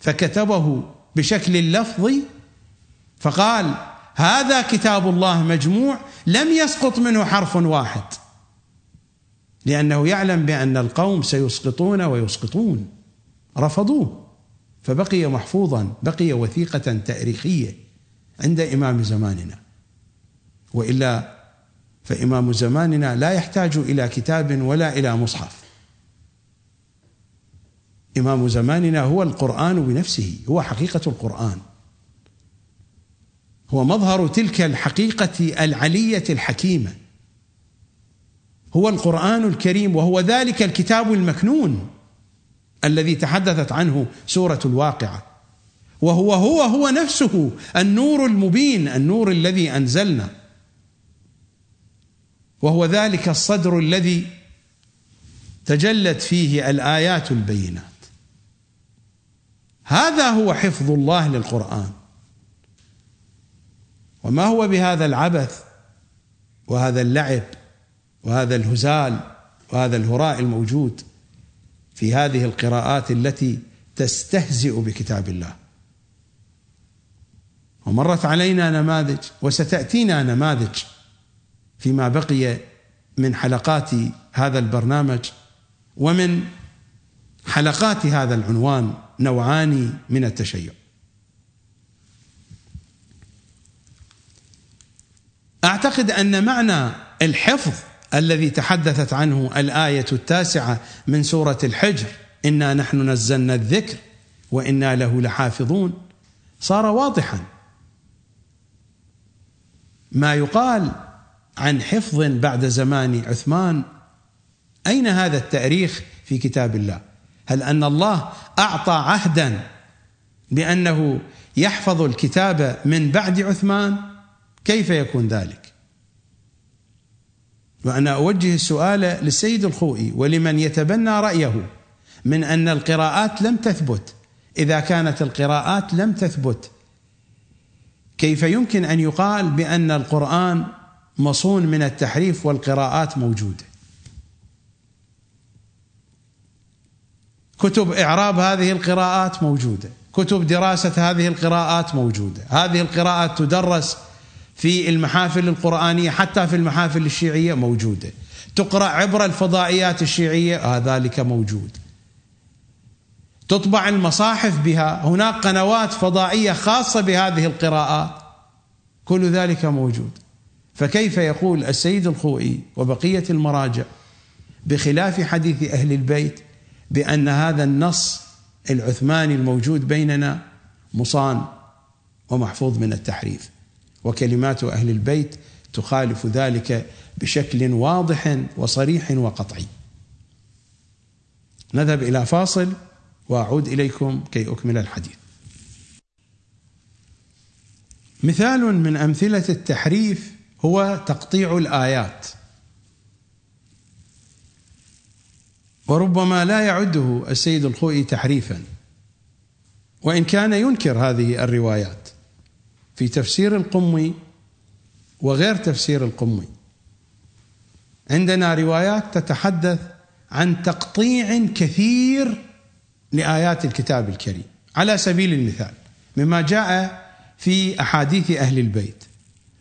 فكتبه بشكل اللفظي فقال هذا كتاب الله مجموع لم يسقط منه حرف واحد لأنه يعلم بأن القوم سيسقطون ويسقطون رفضوه فبقي محفوظا بقي وثيقة تأريخية عند إمام زماننا وإلا فإمام زماننا لا يحتاج إلى كتاب ولا إلى مصحف. إمام زماننا هو القرآن بنفسه هو حقيقة القرآن. هو مظهر تلك الحقيقة العلية الحكيمة. هو القرآن الكريم وهو ذلك الكتاب المكنون الذي تحدثت عنه سورة الواقعة. وهو هو هو نفسه النور المبين النور الذي أنزلنا. وهو ذلك الصدر الذي تجلت فيه الآيات البينات هذا هو حفظ الله للقرآن. وما هو بهذا العبث وهذا اللعب وهذا الهزال وهذا الهراء الموجود في هذه القراءات التي تستهزئ بكتاب الله؟ ومرت علينا نماذج وستأتينا نماذج فيما بقي من حلقات هذا البرنامج ومن حلقات هذا العنوان. نوعان من التشيع. أعتقد أن معنى الحفظ الذي تحدثت عنه الآية التاسعة من سورة الحجر إنا نحن نزلنا الذكر وإنا له لحافظون صار واضحا. ما يقال عن حفظ بعد زمان عثمان أين هذا التأريخ في كتاب الله؟ هل أن الله أعطى عهدا بأنه يحفظ الكتاب من بعد عثمان؟ كيف يكون ذلك؟ وأنا أوجه السؤال للسيد الخوئي ولمن يتبنى رأيه من أن القراءات لم تثبت. إذا كانت القراءات لم تثبت كيف يمكن أن يقال بأن القرآن مصون من التحريف والقراءات موجودة؟ كتب إعراب هذه القراءات موجودة. كتب دراسة هذه القراءات موجودة. هذه القراءات تدرس في المحافل القرآنية حتى في المحافل الشيعية موجودة. تقرأ عبر الفضائيات الشيعية آه ذلك موجود. تطبع المصاحف بها هناك قنوات فضائية خاصة بهذه القراءات كل ذلك موجود. فكيف يقول السيد الخوئي وبقية المراجع بخلاف حديث أهل البيت بأن هذا النص العثماني الموجود بيننا مصان ومحفوظ من التحريف وكلمات أهل البيت تخالف ذلك بشكل واضح وصريح وقطعي. نذهب إلى فاصل وأعود إليكم كي أكمل الحديث. مثال من أمثلة التحريف هو تقطيع الآيات. وربما لا يعده السيد الخوئي تحريفا. وإن كان ينكر هذه الروايات في تفسير القمي وغير تفسير القمي. عندنا روايات تتحدث عن تقطيع كثير لآيات الكتاب الكريم. على سبيل المثال مما جاء في أحاديث أهل البيت.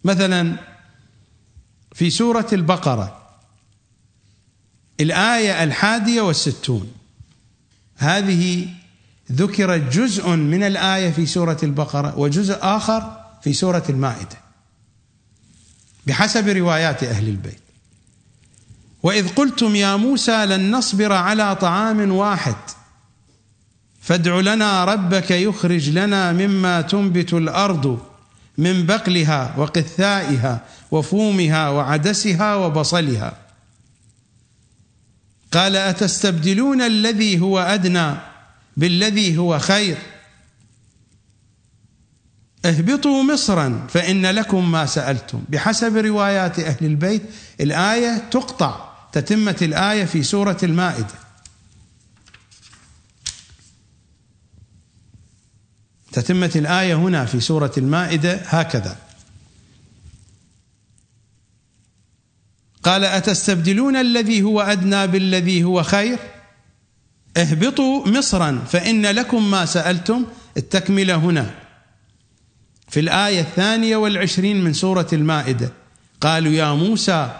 مثلا في سورة البقرة الآية الحادية والستون. هذه ذكر جزء من الآية في سورة البقرة وجزء آخر في سورة المائدة. بحسب روايات أهل البيت. وإذ قلتم يا موسى لن نصبر على طعام واحد. فادع لنا ربك يخرج لنا مما تنبت الأرض من بقلها وقثائها وفومها وعدسها وبصلها. قال أتستبدلون الذي هو أدنى بالذي هو خير؟ اهبطوا مصرا فإن لكم ما سألتم. بحسب روايات أهل البيت الآية تقطع تتمه الآية في سورة المائدة. تتمة الآية هنا في سورة المائدة هكذا. قال أتستبدلون الذي هو أدنى بالذي هو خير؟ اهبطوا مصرا فإن لكم ما سألتم. التكملة هنا. في الآية الثانية والعشرين من سورة المائدة قالوا يا موسى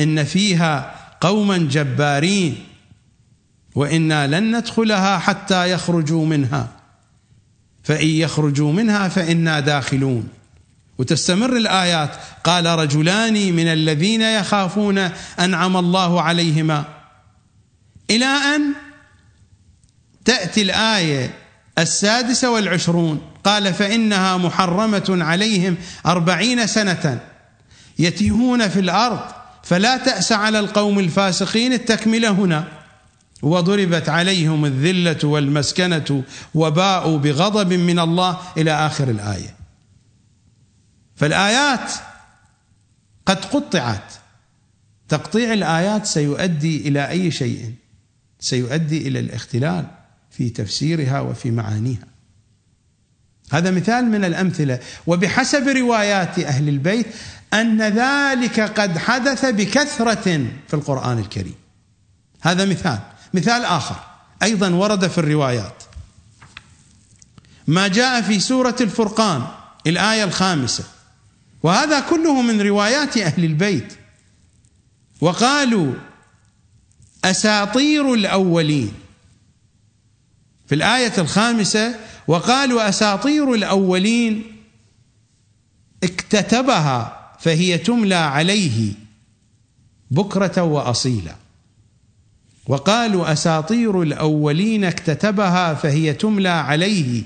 إن فيها قوما جبارين وإنا لن ندخلها حتى يخرجوا منها. فإن يخرجوا منها فإنا داخلون. وتستمر الآيات. قال رجلان من الذين يخافون أنعم الله عليهما. إلى أن تأتي الآية السادسة والعشرون. قال فإنها محرمة عليهم أربعين سنة يتيهون في الأرض فلا تأس على القوم الفاسقين التكملة هنا. وضربت عليهم الذلة والمسكنة وباءوا بغضب من الله إلى آخر الآية. فالآيات قد قطعت. تقطيع الآيات سيؤدي إلى أي شيء؟ سيؤدي إلى الاختلال في تفسيرها وفي معانيها. هذا مثال من الأمثلة. وبحسب روايات أهل البيت أن ذلك قد حدث بكثرة في القرآن الكريم. هذا مثال. مثال آخر أيضا ورد في الروايات. ما جاء في سورة الفرقان الآية الخامسة. وهذا كله من روايات أهل البيت. وقالوا أساطير الأولين. في الآية الخامسة وقالوا أساطير الأولين اكتتبها فهي تملى عليه بكرة وأصيلا. وقالوا أساطير الأولين اكتتبها فهي تملى عليه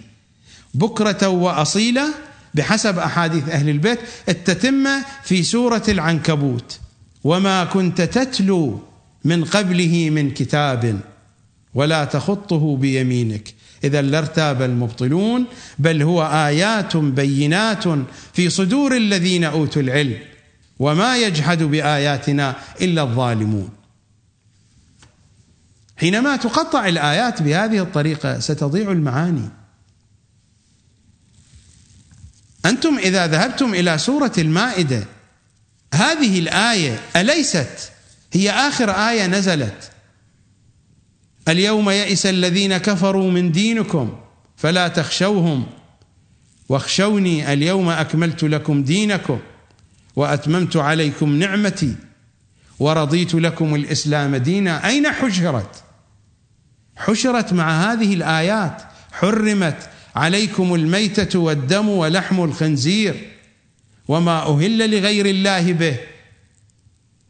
بكرة وأصيلا بحسب أحاديث أهل البيت التتمه في سورة العنكبوت. وما كنت تتلو من قبله من كتاب ولا تخطه بيمينك. إذا لارتاب المبطلون بل هو آيات بينات في صدور الذين أوتوا العلم. وما يجحد بآياتنا إلا الظالمون. حينما تقطع الآيات بهذه الطريقة ستضيع المعاني. أنتم إذا ذهبتم إلى سورة المائدة هذه الآية أليست؟ هي آخر آية نزلت. اليوم يئس الذين كفروا من دينكم فلا تخشوهم. واخشوني اليوم أكملت لكم دينكم وأتممت عليكم نعمتي ورضيت لكم الإسلام دينا. أين حشرت؟ حشرت مع هذه الآيات حرمت عليكم الميتة والدم ولحم الخنزير وما أهل لغير الله به.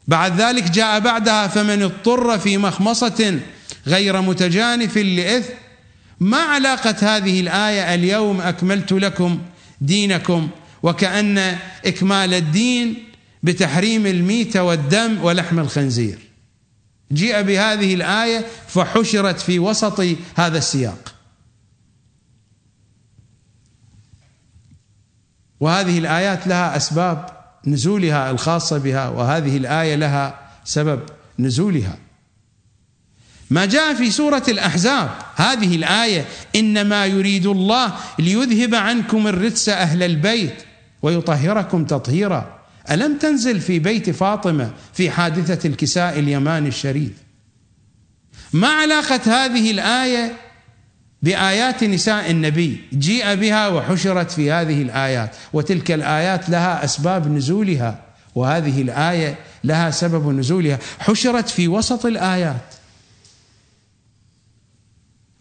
بعد ذلك جاء بعدها فمن اضطر في مخمصة غير متجانف لإثم ما علاقة هذه الآية اليوم أكملت لكم دينكم؟ وكأن إكمال الدين بتحريم الميت والدم ولحم الخنزير. جيء بهذه الآية فحشرت في وسط هذا السياق. وهذه الآيات لها أسباب نزولها الخاصة بها وهذه الآية لها سبب نزولها. ما جاء في سورة الأحزاب هذه الآية إنما يريد الله ليذهب عنكم الرجس أهل البيت ويطهركم تطهيرا. ألم تنزل في بيت فاطمة في حادثة الكساء اليماني الشريف؟ ما علاقة هذه الآية بآيات نساء النبي جيء بها وحشرت في هذه الآيات وتلك الآيات لها أسباب نزولها وهذه الآية لها سبب نزولها. حشرت في وسط الآيات.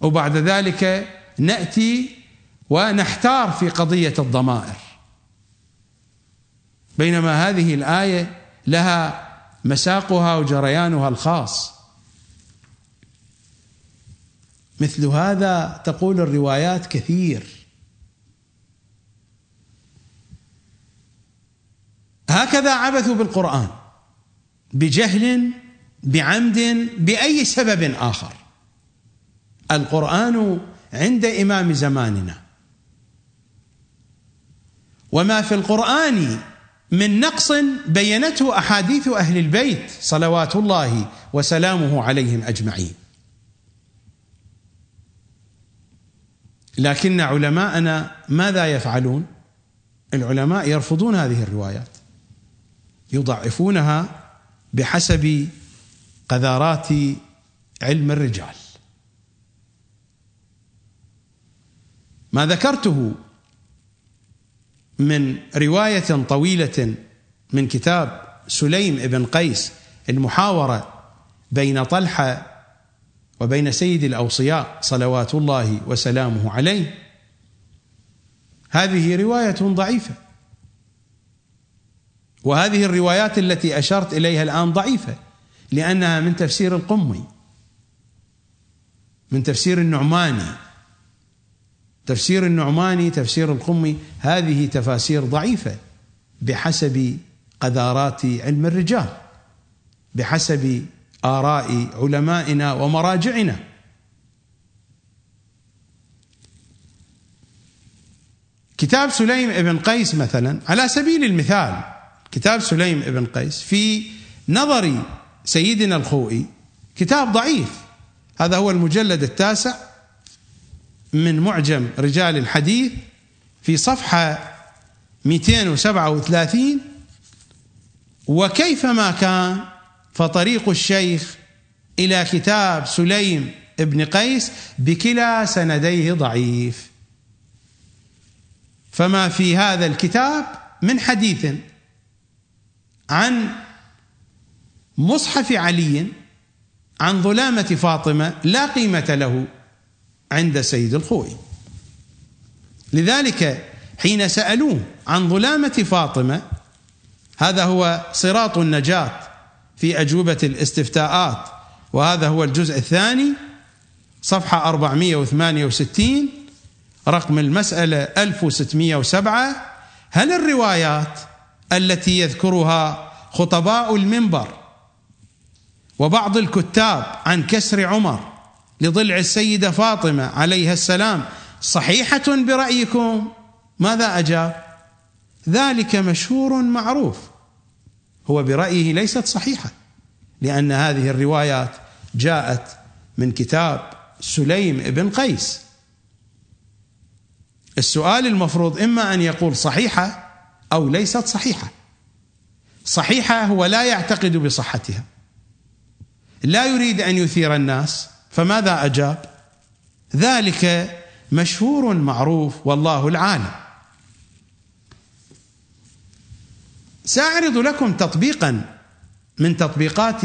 وبعد ذلك نأتي ونحتار في قضية الضمائر. بينما هذه الآية لها مساقها وجريانها الخاص. مثل هذا تقول الروايات كثير. هكذا عبثوا بالقرآن بجهل بعمد بأي سبب آخر. القرآن عند إمام زماننا. وما في القرآن من نقص بينته أحاديث أهل البيت صلوات الله وسلامه عليهم أجمعين. لكن علماءنا ماذا يفعلون؟ العلماء يرفضون هذه الروايات. يضعفونها بحسب قذارات علم الرجال. ما ذكرته من رواية طويلة من كتاب سليم بن قيس المحاورة بين طلحة وبين سيد الأوصياء صلوات الله وسلامه عليه. هذه رواية ضعيفة. وهذه الروايات التي أشرت إليها الآن ضعيفة لأنها من تفسير القمي من تفسير النعماني. تفسير النعماني تفسير القمي هذه تفاسير ضعيفة بحسب قذارات علم الرجال بحسب آراء علمائنا ومراجعنا. كتاب سليم ابن قيس مثلا على سبيل المثال كتاب سليم ابن قيس في نظر سيدنا الخوئي كتاب ضعيف. هذا هو المجلد التاسع من معجم رجال الحديث في صفحة 237 وكيفما كان فطريق الشيخ إلى كتاب سليم ابن قيس بكلا سنديه ضعيف. فما في هذا الكتاب من حديث عن مصحف علي عن ظلامة فاطمة لا قيمة له عند سيد الخوئي لذلك حين سألوه عن ظلامة فاطمة هذا هو صراط النجاة. في أجوبة الاستفتاءات وهذا هو الجزء الثاني صفحة 468 رقم المسألة 1607 هل الروايات التي يذكرها خطباء المنبر وبعض الكتاب عن كسر عمر لضلع السيدة فاطمة عليها السلام صحيحة برأيكم؟ ماذا أجاب؟ ذلك مشهور معروف. هو برأيه ليست صحيحة لأن هذه الروايات جاءت من كتاب سليم بن قيس. السؤال المفروض إما أن يقول صحيحة أو ليست صحيحة. صحيحة هو لا يعتقد بصحتها. لا يريد أن يثير الناس فماذا أجاب؟ ذلك مشهور معروف والله العالم. سأعرض لكم تطبيقا من تطبيقات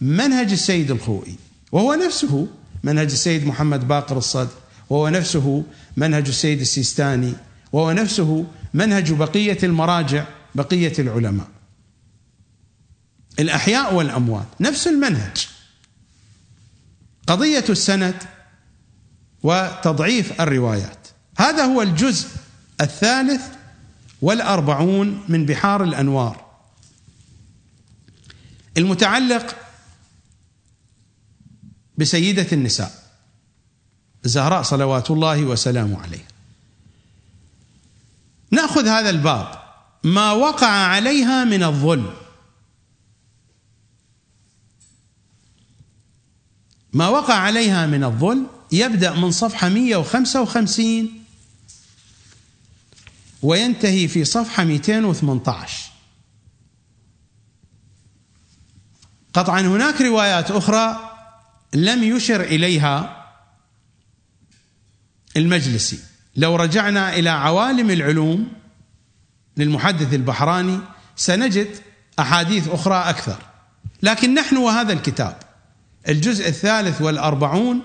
منهج السيد الخوئي وهو نفسه منهج السيد محمد باقر الصدر وهو نفسه منهج السيد السيستاني وهو نفسه منهج بقية المراجع بقية العلماء. الأحياء والأموات نفس المنهج. قضية السند وتضعيف الروايات. هذا هو الجزء الثالث والأربعون من بحار الأنوار. المتعلق بسيدة النساء الزهراء صلوات الله وسلامه عليها نأخذ هذا الباب ما وقع عليها من الظلم. ما وقع عليها من الظلم يبدأ من صفحة 155 وينتهي في صفحة 218 قطعا هناك روايات أخرى لم يشر إليها المجلسي. لو رجعنا إلى عوالم العلوم للمحدث البحراني سنجد أحاديث أخرى أكثر. لكن نحن وهذا الكتاب الجزء الثالث والأربعون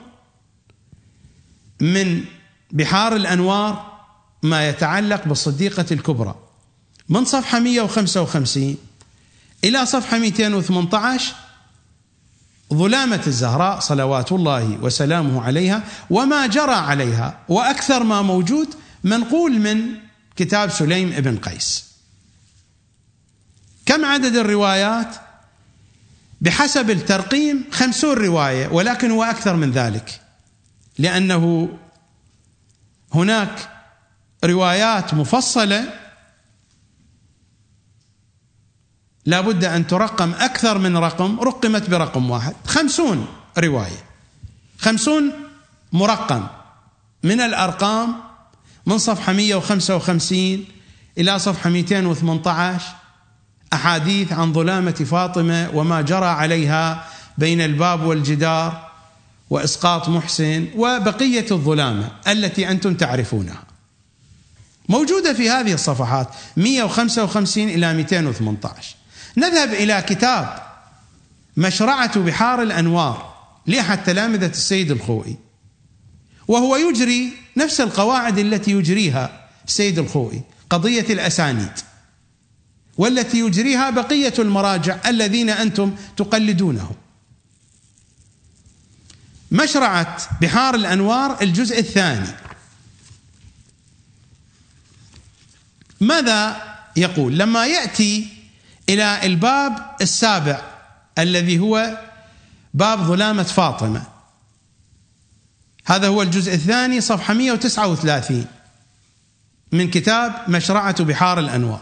من بحار الأنوار ما يتعلق بالصديقة الكبرى. من صفحة 155 إلى صفحة 218 ظلامة الزهراء صلوات الله وسلامه عليها وما جرى عليها وأكثر ما موجود منقول من كتاب سليم ابن قيس. كم عدد الروايات؟ بحسب الترقيم خمسون رواية ولكن هو أكثر من ذلك لأنه هناك روايات مفصلة لا بد أن ترقم أكثر من رقم رقمت برقم واحد. خمسون رواية. خمسون مرقم. من الأرقام من صفحة 155 إلى صفحة 218 أحاديث عن ظلامة فاطمة وما جرى عليها بين الباب والجدار وإسقاط محسن وبقية الظلامة التي أنتم تعرفونها. موجودة في هذه الصفحات 155 إلى 218 نذهب إلى كتاب مشرعة بحار الأنوار لأحد تلامذة السيد الخوئي. وهو يجري نفس القواعد التي يجريها السيد الخوئي قضية الأسانيد والتي يجريها بقية المراجع الذين أنتم تقلدونهم مشرعة بحار الأنوار الجزء الثاني. ماذا يقول؟ لما يأتي إلى الباب السابع الذي هو باب ظلامة فاطمة. هذا هو الجزء الثاني صفحة 139 من كتاب مشرعة بحار الأنوار.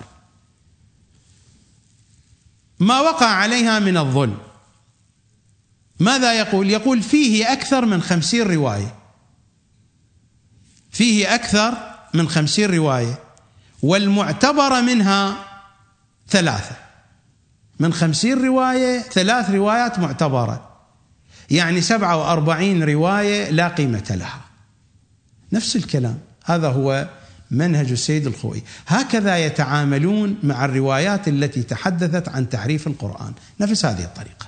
ما وقع عليها من الظلم. ماذا يقول؟ يقول فيه أكثر من خمسين رواية. فيه أكثر من خمسين رواية. والمعتبرة منها ثلاثة. من خمسين رواية ثلاث روايات معتبرة. يعني سبعة وأربعين رواية لا قيمة لها. نفس الكلام. هذا هو منهج السيد الخوئي. هكذا يتعاملون مع الروايات التي تحدثت عن تحريف القرآن. نفس هذه الطريقة.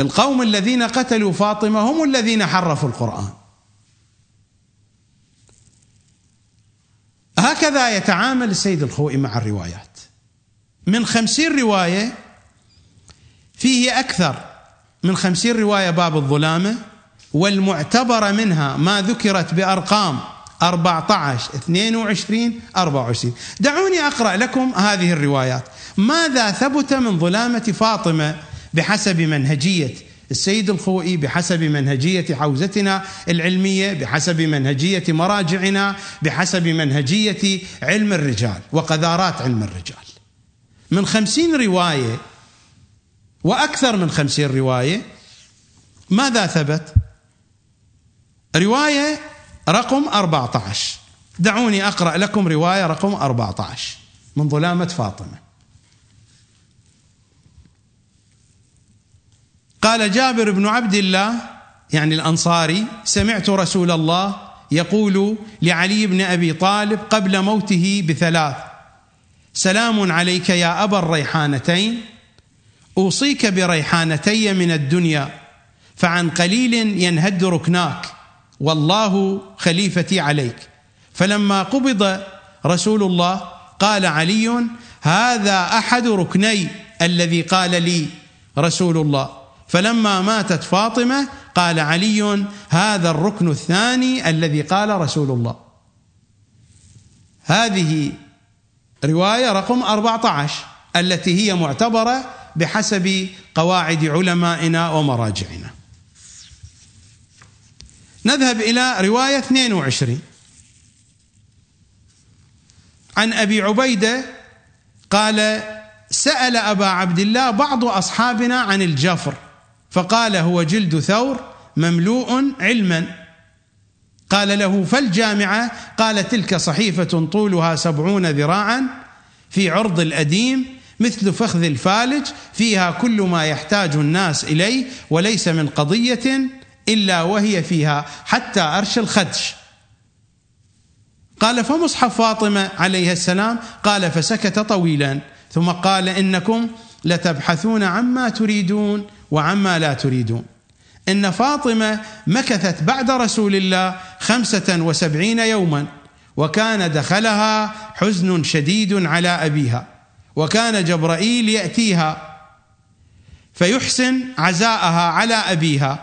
القوم الذين قتلوا فاطمة هم الذين حرفوا القرآن. هكذا يتعامل السيد الخوئي مع الروايات. من خمسين رواية فيه أكثر. من خمسين رواية باب الظلامة والمعتبر منها ما ذكرت بأرقام 14 22 24 دعوني أقرأ لكم هذه الروايات. ماذا ثبت من ظلامة فاطمة بحسب منهجية السيد الخوئي بحسب منهجية حوزتنا العلمية بحسب منهجية مراجعنا بحسب منهجية علم الرجال وقذارات علم الرجال. من خمسين رواية وأكثر من خمسين رواية ماذا ثبت؟ رواية رقم 14 دعوني أقرأ لكم رواية رقم 14 من ظلامة فاطمة. قال جابر بن عبد الله يعني الأنصاري سمعت رسول الله يقول لعلي بن أبي طالب قبل موته بثلاث سلام عليك يا أبا الريحانتين أوصيك بريحانتي من الدنيا فعن قليل ينهد ركناك والله خليفتي عليك. فلما قبض رسول الله قال علي هذا أحد ركني الذي قال لي رسول الله. فلما ماتت فاطمة قال علي هذا الركن الثاني الذي قال رسول الله. هذه رواية رقم 14 التي هي معتبرة بحسب قواعد علمائنا ومراجعنا. نذهب إلى رواية 22 عن أبي عبيدة قال سأل أبا عبد الله بعض أصحابنا عن الجفر. فقال هو جلد ثور مملوء علما. قال له فالجامعة؟ قال تلك صحيفة طولها سبعون ذراعا في عرض الأديم مثل فخذ الفالج فيها كل ما يحتاج الناس إليه وليس من قضية إلا وهي فيها حتى أرش الخدش. قال فمصحف فاطمة عليه السلام قال فسكت طويلا ثم قال إنكم لتبحثون عما تريدون. وعما لا تريدون. إن فاطمة مكثت بعد رسول الله خمسة وسبعين يوما وكان دخلها حزن شديد على أبيها وكان جبرائيل يأتيها فيحسن عزاءها على أبيها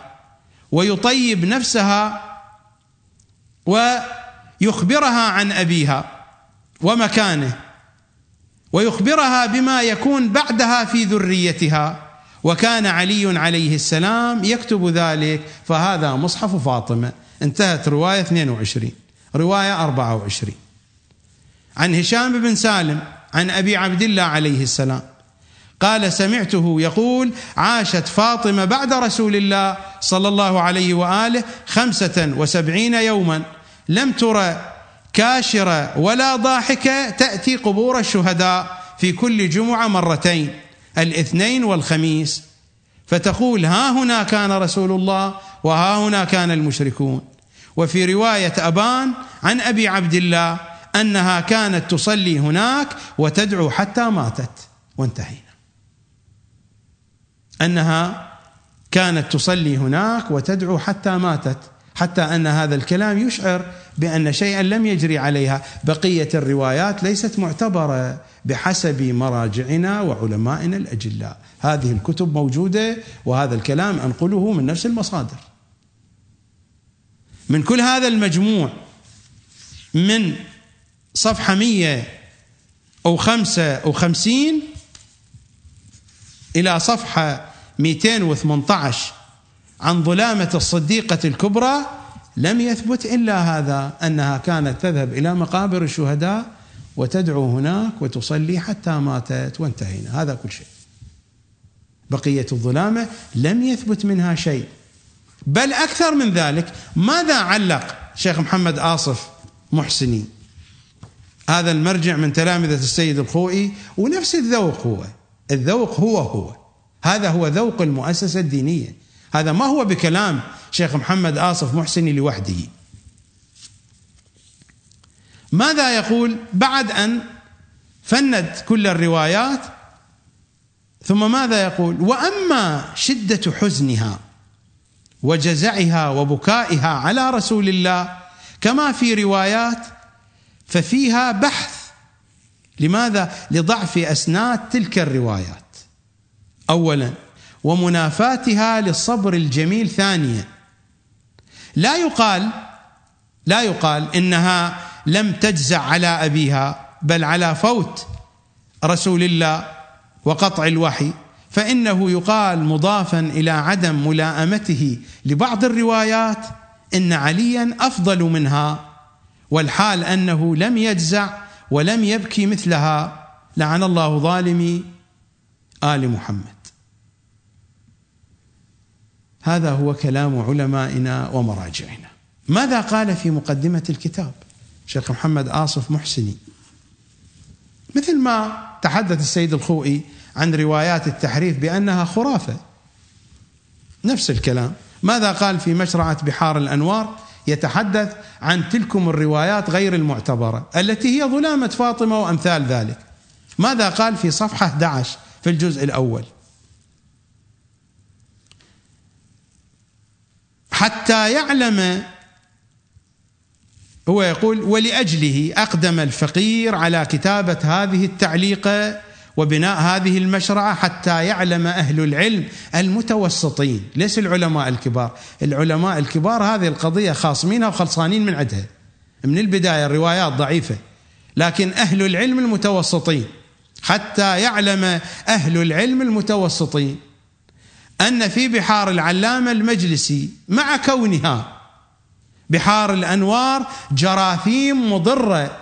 ويطيب نفسها ويخبرها عن أبيها ومكانه ويخبرها بما يكون بعدها في ذريتها. وكان علي عليه السلام يكتب ذلك فهذا مصحف فاطمة. انتهت رواية 22 رواية 24 عن هشام بن سالم عن أبي عبد الله عليه السلام. قال سمعته يقول عاشت فاطمة بعد رسول الله صلى الله عليه وآله خمسة وسبعين يوما. لم ترى كاشرة ولا ضاحكة تأتي قبور الشهداء في كل جمعة مرتين. الاثنين والخميس. فتقول ها هنا كان رسول الله وها هنا كان المشركون. وفي رواية أبان عن أبي عبد الله أنها كانت تصلي هناك وتدعو حتى ماتت. وانتهينا. أنها كانت تصلي هناك وتدعو حتى ماتت. حتى أن هذا الكلام يشعر بأن شيئا لم يجري عليها. بقية الروايات ليست معتبرة بحسب مراجعنا وعلمائنا الأجلاء. هذه الكتب موجودة وهذا الكلام أنقله من نفس المصادر. من كل هذا المجموع من صفحة 100 أو خمسة أو خمسين إلى صفحة 218 عن ظلامة الصديقة الكبرى لم يثبت إلا هذا أنها كانت تذهب إلى مقابر الشهداء وتدعو هناك وتصلي حتى ماتت وانتهينا. هذا كل شيء. بقية الظلامة لم يثبت منها شيء. بل أكثر من ذلك ماذا علق شيخ محمد آصف محسني؟ هذا المرجع من تلامذة السيد الخوئي ونفس الذوق هو. الذوق هو هو. هذا هو ذوق المؤسسة الدينية. هذا ما هو بكلام شيخ محمد آصف محسني لوحده. ماذا يقول بعد أن فند كل الروايات؟ ثم ماذا يقول؟ وأما شدة حزنها وجزعها وبكائها على رسول الله كما في روايات ففيها بحث لماذا؟ لضعف أسناد تلك الروايات. اولا ومنافاتها للصبر الجميل ثانيا. لا يقال لا يقال إنها لم تجزع على أبيها بل على فوت رسول الله وقطع الوحي. فإنه يقال مضافا إلى عدم ملائمته لبعض الروايات إن عليا أفضل منها والحال أنه لم يجزع ولم يبكي مثلها. لعن الله ظالمي آل محمد. هذا هو كلام علمائنا ومراجعنا. ماذا قال في مقدمة الكتاب؟ شيخ محمد آصف محسني. مثل ما تحدث السيد الخوئي عن روايات التحريف بأنها خرافة. نفس الكلام. ماذا قال في مشرعة بحار الأنوار؟ يتحدث عن تلكم الروايات غير المعتبرة التي هي ظلامه فاطمة وأمثال ذلك. ماذا قال في صفحة 11 في الجزء الأول؟ حتى يعلم هو يقول ولأجله أقدم الفقير على كتابة هذه التعليقه وبناء هذه المشرعة حتى يعلم أهل العلم المتوسطين. ليس العلماء الكبار. العلماء الكبار هذه القضية خاصمينها وخلصانين من عندها من البداية الروايات ضعيفة. لكن أهل العلم المتوسطين. حتى يعلم أهل العلم المتوسطين. أن في بحار العلامة المجلسي مع كونها. بحار الأنوار جراثيم مضرة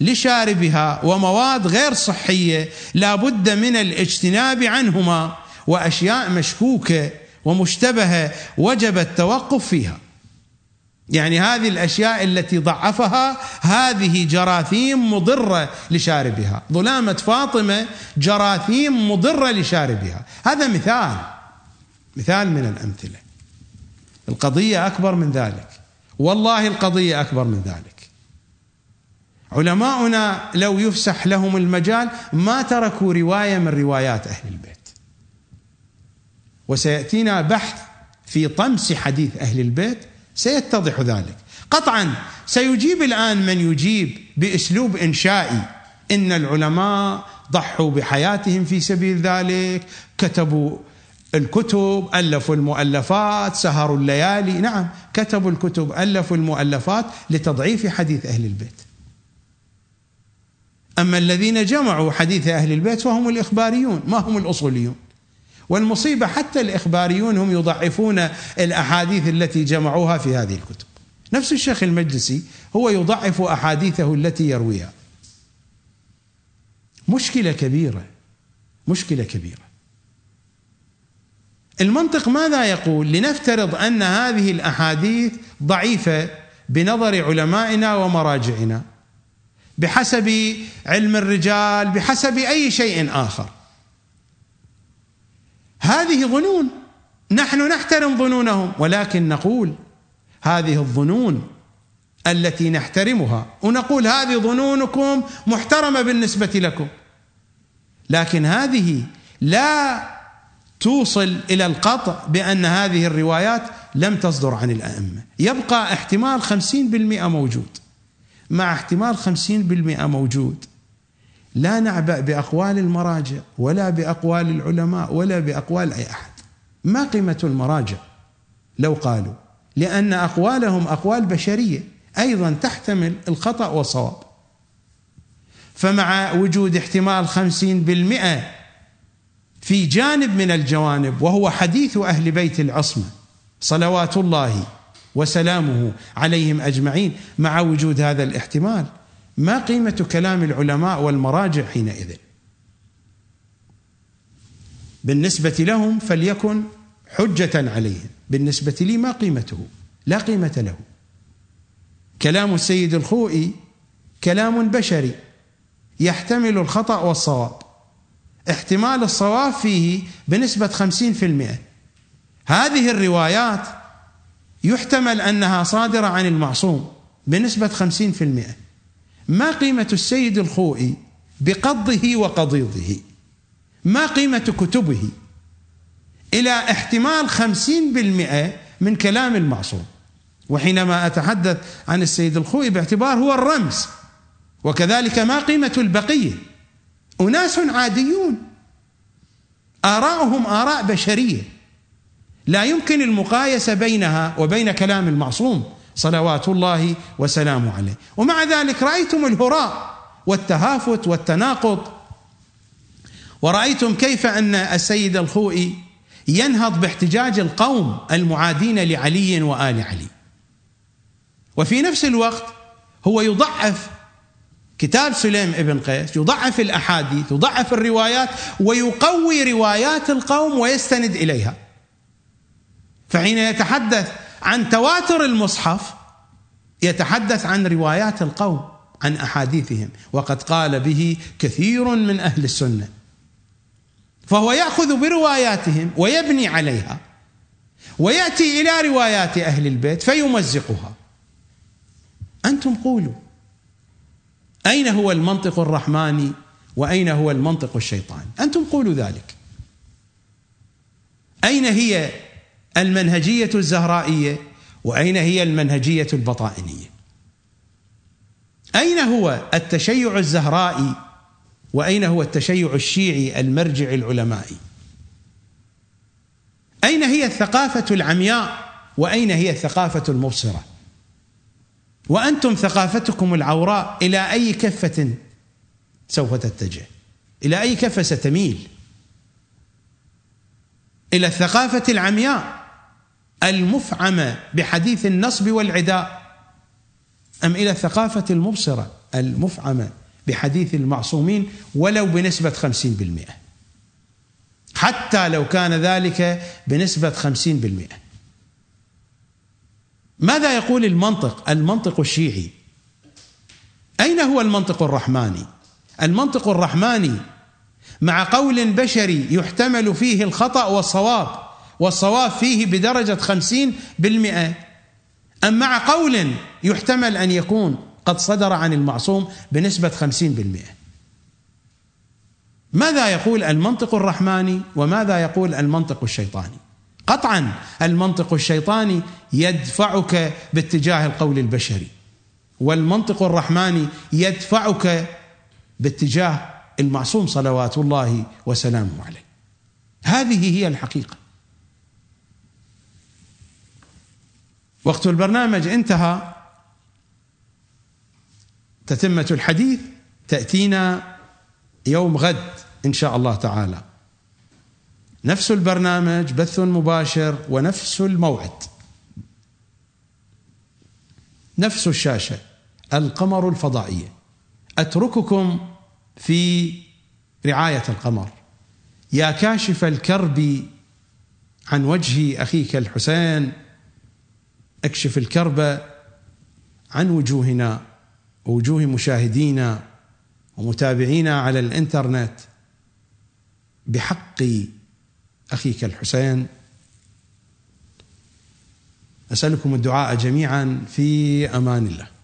لشاربها ومواد غير صحية لا بد من الاجتناب عنهما وأشياء مشكوكة ومشتبهة وجب التوقف فيها. يعني هذه الأشياء التي ضعفها هذه جراثيم مضرة لشاربها. ظلامة فاطمة جراثيم مضرة لشاربها. هذا مثال. مثال من الأمثلة. القضية أكبر من ذلك. والله القضية أكبر من ذلك. علماؤنا لو يفسح لهم المجال ما تركوا رواية من روايات أهل البيت. وسيأتينا بحث في طمس حديث أهل البيت سيتضح ذلك. قطعا سيجيب الآن من يجيب بأسلوب إنشائي. إن العلماء ضحوا بحياتهم في سبيل ذلك كتبوا الكتب ألفوا المؤلفات سهروا الليالي. نعم كتبوا الكتب ألفوا المؤلفات لتضعيف حديث أهل البيت. أما الذين جمعوا حديث أهل البيت فهم الإخباريون ما هم الأصوليون. والمصيبة حتى الإخباريون هم يضعفون الأحاديث التي جمعوها في هذه الكتب. نفس الشيخ المجلسي هو يضعف أحاديثه التي يرويها. مشكلة كبيرة مشكلة كبيرة. المنطق ماذا يقول؟ لنفترض أن هذه الأحاديث ضعيفة بنظر علمائنا ومراجعنا بحسب علم الرجال بحسب أي شيء آخر. هذه ظنون نحن نحترم ظنونهم ولكن نقول هذه الظنون التي نحترمها ونقول هذه ظنونكم محترمة بالنسبة لكم. لكن هذه لا توصل إلى القطع بأن هذه الروايات لم تصدر عن الأئمة. يبقى احتمال خمسين بالمئة موجود. مع احتمال خمسين بالمئة موجود. لا نعبأ بأقوال المراجع ولا بأقوال العلماء ولا بأقوال أي أحد. ما قيمة المراجع؟ لو قالوا. لأن أقوالهم أقوال بشرية. أيضا تحتمل الخطأ والصواب. فمع وجود احتمال خمسين بالمئة في جانب من الجوانب وهو حديث أهل بيت العصمة صلوات الله وسلامه عليهم أجمعين مع وجود هذا الاحتمال. ما قيمة كلام العلماء والمراجع حينئذ؟ بالنسبة لهم فليكن حجة عليهم. بالنسبة لي ما قيمته؟ لا قيمة له. كلام السيد الخوئي كلام بشري يحتمل الخطأ والصواب. احتمال الصواب فيه بنسبة خمسين في المئة. هذه الروايات يحتمل أنها صادرة عن المعصوم بنسبة خمسين في المئة. ما قيمة السيد الخوئي بقضه وقضيضه؟ ما قيمة كتبه إلى احتمال خمسين بالمئة من كلام المعصوم؟ وحينما أتحدث عن السيد الخوئي باعتبار هو الرمز وكذلك ما قيمة البقية؟ أناس عاديون. آراؤهم آراء بشرية. لا يمكن المقايسة بينها وبين كلام المعصوم. صلوات الله وسلامه عليه. ومع ذلك رأيتم الهراء والتهافت والتناقض. ورأيتم كيف أن السيد الخوئي ينهض باحتجاج القوم المعادين لعلي وآل علي. وفي نفس الوقت هو يضعف كتاب سليم ابن قيس يضعف الأحاديث يضعف الروايات ويقوي روايات القوم ويستند إليها. فحين يتحدث عن تواتر المصحف يتحدث عن روايات القوم عن أحاديثهم. وقد قال به كثير من أهل السنة. فهو يأخذ برواياتهم ويبني عليها ويأتي إلى روايات أهل البيت فيمزقها. أنتم قولوا. أين هو المنطق الرحماني وأين هو المنطق الشيطاني أنتم قولوا ذلك. أين هي المنهجية الزهرائية وأين هي المنهجية البطائنية؟ أين هو التشيع الزهرائي وأين هو التشيع الشيعي المرجع العلمائي أين هي الثقافة العمياء وأين هي الثقافة المبصرة؟ وأنتم ثقافتكم العوراء إلى أي كفة سوف تتجه؟ إلى أي كفة ستميل؟ إلى الثقافة العمياء المفعمة بحديث النصب والعداء أم إلى الثقافة المبصرة المفعمة بحديث المعصومين ولو بنسبة 50% حتى لو كان ذلك بنسبة 50% ماذا يقول المنطق؟ المنطق الشيعي. أين هو المنطق الرحماني؟ المنطق الرحماني مع قول بشري يحتمل فيه الخطأ والصواب والصواب فيه بدرجة خمسين بالمئة. أم مع قول يحتمل أن يكون قد صدر عن المعصوم بنسبة خمسين بالمئة. ماذا يقول المنطق الرحماني وماذا يقول المنطق الشيطاني؟ قطعا المنطق الشيطاني يدفعك باتجاه القول البشري والمنطق الرحماني يدفعك باتجاه المعصوم صلوات الله وسلامه عليه. هذه هي الحقيقة. وقت البرنامج انتهى تتمة الحديث تأتينا يوم غد إن شاء الله تعالى. نفس البرنامج بث مباشر ونفس الموعد. نفس الشاشة القمر الفضائية. أترككم في رعاية القمر. يا كاشف الكرب عن وجه أخيك الحسين اكشف الكرب عن وجوهنا ووجوه مشاهدينا ومتابعينا على الإنترنت. بحق اخيك الحسين أسألكم الدعاء جميعا في أمان الله.